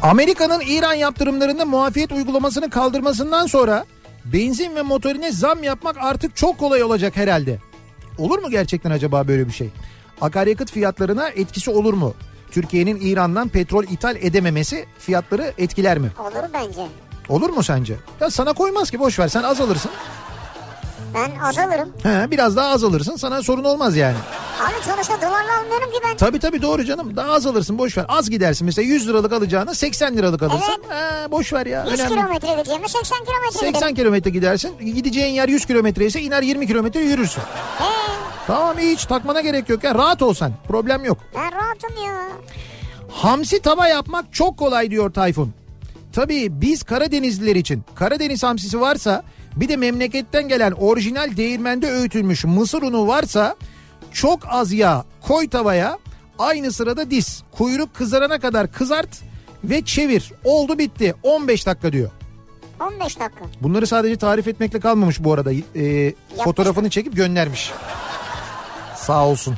Amerika'nın İran yaptırımlarında muafiyet uygulamasını kaldırmasından sonra benzin ve motorine zam yapmak artık çok kolay olacak herhalde. Olur mu gerçekten acaba böyle bir şey? Akaryakıt fiyatlarına etkisi olur mu? Türkiye'nin İran'dan petrol ithal edememesi fiyatları etkiler mi? Olur bence. Olur mu sence? Ya sana koymaz ki boş ver sen az alırsın. Ben azalırım. He, biraz daha az alırsın sana sorun olmaz yani. Abi sonuçta dolarla almıyorum ki ben. Tabii tabii doğru canım daha az alırsın boş ver. Az gidersin mesela 100 liralık alacağına 80 liralık alırsın. He, boş ver ya 100 önemli. kilometre gideceğime 80 kilometre 80 giderim. kilometre gidersin. Gideceğin yer 100 kilometre ise iner 20 kilometre yürürsün. He, Tamam hiç takmana gerek yok ya rahat ol sen. Problem yok. ben rahatım ya. Hamsi tava yapmak çok kolay diyor Tayfun. Tabii biz Karadenizliler için Karadeniz hamsisi varsa bir de memleketten gelen orijinal değirmende öğütülmüş mısır unu varsa çok az yağ koy tavaya aynı sırada diz kuyruk kızarana kadar kızart ve çevir oldu bitti 15 dakika diyor. 15 dakika. Bunları sadece tarif etmekle kalmamış bu arada Ee, fotoğrafını çekip göndermiş. Sağ olsun.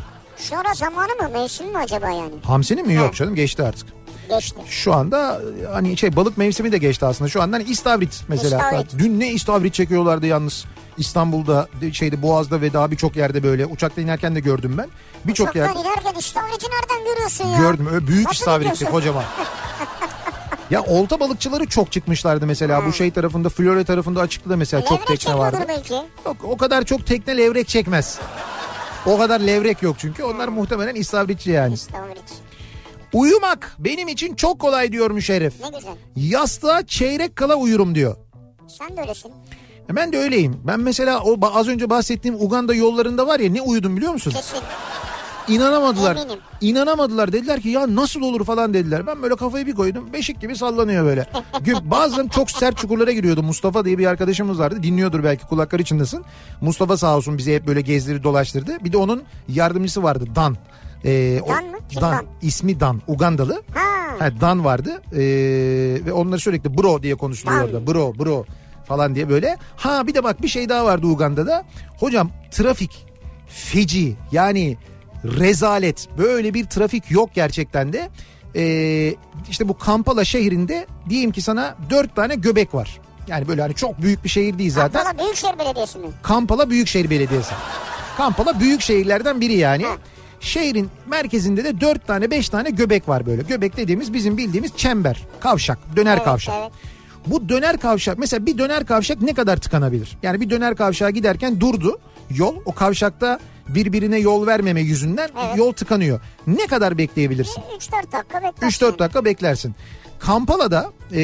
Ara zamanı mı mevsim mi acaba yani? Hamsinin mi? Yok canım geçti artık. Geçti. Şu anda hani şey balık mevsimi de geçti aslında. Şu anda hani istavrit mesela. İstavrit. Dün ne istavrit çekiyorlardı yalnız. İstanbul'da de- şeyde Boğaz'da ve daha birçok yerde böyle uçakta inerken de gördüm ben. Birçok Uçaktan yerde inerken istavriti nereden görüyorsun ya? gördüm. Öyle büyük Nasıl biliyorsun? kocaman. ya olta balıkçıları çok çıkmışlardı mesela bu şey tarafında Florya tarafında açıkta mesela çok Levrek tekne vardı. belki. Yok o kadar çok tekne levrek çekmez. O kadar levrek yok çünkü. Onlar muhtemelen istavritçi yani. İstavrit. Uyumak benim için çok kolay diyor müşerref. Ne güzel. Yastığa çeyrek kala uyurum diyor. Sen de öylesin. E Ben de öyleyim. Ben mesela o az önce bahsettiğim Uganda yollarında var ya ne uyudum biliyor musun? Kesin. İnanamadılar. Eminim. İnanamadılar. Dediler ki ya nasıl olur falan dediler. Ben böyle kafayı bir koydum. Beşik gibi sallanıyor böyle. Bazen çok sert çukurlara giriyordum. Mustafa diye bir arkadaşımız vardı. Dinliyordur belki kulakları içindesin. Mustafa sağ olsun bizi hep böyle gezdirdi dolaştırdı. Bir de onun yardımcısı vardı Dan. O- Dan mı? Kim Dan. Dan? İsmi Dan. Ugandalı. Ha. Ha, Dan vardı Ee, ve onları sürekli bro diye konuşuluyor orada. Bro bro falan diye böyle. Ha bir de bak bir şey daha vardı Uganda'da. Hocam trafik feci yani rezalet böyle bir trafik yok gerçekten de. Ee, işte bu Kampala şehrinde diyeyim ki sana dört tane göbek var. Yani böyle hani çok büyük bir şehir değil zaten. Kampala Büyükşehir Belediyesi mi? Kampala Büyükşehir Belediyesi. Kampala büyük şehirlerden biri yani. Şehrin merkezinde de dört tane beş tane göbek var böyle. Göbek dediğimiz bizim bildiğimiz çember, kavşak, döner Evet, kavşak. evet. Bu döner kavşak mesela bir döner kavşak ne kadar tıkanabilir? Yani bir döner kavşağa giderken durdu yol. O kavşakta birbirine yol vermeme yüzünden Evet. yol tıkanıyor. Ne kadar bekleyebilirsin? 3-4 dakika beklersin. 3-4 dakika beklersin. Kampala'da e,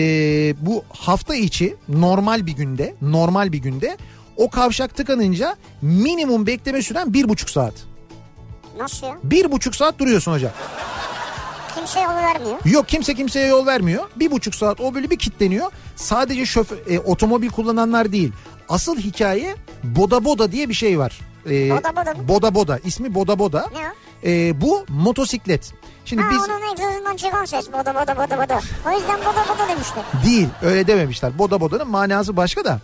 bu hafta içi normal bir günde normal bir günde o kavşak tıkanınca minimum bekleme süren bir buçuk saat. Nasıl ya? Bir buçuk saat duruyorsun hocam. Kimse yol vermiyor. Yok kimse kimseye yol vermiyor. Bir buçuk saat o böyle bir kitleniyor. Sadece şoför, e, otomobil kullananlar değil. Asıl hikaye boda boda diye bir şey var. E, Boda boda mı? Boda boda. İsmi boda boda. Ne o? E, bu motosiklet. Şimdi Ha biz onun egzozundan çıkan ses boda boda boda boda. O yüzden boda boda demişler. Değil öyle dememişler. Boda boda'nın manası başka da.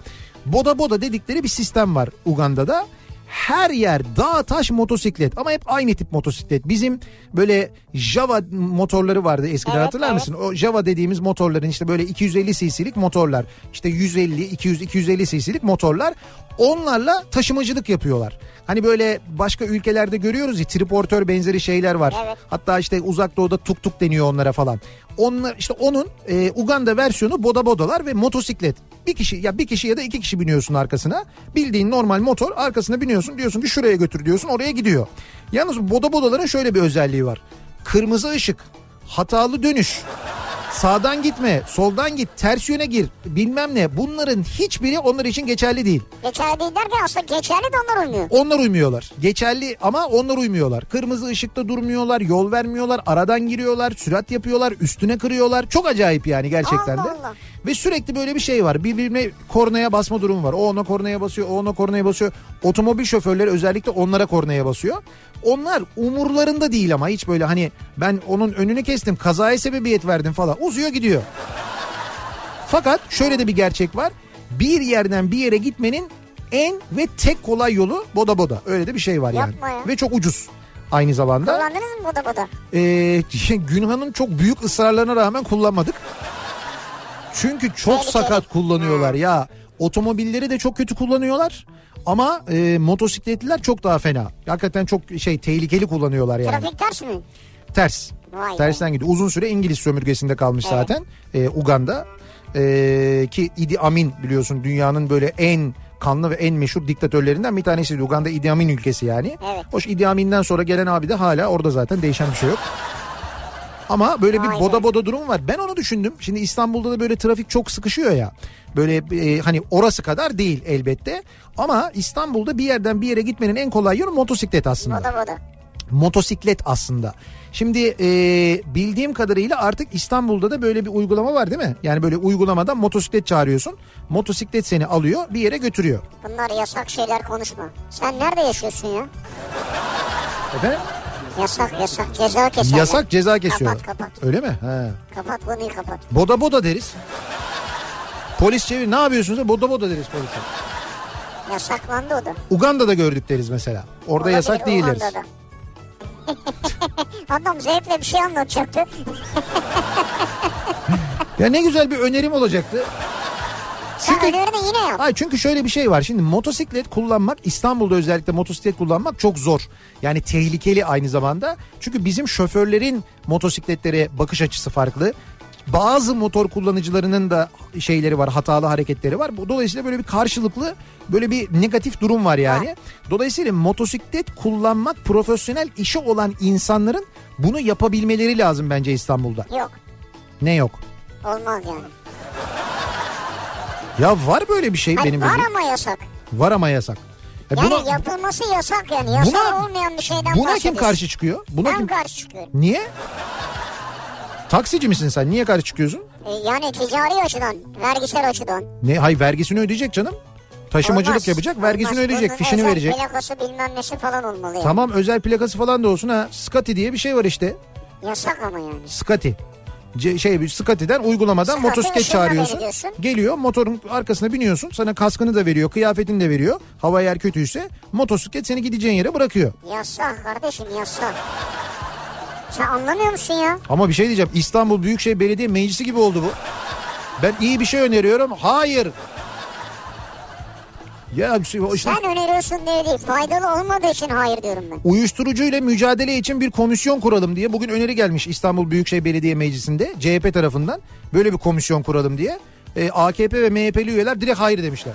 Boda boda dedikleri bir sistem var Uganda'da. Her yer dağ taş motosiklet ama hep aynı tip motosiklet. Bizim böyle Java motorları vardı eskiden Evet, hatırlar evet. mısın? O Java dediğimiz motorların işte böyle 250 cc'lik motorlar. işte 150, 200, 250 cc'lik motorlar. Onlarla taşımacılık yapıyorlar. Hani böyle başka ülkelerde görüyoruz ya triportör benzeri şeyler var. Evet. Hatta işte uzak doğuda tuk tuk deniyor onlara falan. Onlar işte onun e, Uganda versiyonu boda bodalar ve motosiklet. Bir kişi ya bir kişi ya da iki kişi biniyorsun arkasına. Bildiğin normal motor arkasına biniyorsun diyorsun ki şuraya götür diyorsun oraya gidiyor. Yalnız boda bodaların şöyle bir özelliği var. Kırmızı ışık, hatalı dönüş, Sağdan gitme, soldan git, ters yöne gir, bilmem ne. Bunların hiçbiri onlar için geçerli değil. Geçerli değil derken aslında geçerli de onlar uymuyor. Onlar uymuyorlar. Geçerli ama onlar uymuyorlar. Kırmızı ışıkta durmuyorlar, yol vermiyorlar, aradan giriyorlar, sürat yapıyorlar, üstüne kırıyorlar. Çok acayip yani gerçekten Allah de. Allah. Ve sürekli böyle bir şey var. Birbirine kornaya basma durumu var. O ona kornaya basıyor, o ona kornaya basıyor. Otomobil şoförleri özellikle onlara kornaya basıyor. Onlar umurlarında değil ama hiç böyle hani ben onun önünü kestim, kazaya sebebiyet verdim falan. Uzuyor gidiyor. Fakat şöyle de bir gerçek var. Bir yerden bir yere gitmenin en ve tek kolay yolu boda boda. Öyle de bir şey var yani. Ya. Ve çok ucuz aynı zamanda. Kullandınız mı bu da bu da? Ee, Günhan'ın çok büyük ısrarlarına rağmen kullanmadık. Çünkü çok sakat kullanıyorlar ya. Otomobilleri de çok kötü kullanıyorlar. Ama e, motosikletliler çok daha fena. Hakikaten çok şey tehlikeli kullanıyorlar yani. Trafik ters mi? Ters. Vay be. Tersten gidiyor. Uzun süre İngiliz sömürgesinde kalmış Evet. zaten. Ee, Uganda. Ee, ki Idi Amin biliyorsun dünyanın böyle en kanlı ve en meşhur diktatörlerinden bir tanesiydi. Uganda Idi Amin ülkesi yani. Evet. Hoş Idi Amin'den sonra gelen abi de hala orada zaten değişen bir şey yok. Ama böyle bir Vay be. boda boda durum var. Ben onu düşündüm. Şimdi İstanbul'da da böyle trafik çok sıkışıyor ya. Böyle e, hani orası kadar değil elbette. Ama İstanbul'da bir yerden bir yere gitmenin en kolay yolu motosiklet aslında Bu da bu da. motosiklet aslında. Şimdi e, bildiğim kadarıyla artık İstanbul'da da böyle bir uygulama var değil mi? Yani böyle uygulamadan motosiklet çağırıyorsun. Motosiklet seni alıyor bir yere götürüyor. Bunlar yasak şeyler konuşma. Sen nerede yaşıyorsun ya? Efendim? Yasak yasak ceza keser. Yasak ceza kesiyor. Kapat kapat. Öyle mi? He. Kapat konuyu kapat. Boda boda deriz. Polis çevir ne yapıyorsunuz? Boda boda deriz polise. Yasaklandı o da. Uganda'da gördük deriz mesela. Orada Olabilir, yasak değil deriz. Adam zevkle bir şey anlatacaktı. Ya ne güzel bir önerim olacaktı. Önerini yine yap. Hayır çünkü şöyle bir şey var. Şimdi motosiklet kullanmak İstanbul'da özellikle motosiklet kullanmak çok zor. Yani tehlikeli aynı zamanda. Çünkü bizim şoförlerin motosikletlere bakış açısı farklı. Bazı motor kullanıcılarının da şeyleri var, hatalı hareketleri var. Dolayısıyla böyle bir karşılıklı böyle bir negatif durum var yani. Dolayısıyla motosiklet kullanmak profesyonel işi olan insanların bunu yapabilmeleri lazım bence İstanbul'da. Yok Ne yok? olmaz yani. Ya var böyle bir şey Hayır, benim var bildiğim. ama yasak. Var ama yasak. E Yani buna- yapılması yasak yani. Yasal Buna- olmayan bir şeyden Buna kim karşı çıkıyor? Buna Ben kim? karşı çıkıyorum. Niye? Taksici misin sen? Niye karşı çıkıyorsun? E, yani ticari açıdan, vergisel açıdan. Ne? Hay vergisini ödeyecek canım. Taşımacılık Olmaz, yapacak, vergisini olmaz. ödeyecek, Bunun fişini özel verecek. plakası bilmem nesi falan olmalı yani. Tamam özel plakası falan da olsun ha. Scotty diye bir şey var işte. Yasak ama yani. Scotty. Ce- şey bir Scotty'den uygulamadan Scotty motosiklet çağırıyorsun. Geliyor motorun arkasına biniyorsun. Sana kaskını da veriyor, kıyafetini de veriyor. Hava yer kötüyse motosiklet seni gideceğin yere bırakıyor. Yasak kardeşim yasak. Sen anlamıyor musun ya? Ama bir şey diyeceğim. İstanbul Büyükşehir Belediye Meclisi gibi oldu bu. Ben iyi bir şey öneriyorum. Hayır. Ya işte Sen öneriyorsun diye değil. Faydalı olmadığı için hayır diyorum ben. uyuşturucuyla mücadele için bir komisyon kuralım diye bugün öneri gelmiş İstanbul Büyükşehir Belediye Meclisi'nde CHP tarafından böyle bir komisyon kuralım diye. E, AKP ve MHP'li üyeler direkt hayır demişler.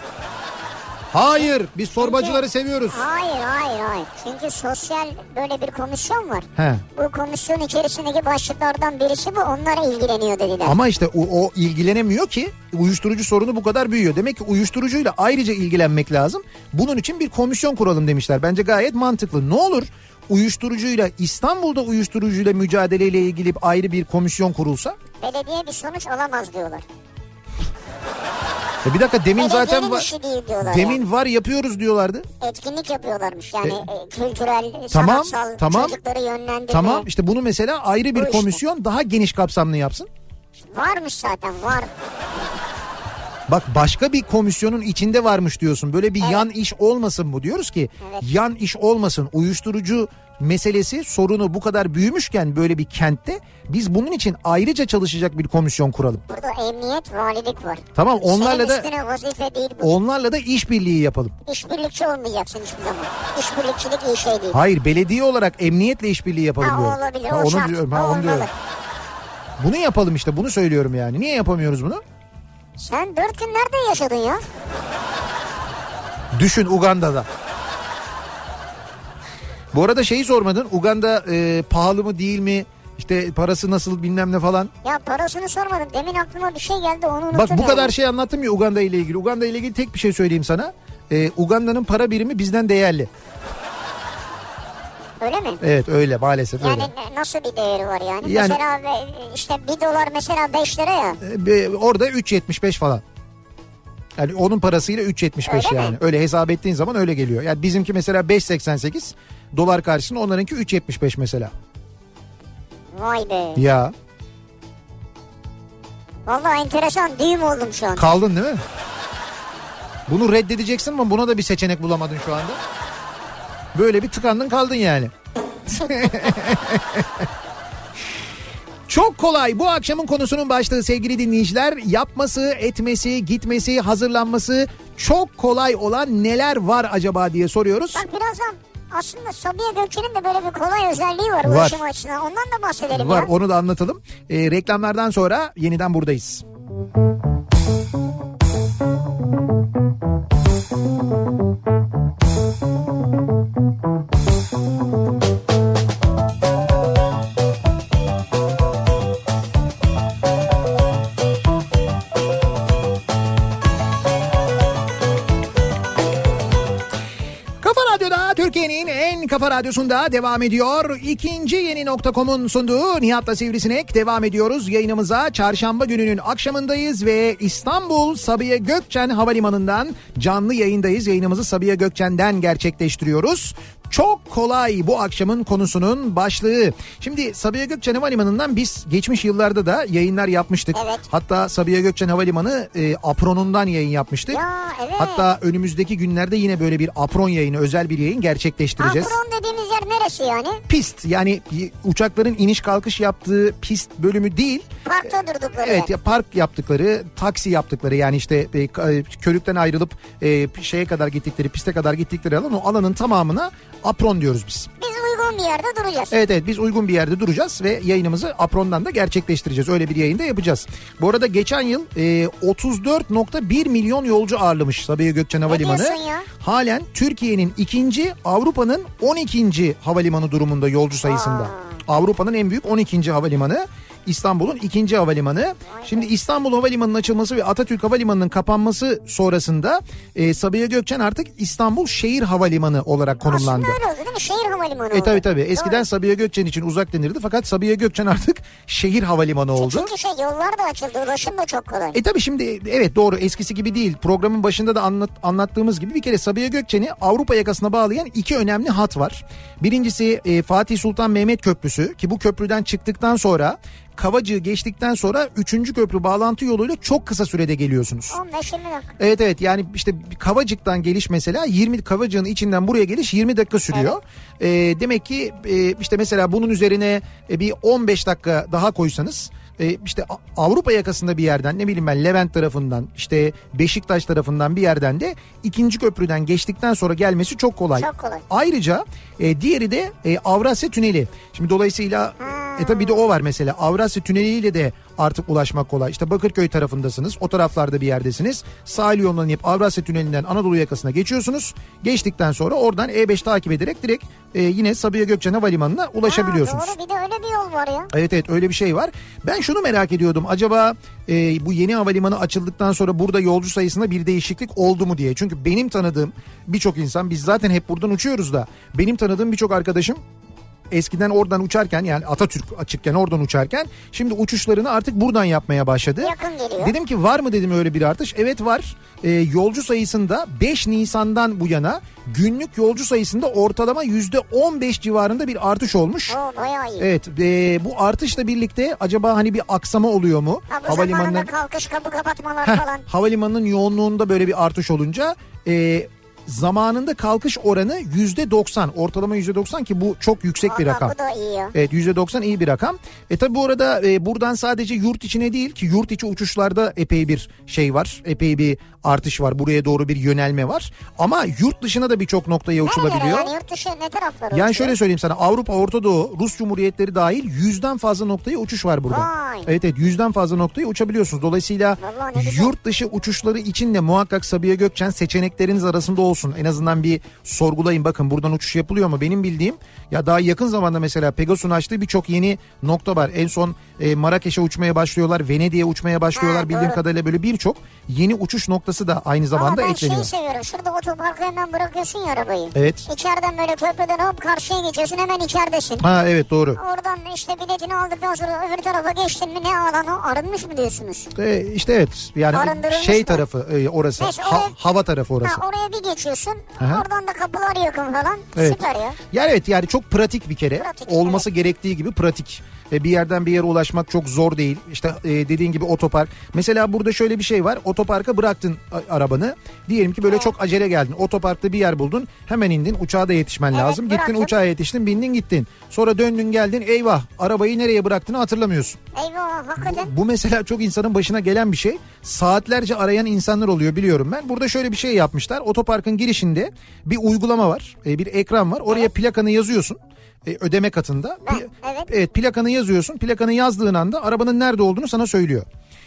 Hayır biz torbacıları seviyoruz. Hayır hayır hayır. Çünkü sosyal böyle bir komisyon var. He. Bu komisyon içerisindeki başlıklardan birisi bu. Onlara ilgileniyor dediler. Ama işte o, o ilgilenemiyor ki uyuşturucu sorunu bu kadar büyüyor. Demek ki uyuşturucuyla ayrıca ilgilenmek lazım. Bunun için bir komisyon kuralım demişler. Bence gayet mantıklı. Ne olur uyuşturucuyla İstanbul'da uyuşturucuyla mücadeleyle ilgili ayrı bir komisyon kurulsa? Belediye bir sonuç alamaz diyorlar. E bir dakika demin zaten Belediyenin var. değil diyorlar Demin yani. var yapıyoruz diyorlardı. Etkinlik yapıyorlarmış yani E, e, kültürel, tamam, sanatsal tamam. çocukları yönlendirme. Tamam işte bunu mesela ayrı bir Bu işte. komisyon daha geniş kapsamlı yapsın. Varmış zaten var. Bak başka bir komisyonun içinde varmış diyorsun. Böyle bir yan iş olmasın bu diyoruz ki. Evet. Yan iş olmasın. Uyuşturucu meselesi sorunu bu kadar büyümüşken böyle bir kentte biz bunun için ayrıca çalışacak bir komisyon kuralım. Burada emniyet, valilik var. Tamam onlarla Senin da vazife değil bu. onlarla da işbirliği yapalım. İşbirlikçi olmayacaksın hiçbir zaman. İşbirlikçilik iyi şey değil. Hayır belediye olarak emniyetle işbirliği yapalım Ha, o diyorum. olabilir, Ha, o onu şart, diyorum, o ha, onu olmalı. diyorum. Bunu yapalım işte bunu söylüyorum yani. Niye yapamıyoruz bunu? Sen dört gün nerede yaşadın ya? Düşün Uganda'da. Bu arada şeyi sormadın. Uganda e, pahalı mı değil mi? İşte parası nasıl bilmem ne falan. Ya parasını sormadım. Demin aklıma bir şey geldi onu unuttum. Bak bu yani. kadar şey anlattım ya Uganda ile ilgili. Uganda ile ilgili tek bir şey söyleyeyim sana. Ee, Uganda'nın para birimi bizden değerli. Öyle mi? Evet öyle maalesef Yani öyle. ne- nasıl bir değeri var yani? Yani- Mesela işte bir dolar mesela 5 lira ya. Be- orada 3.75 falan. Yani onun parasıyla 3.75 Öyle mi? yani. Öyle hesap ettiğin zaman öyle geliyor. Yani bizimki mesela 5.88 dolar karşısında onlarınki 3.75 mesela. Vay be. Ya Vallahi enteresan düğüm oldum şu an. kaldın değil mi? Bunu reddedeceksin ama buna da bir seçenek bulamadın şu anda. Böyle bir tıkandın kaldın yani. Çok kolay bu akşamın konusunun başlığı sevgili dinleyiciler. Yapması, etmesi, gitmesi, hazırlanması çok kolay olan neler var acaba diye soruyoruz. Bak birazdan aslında Sabiha Gökçen'in de böyle bir kolay özelliği var, Var. ulaşım açısından. Ondan da bahsedelim Var ya. onu da anlatalım. Ee, reklamlardan sonra yeniden buradayız. Kafa kafa radyosunda devam ediyor. İkinci yeni nokta.com'un sunduğu Nihat'la Sivrisinek devam ediyoruz. Yayınımıza çarşamba gününün akşamındayız ve İstanbul Sabiha Gökçen Havalimanı'ndan canlı yayındayız. Yayınımızı Sabiha Gökçen'den gerçekleştiriyoruz. Çok kolay bu akşamın konusunun başlığı. Şimdi Sabiha Gökçen Havalimanı'ndan biz geçmiş yıllarda da yayınlar yapmıştık. Evet. Hatta Sabiha Gökçen Havalimanı e, apronundan yayın yapmıştık. Ya, evet. Hatta önümüzdeki günlerde yine böyle bir apron yayını, özel bir yayın gerçekleştireceğiz. Apron dediğimiz yer neresi yani? Pist yani uçakların iniş kalkış yaptığı pist bölümü değil. Parkta durdukları Evet ya park yaptıkları, taksi yaptıkları yani işte e, e, körükten ayrılıp e, şeye kadar gittikleri, piste kadar gittikleri alan o alanın tamamına apron diyoruz biz. Biz uygun bir yerde duracağız. Evet evet biz uygun bir yerde duracağız ve yayınımızı Apron'dan da gerçekleştireceğiz. Öyle bir yayında yapacağız. Bu arada geçen yıl e, 34.1 milyon yolcu ağırlamış Sabiha Gökçen Havalimanı. ya? Halen Türkiye'nin ikinci Avrupa'nın 12. havalimanı durumunda yolcu sayısında. Avrupa'nın en büyük 12. havalimanı. İstanbul'un ikinci havalimanı. Şimdi İstanbul Havalimanı'nın açılması ve Atatürk Havalimanı'nın kapanması sonrasında e, Sabiha Gökçen artık İstanbul Şehir Havalimanı olarak konumlandı. Aslında öyle oldu değil mi? Şehir havalimanı E oldu. tabi tabi. Eskiden Doğru. Sabiha Gökçen için uzak denirdi fakat Sabiha Gökçen artık şehir havalimanı oldu. Çünkü şey yollar da açıldı. Ulaşım da çok kolay. E tabi şimdi evet doğru eskisi gibi değil. Programın başında da anlat, anlattığımız gibi bir kere Sabiha Gökçen'i Avrupa yakasına bağlayan iki önemli hat var. Birincisi e, Fatih Sultan Mehmet Köprüsü ki bu köprüden çıktıktan sonra Kavacığı geçtikten sonra 3. köprü bağlantı yoluyla çok kısa sürede geliyorsunuz. 15-20 dakika. Evet evet yani işte Kavacık'tan geliş mesela 20 Kavacık'ın içinden buraya geliş 20 dakika sürüyor. Ee, demek ki e, işte mesela bunun üzerine e, bir 15 dakika daha koysanız e, işte Avrupa yakasında bir yerden ne bileyim ben Levent tarafından işte Beşiktaş tarafından bir yerden de ikinci köprüden geçtikten sonra gelmesi çok kolay. Çok kolay. Ayrıca e, diğeri de e, Avrasya Tüneli. Şimdi dolayısıyla e tabi bir de o var mesela Avrasya Tüneli'yle de artık ulaşmak kolay. İşte Bakırköy tarafındasınız o taraflarda bir yerdesiniz. Sahil yolundan inip Avrasya Tüneli'nden Anadolu yakasına geçiyorsunuz. Geçtikten sonra oradan E5 takip ederek direkt e, yine Sabiha Gökçen Havalimanı'na ulaşabiliyorsunuz. Ha, doğru bir de öyle bir yol var ya. Evet evet öyle bir şey var. Ben şunu merak ediyordum. Acaba e, bu yeni havalimanı açıldıktan sonra burada yolcu sayısında bir değişiklik oldu mu diye. Çünkü benim tanıdığım birçok insan biz zaten hep buradan uçuyoruz da benim tanıdığım birçok arkadaşım eskiden oradan uçarken yani Atatürk açıkken oradan uçarken şimdi uçuşlarını artık buradan yapmaya başladı. Yakın geliyor. Dedim ki var mı dedim öyle bir artış. Evet var. E, yolcu sayısında 5 Nisan'dan bu yana günlük yolcu sayısında ortalama %15 civarında bir artış olmuş. Oo bayağı iyi. Evet e, bu artışla birlikte acaba hani bir aksama oluyor mu? Ha, bu zamanında kalkış kapı kapatmalar Heh, falan. havalimanının yoğunluğunda böyle bir artış olunca e, zamanında kalkış oranı yüzde 90 ortalama yüzde 90 ki bu çok yüksek bir Valla rakam. Bu da iyi ya. Evet %90 iyi bir rakam. E tabi bu arada e, buradan sadece yurt içine değil ki yurt içi uçuşlarda epey bir şey var. Epey bir artış var. Buraya doğru bir yönelme var. Ama yurt dışına da birçok noktaya uçulabiliyor. yani yurt dışı ne taraflara Yani uçuyor? şöyle söyleyeyim sana Avrupa, Orta Doğu, Rus Cumhuriyetleri dahil yüzden fazla noktaya uçuş var burada. Vay. Evet evet yüzden fazla noktaya uçabiliyorsunuz. Dolayısıyla yurt dışı uçuşları için de muhakkak Sabiha Gökçen seçenekleriniz arasında olsun olsun en azından bir sorgulayın bakın buradan uçuş yapılıyor mu? Benim bildiğim ya daha yakın zamanda mesela Pegasus'un açtığı birçok yeni nokta var. En son e, Marrakeş'e uçmaya başlıyorlar, Venedik'e uçmaya başlıyorlar. Ha, Bildiğim doğru. kadarıyla böyle birçok yeni uçuş noktası da aynı zamanda Ama ben ekleniyor. şeyi seviyorum. Şurada otoparka hemen bırakıyorsun ya arabayı. Evet. İçeriden böyle köprüden hop karşıya geçiyorsun hemen içeridesin. Ha evet doğru. Oradan işte biletini aldıktan sonra öbür tarafa geçtin mi ne alan o arınmış mı diyorsunuz? E, işte evet yani şey mı? tarafı e, orası. Neyse, Ha- oraya- hava tarafı orası. Ha, oraya bir geçiyorsun. Aha. Oradan da kapılar yakın falan. Evet. Süper ya. Yani evet yani çok pratik bir kere. Pratik, Olması gerektiği gibi pratik. E, bir yerden bir yere ulaşmak çok zor değil. İşte e, dediğin gibi otopark. Mesela burada şöyle bir şey var. Otoparka bıraktın arabanı. Diyelim ki böyle çok acele geldin. Otoparkta bir yer buldun. Hemen indin. Uçağa da yetişmen Evet, lazım. Gittin bıraktım. uçağa yetiştin. Bindin gittin. Sonra döndün geldin. Eyvah arabayı nereye bıraktığını hatırlamıyorsun. Eyvah hakikaten. Bu mesela çok insanın başına gelen bir şey. Saatlerce arayan insanlar oluyor biliyorum ben. Burada şöyle bir şey yapmışlar. Otoparkın girişinde bir uygulama var. e, bir ekran var. Oraya plakanı yazıyorsun. E, ödeme katında. Evet. Evet plakanı yazıyorsun. Plakanı yazdığın anda arabanın nerede olduğunu sana söylüyor.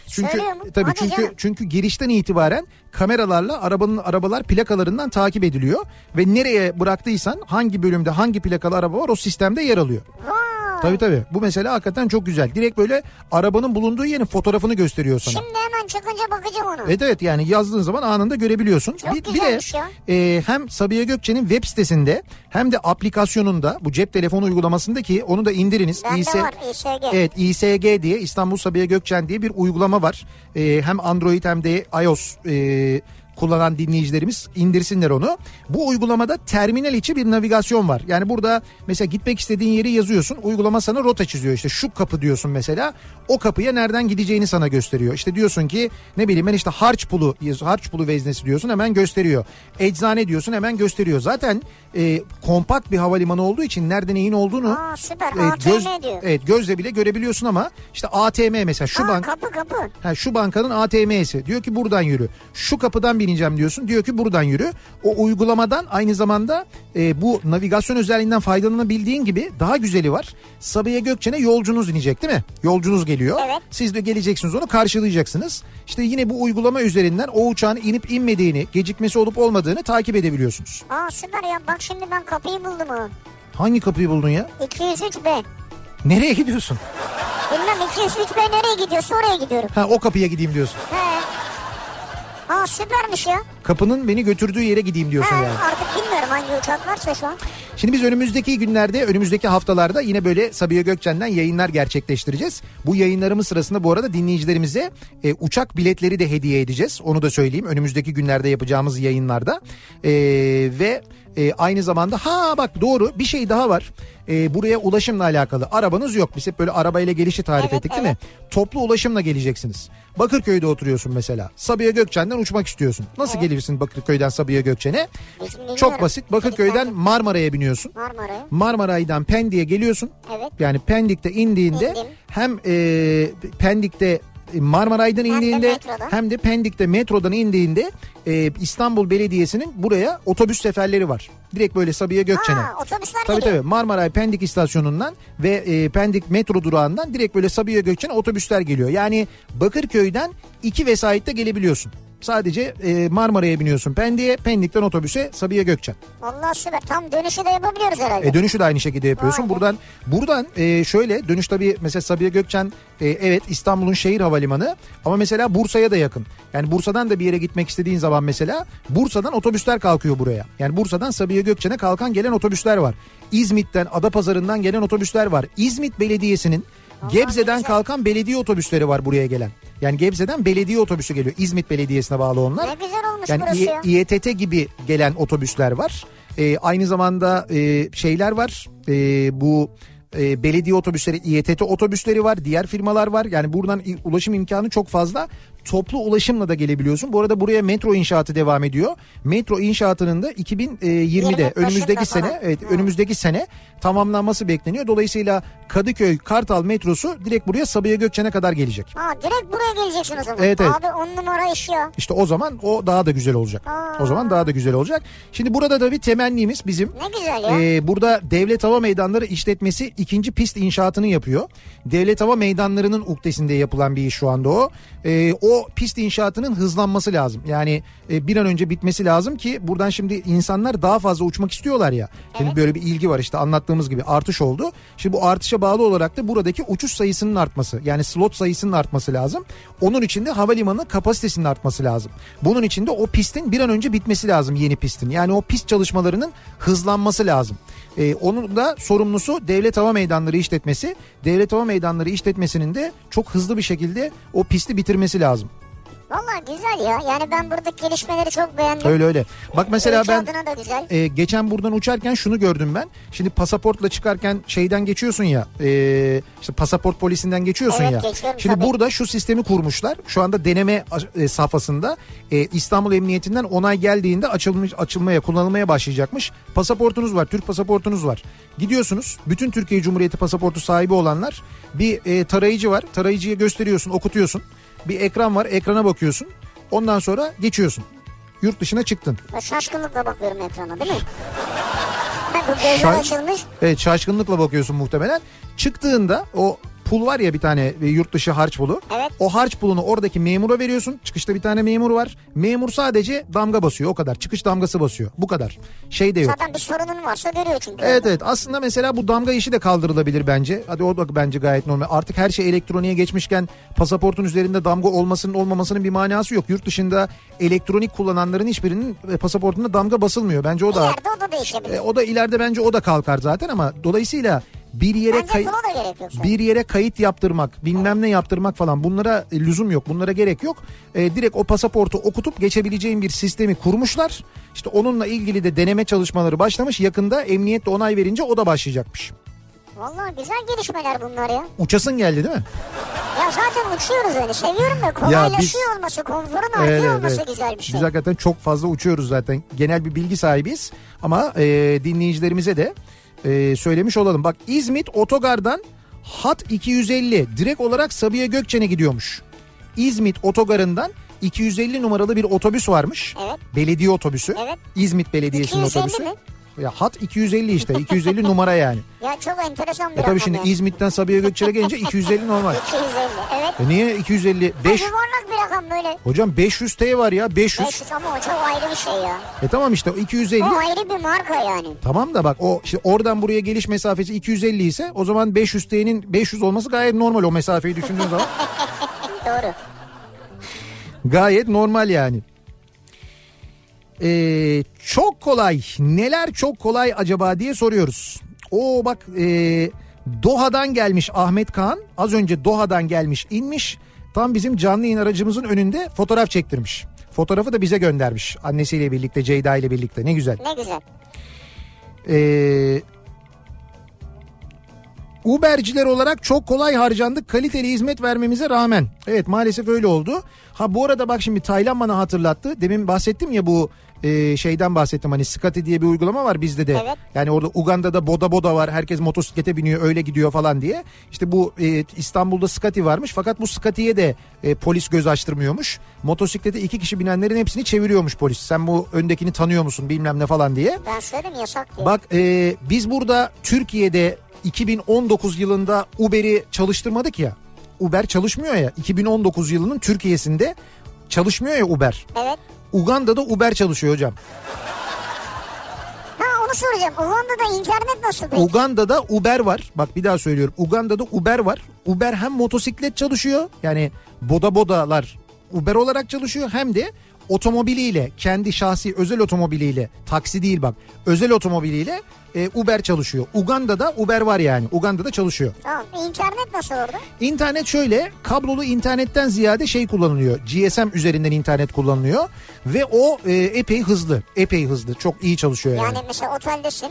Çünkü mu? tabii Hadi çünkü canım. çünkü girişten itibaren kameralarla arabanın arabalar plakalarından takip ediliyor ve nereye bıraktıysan hangi bölümde hangi plakalı araba var o sistemde yer alıyor. Vay. Tabii tabii. Bu mesela hakikaten çok güzel. Direkt böyle arabanın bulunduğu yerin fotoğrafını gösteriyor sana. Şimdi hemen çıkınca bakacağım ona. Evet evet yani yazdığın zaman anında görebiliyorsun. Çok bir, bir de ya. e, hem Sabiha Gökçen'in web sitesinde hem de aplikasyonunda bu cep telefonu uygulamasında ki onu da indiriniz. Bende İS var İSG. Evet İSG diye İstanbul Sabiha Gökçen diye bir uygulama var. E, hem Android hem de iOS e, kullanan dinleyicilerimiz indirsinler onu. Bu uygulamada terminal içi bir navigasyon var. Yani burada mesela gitmek istediğin yeri yazıyorsun. Uygulama sana rota çiziyor. İşte şu kapı diyorsun mesela. O kapıya nereden gideceğini sana gösteriyor. İşte diyorsun ki ne bileyim ben işte harç pulu, harç pulu veznesi diyorsun hemen gösteriyor. Eczane diyorsun hemen gösteriyor. Zaten e, kompakt bir havalimanı olduğu için nerede neyin olduğunu Aa süper e, göz, diyor. evet, gözle bile görebiliyorsun ama işte ATM mesela şu Aa, bank kapı kapı. Ha, şu bankanın ATM'si diyor ki buradan yürü. Şu kapıdan bineceğim diyorsun diyor ki buradan yürü. O uygulamadan aynı zamanda e, bu navigasyon özelliğinden faydalanabildiğin gibi daha güzeli var. Sabiha Gökçen'e yolcunuz inecek değil mi? Yolcunuz geliyor. Evet. Siz de geleceksiniz onu karşılayacaksınız. İşte yine bu uygulama üzerinden o uçağın inip inmediğini, gecikmesi olup olmadığını takip edebiliyorsunuz. Aa süper ya bak şimdi ben kapıyı buldum ha. Hangi kapıyı buldun ya? 203B. Nereye gidiyorsun? Bilmem 203B nereye gidiyorsa oraya gidiyorum. Ha o kapıya gideyim diyorsun. He. Aa süpermiş ya. Kapının beni götürdüğü yere gideyim diyorsun He, yani. artık bilmiyorum hangi uçak varsa şu an. Şimdi biz önümüzdeki günlerde, önümüzdeki haftalarda yine böyle Sabiha Gökçen'den yayınlar gerçekleştireceğiz. Bu yayınlarımız sırasında bu arada dinleyicilerimize e, uçak biletleri de hediye edeceğiz. Onu da söyleyeyim. Önümüzdeki günlerde yapacağımız yayınlarda. E, ve e, aynı zamanda ha bak doğru bir şey daha var. E, buraya ulaşımla alakalı. Arabanız yok. Biz hep böyle arabayla gelişi tarif Evet, ettik değil mi? Toplu ulaşımla geleceksiniz. Bakırköy'de oturuyorsun mesela. Sabiha Gökçen'den uçmak istiyorsun. Nasıl gelirsin Bakırköy'den Sabiha Gökçen'e? Çok basit. Bakırköy'den Marmara'ya biniyorsun. Marmara'ya. Marmaray'dan Pendik'e geliyorsun. Evet. Yani Pendik'te indiğinde İndim. hem e, Pendik'te Marmaray'dan Hem de indiğinde hem de Pendik'te metrodan indiğinde e, İstanbul Belediyesi'nin buraya otobüs seferleri var. Direkt böyle Sabiha Gökçen'e. Aa otobüsler Tabii geliyor. tabii Marmaray Pendik istasyonundan ve e, Pendik metro durağından direkt böyle Sabiha Gökçen'e otobüsler geliyor. Yani Bakırköy'den iki vesaitte gelebiliyorsun. Sadece e, Marmara'ya biniyorsun Pendik'e, Pendik'ten otobüse Sabiha Gökçen. Vallahi süper. Tam dönüşü de yapabiliyoruz herhalde. E, dönüşü de aynı şekilde yapıyorsun. Be. Buradan buradan e, şöyle dönüş tabii mesela Sabiha Gökçen e, evet İstanbul'un şehir havalimanı ama mesela Bursa'ya da yakın. Yani Bursa'dan da bir yere gitmek istediğin zaman mesela Bursa'dan otobüsler kalkıyor buraya. Yani Bursa'dan Sabiha Gökçen'e kalkan gelen otobüsler var. İzmit'ten Adapazarı'ndan gelen otobüsler var. İzmit Belediyesi'nin Gebze'den kalkan belediye otobüsleri var buraya gelen. Yani Gebze'den belediye otobüsü geliyor. İzmit Belediyesi'ne bağlı onlar. Ne güzel olmuş Yani burası İ- ya. İETT gibi gelen otobüsler var. Ee, aynı zamanda e, şeyler var. Ee, bu e, belediye otobüsleri, İETT otobüsleri var. Diğer firmalar var. Yani buradan ulaşım imkanı çok fazla. Toplu ulaşımla da gelebiliyorsun. Bu arada buraya metro inşaatı devam ediyor. Metro inşaatının da 2020'de Yirmi önümüzdeki sene evet Hı. önümüzdeki sene tamamlanması bekleniyor. Dolayısıyla Kadıköy Kartal metrosu direkt buraya Sabiha Gökçen'e kadar gelecek. Aa direkt buraya geleceksin o zaman. Evet, evet. Abi on numara iş ya. İşte o zaman o daha da güzel olacak. Aa. O zaman daha da güzel olacak. Şimdi burada da bir temennimiz bizim. Ne güzel ya. Ee, burada Devlet Hava Meydanları işletmesi ikinci pist inşaatını yapıyor. Devlet Hava Meydanları'nın uktesinde yapılan bir iş şu anda o. Ee, o o pist inşaatının hızlanması lazım. Yani e, bir an önce bitmesi lazım ki buradan şimdi insanlar daha fazla uçmak istiyorlar ya. Şimdi böyle bir ilgi var işte anlattığımız gibi artış oldu. Şimdi bu artışa bağlı olarak da buradaki uçuş sayısının artması yani slot sayısının artması lazım. Onun için de havalimanı kapasitesinin artması lazım. Bunun için de o pistin bir an önce bitmesi lazım yeni pistin. Yani o pist çalışmalarının hızlanması lazım. Ee, onun da sorumlusu Devlet Hava Meydanları işletmesi. Devlet Hava Meydanları işletmesinin de çok hızlı bir şekilde o pisti bitirmesi lazım. Valla güzel ya. Yani ben buradaki gelişmeleri çok beğendim. Öyle öyle. Bak mesela Ülke ben e, geçen buradan uçarken şunu gördüm ben. Şimdi pasaportla çıkarken şeyden geçiyorsun ya. e, işte pasaport polisinden geçiyorsun Evet, ya. Şimdi tabii. burada şu sistemi kurmuşlar. Şu anda deneme e, safhasında e, İstanbul Emniyetinden onay geldiğinde açılmış açılmaya kullanılmaya başlayacakmış. Pasaportunuz var, Türk pasaportunuz var. Gidiyorsunuz. Bütün Türkiye Cumhuriyeti pasaportu sahibi olanlar bir e, tarayıcı var. Tarayıcıya gösteriyorsun, okutuyorsun. Bir ekran var, ekrana bakıyorsun. Ondan sonra geçiyorsun. Yurt dışına çıktın. Şaşkınlıkla bakıyorum ekrana değil mi? bu gözler Şaş- açılmış. Evet şaşkınlıkla bakıyorsun muhtemelen. Çıktığında o pul var ya bir tane e, yurt dışı harç pulu. Evet. O harç pulunu oradaki memura veriyorsun. Çıkışta bir tane memur var. Memur sadece damga basıyor o kadar. Çıkış damgası basıyor. Bu kadar. Şey de yok. Zaten bir sorunun varsa görüyor çünkü. Evet evet aslında mesela bu damga işi de kaldırılabilir bence. Hadi o da bence gayet normal. Artık her şey elektroniğe geçmişken pasaportun üzerinde damga olmasının olmamasının bir manası yok. Yurt dışında elektronik kullananların hiçbirinin e, pasaportunda damga basılmıyor. Bence o da İleride o da değişebilir. e, o da ileride bence o da kalkar zaten ama dolayısıyla bir yere kay- bir yere kayıt yaptırmak, bilmem ne yaptırmak falan bunlara e, lüzum yok. Bunlara gerek yok. E, direkt o pasaportu okutup geçebileceğin bir sistemi kurmuşlar. İşte onunla ilgili de deneme çalışmaları başlamış. Yakında emniyet de onay verince o da başlayacakmış. Vallahi güzel gelişmeler bunlar ya. Uçasın geldi değil mi? Ya zaten uçuyoruz yani seviyorum da kolaylaşıyor olması, konforun artıyor olması güzel bir şey. Biz hakikaten çok fazla uçuyoruz zaten. Genel bir bilgi sahibiyiz. Ama e, dinleyicilerimize de e, söylemiş olalım. Bak İzmit Otogar'dan Hat 250 direkt olarak Sabiha Gökçen'e gidiyormuş. İzmit Otogarı'ndan 250 numaralı bir otobüs varmış. Evet. Belediye otobüsü. Evet. İzmit Belediyesi'nin 250 otobüsü. mi? Ya hat 250 işte. 250 numara yani. Ya çok enteresan bir E tabii şimdi yani. İzmit'ten Sabiha Gökçen'e gelince 250 normal. 250 evet. E niye 250? 5 Yuvarlak bir rakam böyle. Hocam 500 T var ya 500. 500 ama o çok ayrı bir şey ya. E tamam işte o 250. O ayrı bir marka yani. Tamam da bak o işte oradan buraya geliş mesafesi 250 ise o zaman 500 T'nin 500 olması gayet normal o mesafeyi düşündüğün zaman. Doğru. Gayet normal yani. Ee, çok kolay. Neler çok kolay acaba diye soruyoruz. Oo bak ee, Doha'dan gelmiş Ahmet Kaan. Az önce Doha'dan gelmiş inmiş. Tam bizim canlı yayın aracımızın önünde fotoğraf çektirmiş. Fotoğrafı da bize göndermiş. Annesiyle birlikte Ceyda ile birlikte ne güzel. Ne güzel. Ee, Uberciler olarak çok kolay harcandık kaliteli hizmet vermemize rağmen. Evet maalesef öyle oldu. Ha bu arada bak şimdi Taylan bana hatırlattı. Demin bahsettim ya bu e, şeyden bahsettim hani Scotty diye bir uygulama var bizde de. Evet. Yani orada Uganda'da boda boda var. Herkes motosiklete biniyor öyle gidiyor falan diye. İşte bu e, İstanbul'da Scotty varmış fakat bu Scotty'ye de e, polis göz açtırmıyormuş. Motosiklete iki kişi binenlerin hepsini çeviriyormuş polis. Sen bu öndekini tanıyor musun bilmem ne falan diye. Ben söyledim yasak diye. Bak e, biz burada Türkiye'de 2019 yılında Uber'i çalıştırmadık ya. Uber çalışmıyor ya. 2019 yılının Türkiye'sinde çalışmıyor ya Uber. Evet. Uganda'da Uber çalışıyor hocam. Ha onu soracağım. Uganda'da internet nasıl peki? Uganda'da Uber var. Bak bir daha söylüyorum. Uganda'da Uber var. Uber hem motosiklet çalışıyor. Yani boda bodalar Uber olarak çalışıyor. Hem de otomobiliyle kendi şahsi özel otomobiliyle taksi değil bak özel otomobiliyle e, Uber çalışıyor. Uganda'da Uber var yani. Uganda'da çalışıyor. Tamam. İnternet nasıl orada? İnternet şöyle kablolu internetten ziyade şey kullanılıyor. GSM üzerinden internet kullanılıyor ve o e, epey hızlı. Epey hızlı. Çok iyi çalışıyor yani. Yani mesela oteldesin.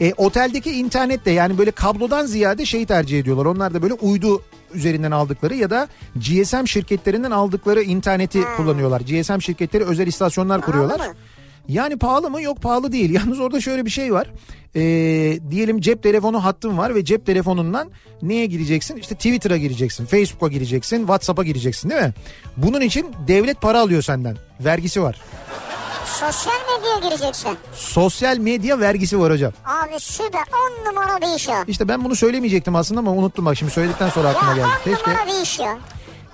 E, oteldeki internet de yani böyle kablodan ziyade şeyi tercih ediyorlar. Onlar da böyle uydu üzerinden aldıkları ya da GSM şirketlerinden aldıkları interneti kullanıyorlar. GSM şirketleri özel istasyonlar kuruyorlar. mı? Yani pahalı mı? Yok pahalı değil. Yalnız orada şöyle bir şey var. Ee, diyelim cep telefonu hattın var ve cep telefonundan neye gireceksin? İşte Twitter'a gireceksin, Facebook'a gireceksin, WhatsApp'a gireceksin değil mi? Bunun için devlet para alıyor senden. Vergisi var. Sosyal medyaya gireceksin. Sosyal medya vergisi var hocam. Abi süper. 10 numara bir iş ya. İşte ben bunu söylemeyecektim aslında ama unuttum bak şimdi söyledikten sonra aklıma Ya geldi. 10 Keşke. numara bir iş ya.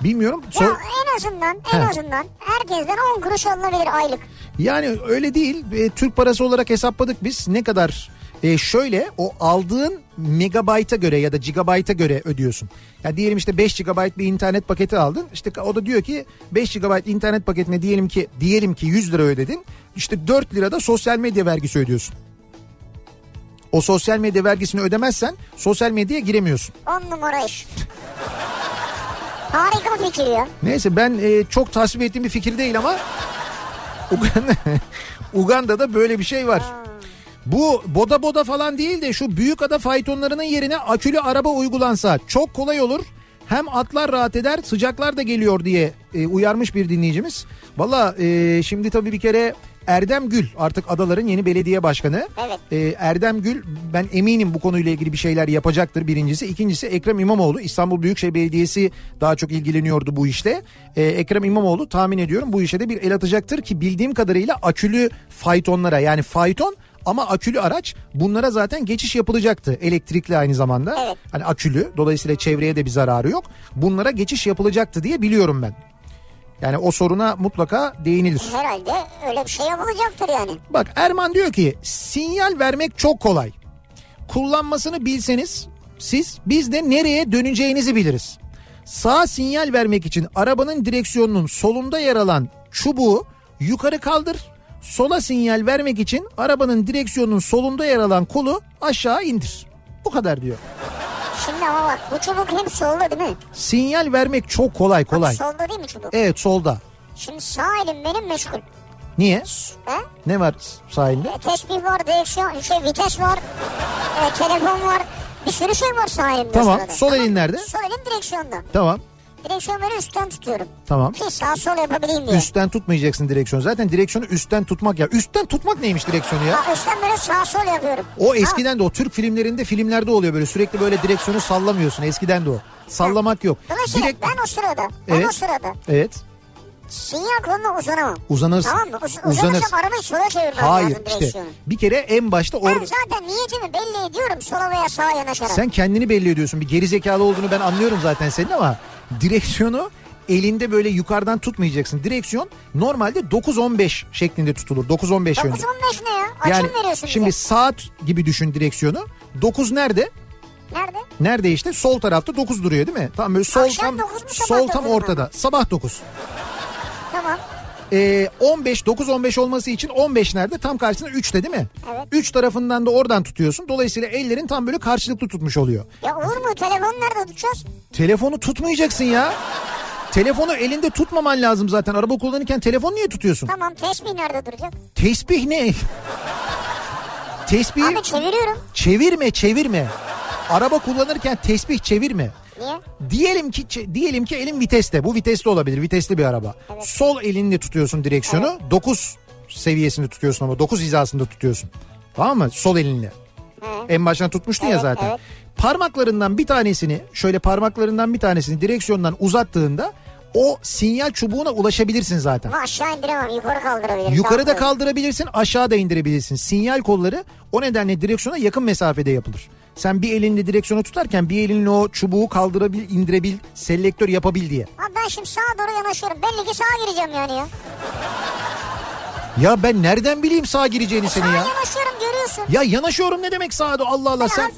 Bilmiyorum. Ya Sor- en azından en He. azından herkesten 10 kuruş alınabilir aylık. Yani öyle değil. E, Türk parası olarak hesapladık biz. Ne kadar e, şöyle o aldığın megabayta göre ya da gigabayta göre ödüyorsun. Ya diyelim işte 5 GB bir internet paketi aldın. İşte o da diyor ki 5 GB internet paketine diyelim ki diyelim ki 100 lira ödedin. İşte 4 lirada sosyal medya vergisi ödüyorsun. O sosyal medya vergisini ödemezsen sosyal medyaya giremiyorsun. 10 numara iş. Harika fikir ya. Neyse ben e, çok tasvip ettiğim bir fikir değil ama Uganda, Uganda'da böyle bir şey var. Bu boda boda falan değil de şu büyük ada faytonlarının yerine akülü araba uygulansa çok kolay olur. Hem atlar rahat eder sıcaklar da geliyor diye e, uyarmış bir dinleyicimiz. Valla e, şimdi tabii bir kere Erdem Gül artık adaların yeni belediye başkanı. Evet. E, Erdem Gül ben eminim bu konuyla ilgili bir şeyler yapacaktır birincisi. İkincisi Ekrem İmamoğlu İstanbul Büyükşehir Belediyesi daha çok ilgileniyordu bu işte. E, Ekrem İmamoğlu tahmin ediyorum bu işe de bir el atacaktır ki bildiğim kadarıyla akülü faytonlara yani fayton ama akülü araç bunlara zaten geçiş yapılacaktı elektrikli aynı zamanda. Evet. Hani akülü dolayısıyla çevreye de bir zararı yok. Bunlara geçiş yapılacaktı diye biliyorum ben. Yani o soruna mutlaka değinilir. Herhalde öyle bir şey yapılacaktır yani. Bak Erman diyor ki sinyal vermek çok kolay. Kullanmasını bilseniz siz biz de nereye döneceğinizi biliriz. Sağ sinyal vermek için arabanın direksiyonunun solunda yer alan çubuğu yukarı kaldır. Sola sinyal vermek için arabanın direksiyonunun solunda yer alan kolu aşağı indir. Bu kadar diyor. Şimdi ama bak bu çubuk hep solda değil mi? Sinyal vermek çok kolay kolay. Solda değil mi çubuk? Evet solda. Şimdi sağ elim benim meşgul. Niye? He? Ne var sahilde? E, tesbih var, direksiyon, şey vites var, e, telefon var. Bir sürü şey var sağ elimde. Tamam, sırada. sol elin nerede? Sol elim direksiyonda. Tamam Direksiyonu böyle üstten tutuyorum. tamam. Ki sağ sol yapabileyim diye. Üstten tutmayacaksın direksiyonu. Zaten direksiyonu üstten tutmak ya. Üstten tutmak neymiş direksiyonu ya? Ha, üstten böyle sağ sol yapıyorum. O eskiden de o Türk filmlerinde filmlerde oluyor böyle sürekli böyle direksiyonu sallamıyorsun. Eskiden de o. Sallamak yok. Dolayısıyla Direkt ben o sırada, ben Evet. o sırada Evet. sinyal koluna uzanamam. Uzanırsın. Tamam mı? Uz- Uzanırsın. uzanırsam arabayı sola çevirmem Hayır lazım işte direksiyonu. bir kere en başta Ben orada zaten niyetimi belli ediyorum sola veya sağa yanaşarak. sen kendini belli ediyorsun. Bir gerizekalı olduğunu ben anlıyorum zaten senin ama direksiyonu elinde böyle yukarıdan tutmayacaksın. Direksiyon normalde 9-15 şeklinde tutulur. 9-15 yönünde. 9-15 ne ya? Açım Yani veriyorsun şimdi bize. saat gibi düşün direksiyonu. 9 nerede? Nerede? Nerede işte? Sol tarafta 9 duruyor değil mi? Tam böyle sol Akşam tam dokuz mu, sabah sol tam dokuz mu? ortada. Sabah 9. Tamam. Ee, 15 9 15 olması için 15 nerede? Tam karşısında 3'te değil mi? Evet. 3 tarafından da oradan tutuyorsun. Dolayısıyla ellerin tam böyle karşılıklı tutmuş oluyor. Ya olur mu? Telefonu nerede tutacağız? Telefonu tutmayacaksın ya. Telefonu elinde tutmaman lazım zaten. Araba kullanırken telefon niye tutuyorsun? Tamam tesbih nerede duracak? Tesbih ne? Tesbih Abi çeviriyorum. çevirme çevirme. Araba kullanırken tesbih çevirme. Niye? Diyelim ki diyelim ki elin viteste. Bu vitesli olabilir. Vitesli bir araba. Sol elinle tutuyorsun direksiyonu. 9 seviyesinde tutuyorsun ama 9 hizasında tutuyorsun. Tamam mı? Sol elinle. En baştan tutmuştun ya Evet, zaten. evet. Parmaklarından bir tanesini şöyle parmaklarından bir tanesini direksiyondan uzattığında o sinyal çubuğuna ulaşabilirsin zaten. Ama aşağı indiremem. Yukarı kaldırabilirim. Yukarıda Tamam. kaldırabilirsin aşağıda indirebilirsin. Sinyal kolları o nedenle direksiyona yakın mesafede yapılır. Sen bir elinle direksiyonu tutarken bir elinle o çubuğu kaldırabil, indirebil, selektör yapabil diye. Abi ben şimdi sağa doğru yanaşıyorum. Belli ki sağa gireceğim yani ya. Ya ben nereden bileyim sağa gireceğini seni Sağa ya? yanaşıyorum görüyorsun. Ya yanaşıyorum ne demek sağa doğru Allah Allah Ben sen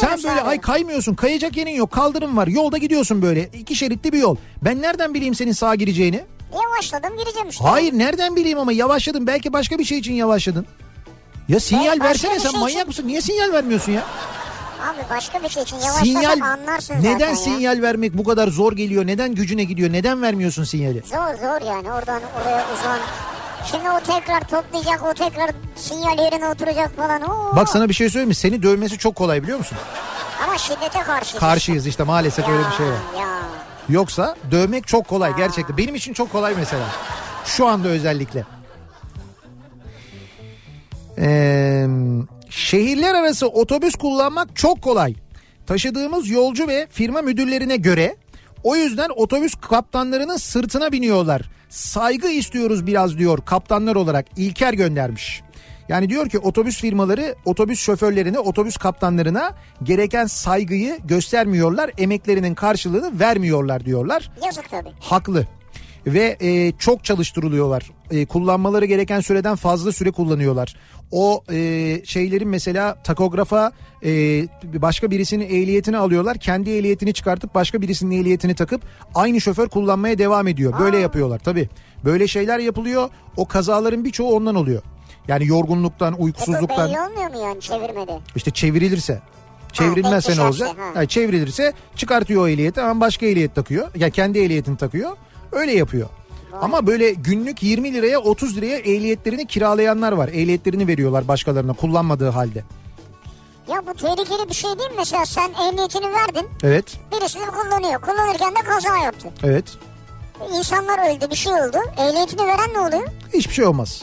sen böyle sağa ay kaymıyorsun kayacak yerin yok kaldırım var yolda gidiyorsun böyle iki şeritli bir yol ben nereden bileyim senin sağa gireceğini Yavaşladım gireceğim işte. hayır nereden bileyim ama yavaşladın belki başka bir şey için yavaşladın ya sinyal başka versene sen şey manyak için- mısın niye sinyal vermiyorsun ya Abi başka bir şey için yavaşlasam sinyal anlarsın zaten neden ya. sinyal vermek bu kadar zor geliyor neden gücüne gidiyor neden vermiyorsun sinyali Zor zor yani oradan oraya uzan. Şimdi o tekrar toplayacak o tekrar sinyal yerine oturacak falan. Oo. bak sana bir şey söyleyeyim mi seni dövmesi çok kolay biliyor musun Ama şiddete karşı. karşıyız işte maalesef öyle bir şey var Ya. Yoksa dövmek çok kolay gerçekten. Benim için çok kolay mesela. Şu anda özellikle. Ee, şehirler arası otobüs kullanmak çok kolay. Taşıdığımız yolcu ve firma müdürlerine göre o yüzden otobüs kaptanlarının sırtına biniyorlar. Saygı istiyoruz biraz diyor kaptanlar olarak İlker göndermiş. Yani diyor ki otobüs firmaları otobüs şoförlerine, otobüs kaptanlarına gereken saygıyı göstermiyorlar. Emeklerinin karşılığını vermiyorlar diyorlar. Yazık tabii. Haklı. Ve e, çok çalıştırılıyorlar. E, kullanmaları gereken süreden fazla süre kullanıyorlar. O e, şeylerin mesela takografa e, başka birisinin ehliyetini alıyorlar. Kendi ehliyetini çıkartıp başka birisinin ehliyetini takıp aynı şoför kullanmaya devam ediyor. Böyle yapıyorlar tabii. Böyle şeyler yapılıyor. O kazaların birçoğu ondan oluyor. Yani yorgunluktan, uykusuzluktan. belli olmuyor mu yani çevirmede? İşte çevrilirse. Çevrilmezse ne olacak? ha. Yani çevrilirse çıkartıyor o ehliyeti ama başka ehliyet takıyor. Ya kendi ehliyetini takıyor. Öyle yapıyor. Ama böyle günlük 20 liraya 30 liraya ehliyetlerini kiralayanlar var. Ehliyetlerini veriyorlar başkalarına kullanmadığı halde. Ya bu tehlikeli bir şey değil mi? Mesela sen ehliyetini verdin. Evet. Birisi de kullanıyor. Kullanırken de kaza yaptı. Evet. İnsanlar öldü bir şey oldu. Ehliyetini veren ne oluyor? Hiçbir şey olmaz.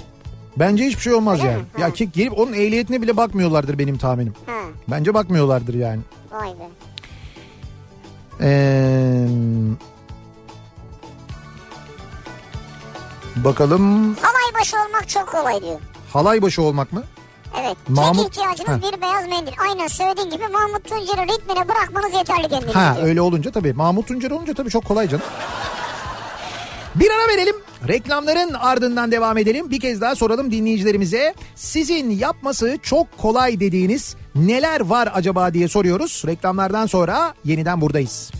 Bence hiçbir şey olmaz Öyle yani. mi? Ya ki gelip onun ehliyetine bile bakmıyorlardır benim tahminim. Ha Bence bakmıyorlardır yani. vay be. Ee, bakalım Halay başı olmak çok kolay diyor. halay başı olmak mı? Evet. Mahmut- Tek ihtiyacınız bir beyaz mendil. Aynen söylediğin gibi Mahmut Tuncer'i ritmine bırakmanız yeterli kendinize Ha diyor. öyle olunca tabii. Mahmut Tuncer olunca tabii çok kolay canım. Bir ara verelim. Reklamların ardından devam edelim. Bir kez daha soralım dinleyicilerimize. Sizin yapması çok kolay dediğiniz neler var acaba diye soruyoruz. Reklamlardan sonra yeniden buradayız.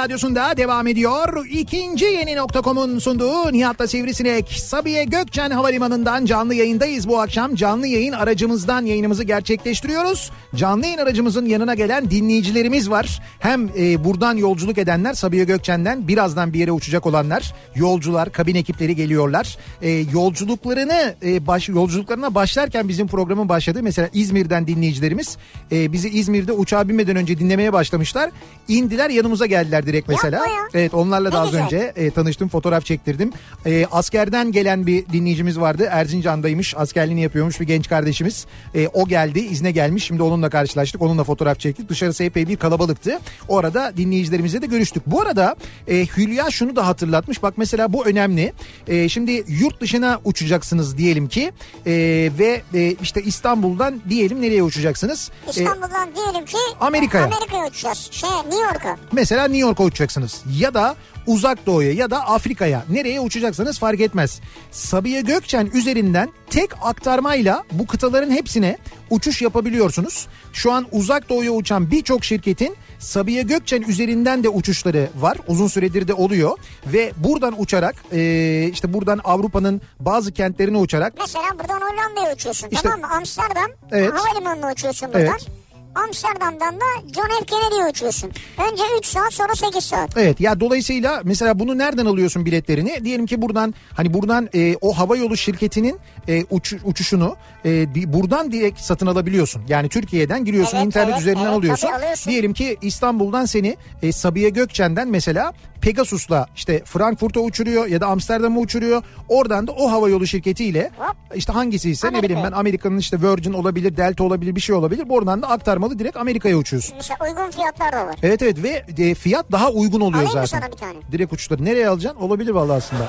Radyosu'nda devam ediyor. İkinci yeni nokta.com'un sunduğu Nihat'la Sivrisinek. Sabiye Gökçen Havalimanı'ndan canlı yayındayız bu akşam. Canlı yayın aracımızdan yayınımızı gerçekleştiriyoruz. Canlı yayın aracımızın yanına gelen dinleyicilerimiz var. Hem e, buradan yolculuk edenler Sabiye Gökçen'den birazdan bir yere uçacak olanlar, yolcular, kabin ekipleri geliyorlar. E, yolculuklarını e, baş, yolculuklarına başlarken bizim programın başladı. Mesela İzmir'den dinleyicilerimiz e, bizi İzmir'de uçağa binmeden önce dinlemeye başlamışlar. İndiler yanımıza geldiler direkt mesela. Yapma ya. Evet onlarla da Ne az güzel. önce e, tanıştım fotoğraf çektirdim. E, askerden gelen bir dinleyicimiz vardı. Erzincan'daymış askerliğini yapıyormuş bir genç kardeşimiz. E, o geldi izne gelmiş şimdi onunla karşılaştık onunla fotoğraf çektik. Dışarısı epey bir kalabalıktı. Orada dinleyicilerimizle de görüştük. Bu arada e, Hülya şunu da hatırlatmış. Bak mesela bu önemli. E, şimdi yurt dışına uçacaksınız diyelim ki e, ve e, işte İstanbul'dan diyelim nereye uçacaksınız? E, İstanbul'dan diyelim ki Amerika'ya. Amerika'ya uçacağız. Şey New York'a. Mesela New York'a uçacaksınız ya da uzak doğuya ya da Afrika'ya nereye uçacaksanız fark etmez. Sabiha Gökçen üzerinden tek aktarmayla bu kıtaların hepsine uçuş yapabiliyorsunuz. Şu an uzak doğuya uçan birçok şirketin Sabiha Gökçen üzerinden de uçuşları var. Uzun süredir de oluyor ve buradan uçarak e, işte buradan Avrupa'nın bazı kentlerine uçarak Mesela buradan Hollanda'ya uçuyorsun İşte- tamam mı? Amsterdam Evet. havalimanına uçuyorsun buradan. Evet. Amsterdam'dan da John F. Kennedy'ye uçuyorsun. Önce 3 saat sonra 8 saat. Evet ya dolayısıyla mesela bunu nereden alıyorsun biletlerini? Diyelim ki buradan hani buradan e, o hava yolu şirketinin e, uç- uçuşunu e, buradan direkt satın alabiliyorsun. Yani Türkiye'den giriyorsun Evet, internet evet, üzerinden evet, alıyorsun. alıyorsun. Diyelim ki İstanbul'dan seni e, Sabiha Gökçen'den mesela Pegasus'la işte Frankfurt'a uçuruyor ya da Amsterdam'a uçuruyor. Oradan da o hava yolu şirketiyle işte hangisi ise ne Amerika'ya. bileyim ben Amerika'nın işte Virgin olabilir, Delta olabilir bir şey olabilir. Buradan da aktarmalı direkt Amerika'ya uçuyorsun. Mesela uygun fiyatlar da var. Evet evet ve e, fiyat daha uygun oluyor Alayım zaten. sana bir tane? Direkt uçuşları. Nereye alacaksın? Olabilir vallahi aslında.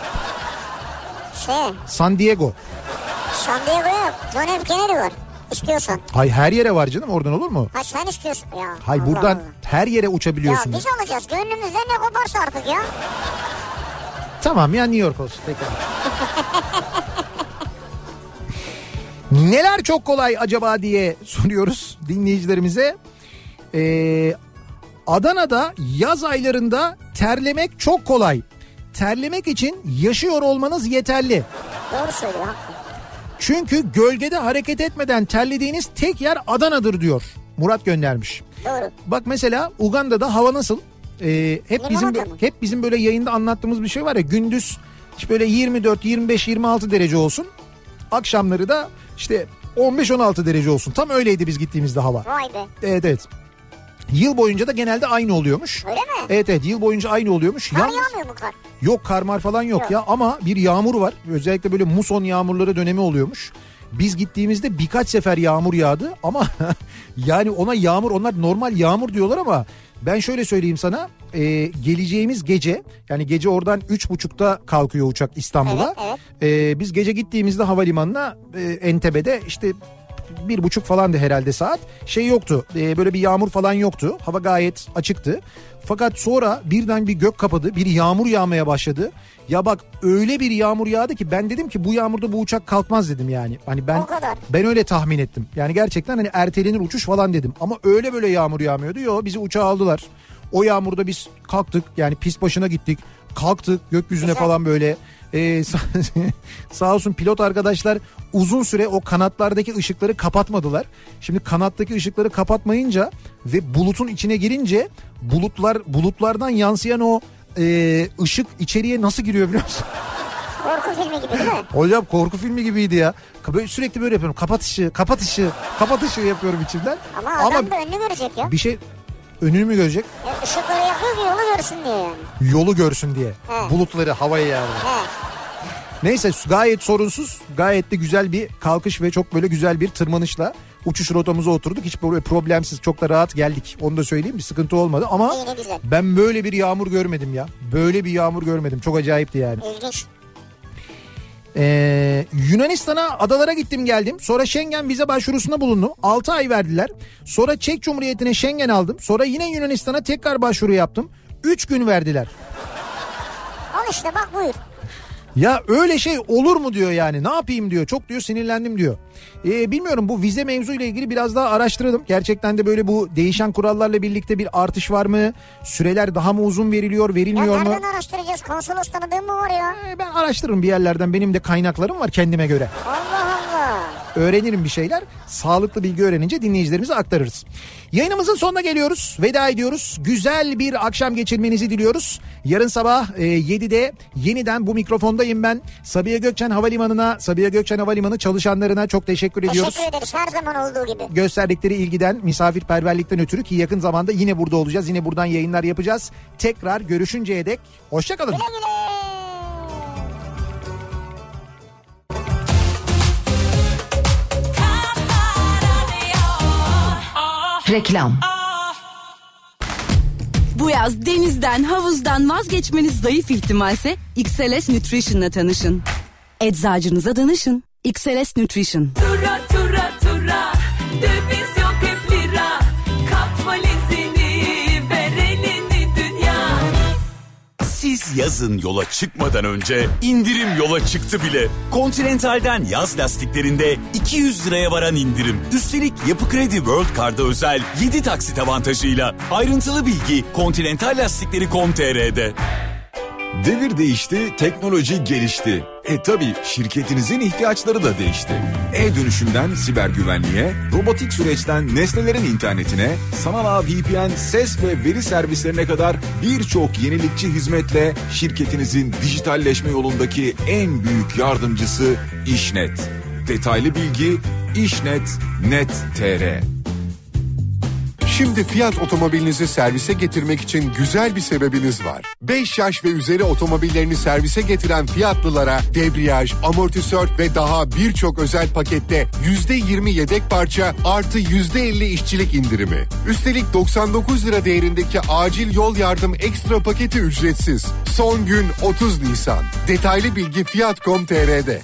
Şey San Diego. San Diego'ya yok. John F. Kennedy var. İstiyorsan. Hay her yere var canım oradan olur mu? Ha sen istiyorsun. Ya, Hay Allah buradan Allah. her yere Ya uçabiliyorsunuz. biz alacağız. Gönlümüzde ne koparsa artık ya. Tamam ya New York olsun. Peki. Neler çok kolay acaba diye soruyoruz dinleyicilerimize. Ee, Adana'da yaz aylarında terlemek çok kolay. Terlemek için yaşıyor olmanız yeterli. Doğru söylüyor. haklı. Çünkü gölgede hareket etmeden terlediğiniz tek yer Adana'dır diyor. Murat göndermiş. Doğru. Bak mesela Uganda'da hava nasıl? Ee, hep bizim hep bizim böyle yayında anlattığımız bir şey var ya gündüz işte böyle 24 25 26 derece olsun. Akşamları da işte 15 16 derece olsun. Tam öyleydi biz gittiğimizde hava. Vay be. Evet evet. Yıl boyunca da genelde aynı oluyormuş. Öyle mi? Evet evet yıl boyunca aynı oluyormuş. Kar Yalnız- yağmıyor mu kar? Yok karmar falan yok, Yok. ya ama bir yağmur var. Özellikle böyle muson yağmurları dönemi oluyormuş. Biz gittiğimizde birkaç sefer yağmur yağdı ama yani ona yağmur onlar normal yağmur diyorlar ama ben şöyle söyleyeyim sana e, geleceğimiz gece yani gece oradan üç buçukta kalkıyor uçak İstanbul'a. Evet, evet. E, biz gece gittiğimizde havalimanına e, Entebe'de işte bir buçuk falandı herhalde saat. Şey yoktu e, böyle bir yağmur falan yoktu. Hava gayet açıktı. Fakat sonra birden bir gök kapadı. Bir yağmur yağmaya başladı. Ya bak öyle bir yağmur yağdı ki ben dedim ki bu yağmurda bu uçak kalkmaz dedim yani. Hani ben ben öyle tahmin ettim. Yani gerçekten hani ertelenir uçuş falan dedim. Ama öyle böyle yağmur yağmıyordu. Yo bizi uçağa aldılar. O yağmurda biz kalktık yani pist başına gittik. Kalktık gökyüzüne Güzel. falan böyle. Ee, sağ, sağ olsun pilot arkadaşlar uzun süre o kanatlardaki ışıkları kapatmadılar. Şimdi kanattaki ışıkları kapatmayınca ve bulutun içine girince bulutlar bulutlardan yansıyan o e, ışık içeriye nasıl giriyor biliyor musun? Korku filmi gibi değil mi? Hocam korku filmi gibiydi ya. Böyle, sürekli böyle yapıyorum. Kapat ışığı, kapat ışığı, kapat ışığı yapıyorum içimden. Ama adam da önünü görecek ya. bir şey önünü mü görecek? ya ışıkları yakıyor ki yolu görsün diye yani. Yolu görsün diye. He. Bulutları, havayı yani. He. Neyse gayet sorunsuz, gayet de güzel bir kalkış ve çok böyle güzel bir tırmanışla uçuş rotamıza oturduk. Hiç böyle problemsiz, çok da rahat geldik. Onu da söyleyeyim bir sıkıntı olmadı ama ben böyle bir yağmur görmedim ya. Böyle bir yağmur görmedim. Çok acayipti yani. İlginç. Ee, Yunanistan'a adalara gittim geldim. Sonra Schengen vize başvurusunda bulundu. 6 ay verdiler. Sonra Çek Cumhuriyeti'ne Schengen aldım. Sonra yine Yunanistan'a tekrar başvuru yaptım. 3 gün verdiler. Al işte bak buyur. Ya öyle şey olur mu diyor yani ne yapayım diyor çok diyor sinirlendim diyor. Ee, bilmiyorum bu vize mevzuyla ilgili biraz daha araştıralım. Gerçekten de böyle bu değişen kurallarla birlikte bir artış var mı? Süreler daha mı uzun veriliyor Ya verilmiyor mu? nereden araştıracağız? Konsolos tanıdığın mı var ya? Ee, Ben araştırırım bir yerlerden benim de kaynaklarım var kendime göre. Allah Allah. Öğrenirim bir şeyler. Sağlıklı bilgi öğrenince dinleyicilerimize aktarırız. Yayınımızın sonuna geliyoruz. Veda ediyoruz. Güzel bir akşam geçirmenizi diliyoruz. Yarın sabah e, 7'de yeniden bu mikrofondayım ben. Sabiha Gökçen Havalimanı'na, Sabiha Gökçen Havalimanı çalışanlarına çok teşekkür ediyoruz. Teşekkür ederiz her zaman olduğu gibi. Gösterdikleri ilgiden, misafirperverlikten ötürü ki yakın zamanda yine burada olacağız. Yine buradan yayınlar yapacağız. Tekrar görüşünceye dek hoşçakalın. Güle güle. Reklam. Bu yaz denizden, havuzdan vazgeçmeniz zayıf ihtimalse XLS Nutrition'la tanışın. Eczacınıza danışın. XLS Nutrition. Tura tura tura Yazın yola çıkmadan önce indirim yola çıktı bile. Continental'den yaz lastiklerinde 200 liraya varan indirim. Üstelik Yapı Kredi World Card'a özel 7 taksit avantajıyla. Ayrıntılı bilgi Continental Lastikleri.com.tr'de. Devir değişti, teknoloji gelişti. E tabi şirketinizin ihtiyaçları da değişti. E-dönüşümden siber güvenliğe, robotik süreçten nesnelerin internetine, sanal ağ VPN, ses ve veri servislerine kadar birçok yenilikçi hizmetle şirketinizin dijitalleşme yolundaki en büyük yardımcısı İşnet. Detaylı bilgi işnet.net.tr Şimdi Fiat otomobilinizi servise getirmek için güzel bir sebebiniz var. 5 yaş ve üzeri otomobillerini servise getiren Fiatlılara debriyaj, amortisör ve daha birçok özel pakette %20 yedek parça artı %50 işçilik indirimi. Üstelik 99 lira değerindeki acil yol yardım ekstra paketi ücretsiz. Son gün 30 Nisan. Detaylı bilgi Fiat.com.tr'de.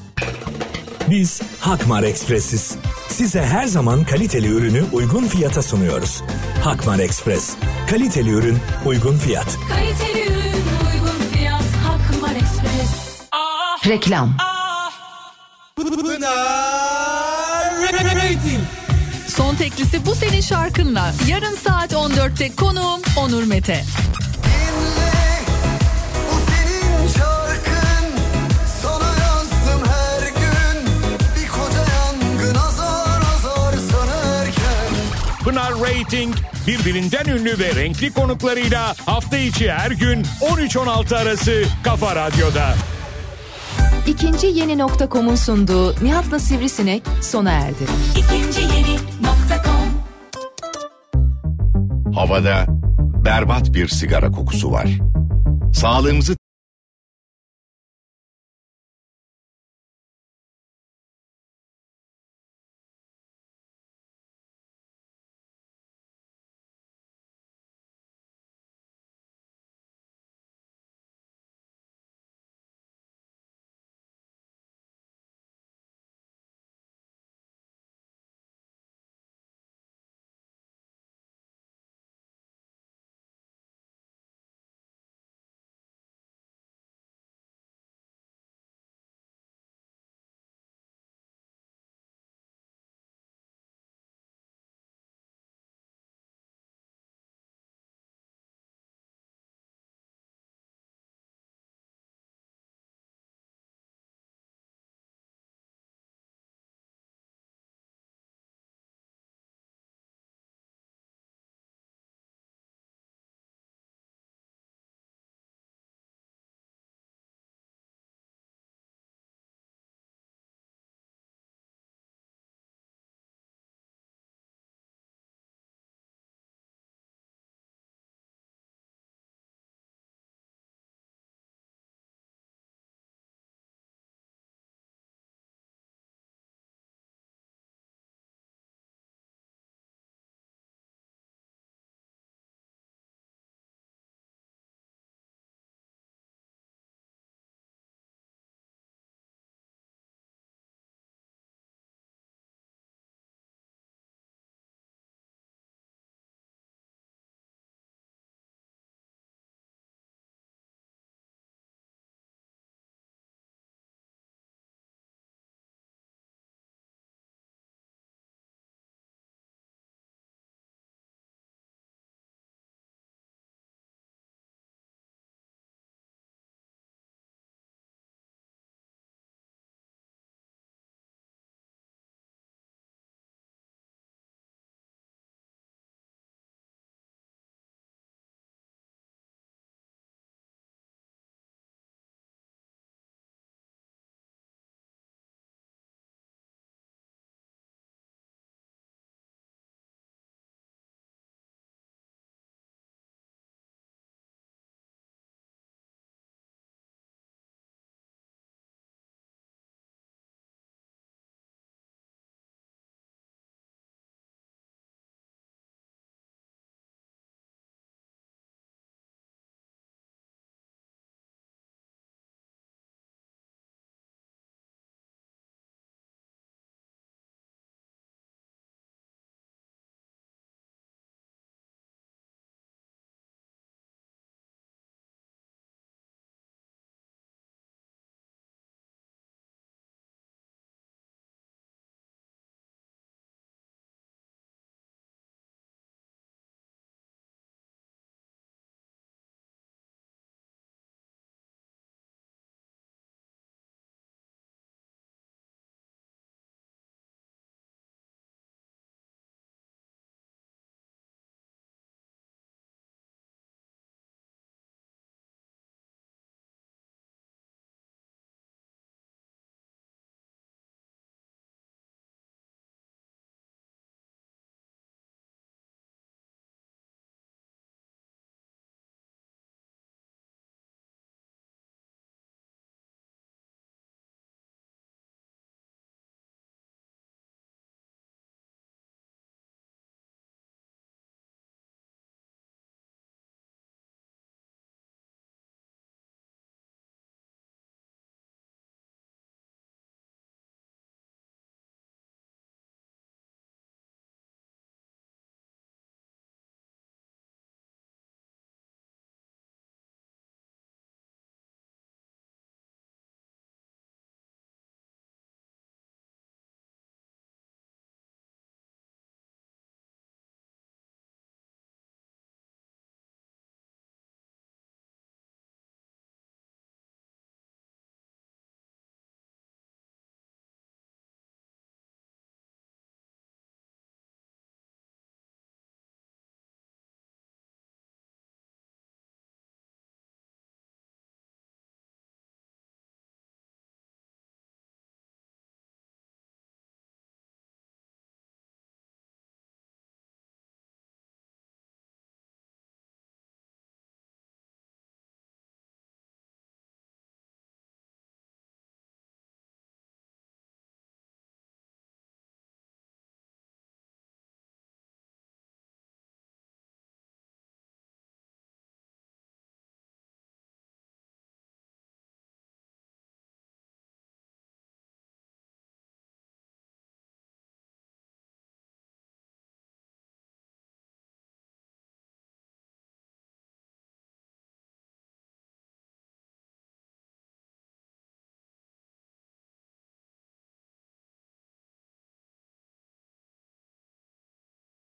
Biz Hakmar Ekspresiz. Size her zaman kaliteli ürünü uygun fiyata sunuyoruz. Hakmar Ekspres. Kaliteli ürün, uygun fiyat. Kaliteli ürün uygun fiyat Hakmar Express Reklam. Son teklisi bu senin şarkınla. Yarın saat 14'te konuğum Onur Mete. Rating birbirinden ünlü ve renkli konuklarıyla hafta içi her gün 13-16 arası Kafa Radyo'da. İkinci yeni nokta.com'un sunduğu Nihat'la Sivrisinek sona erdi. İkinci yeni nokta com Havada berbat bir sigara kokusu var. Sağlığımızı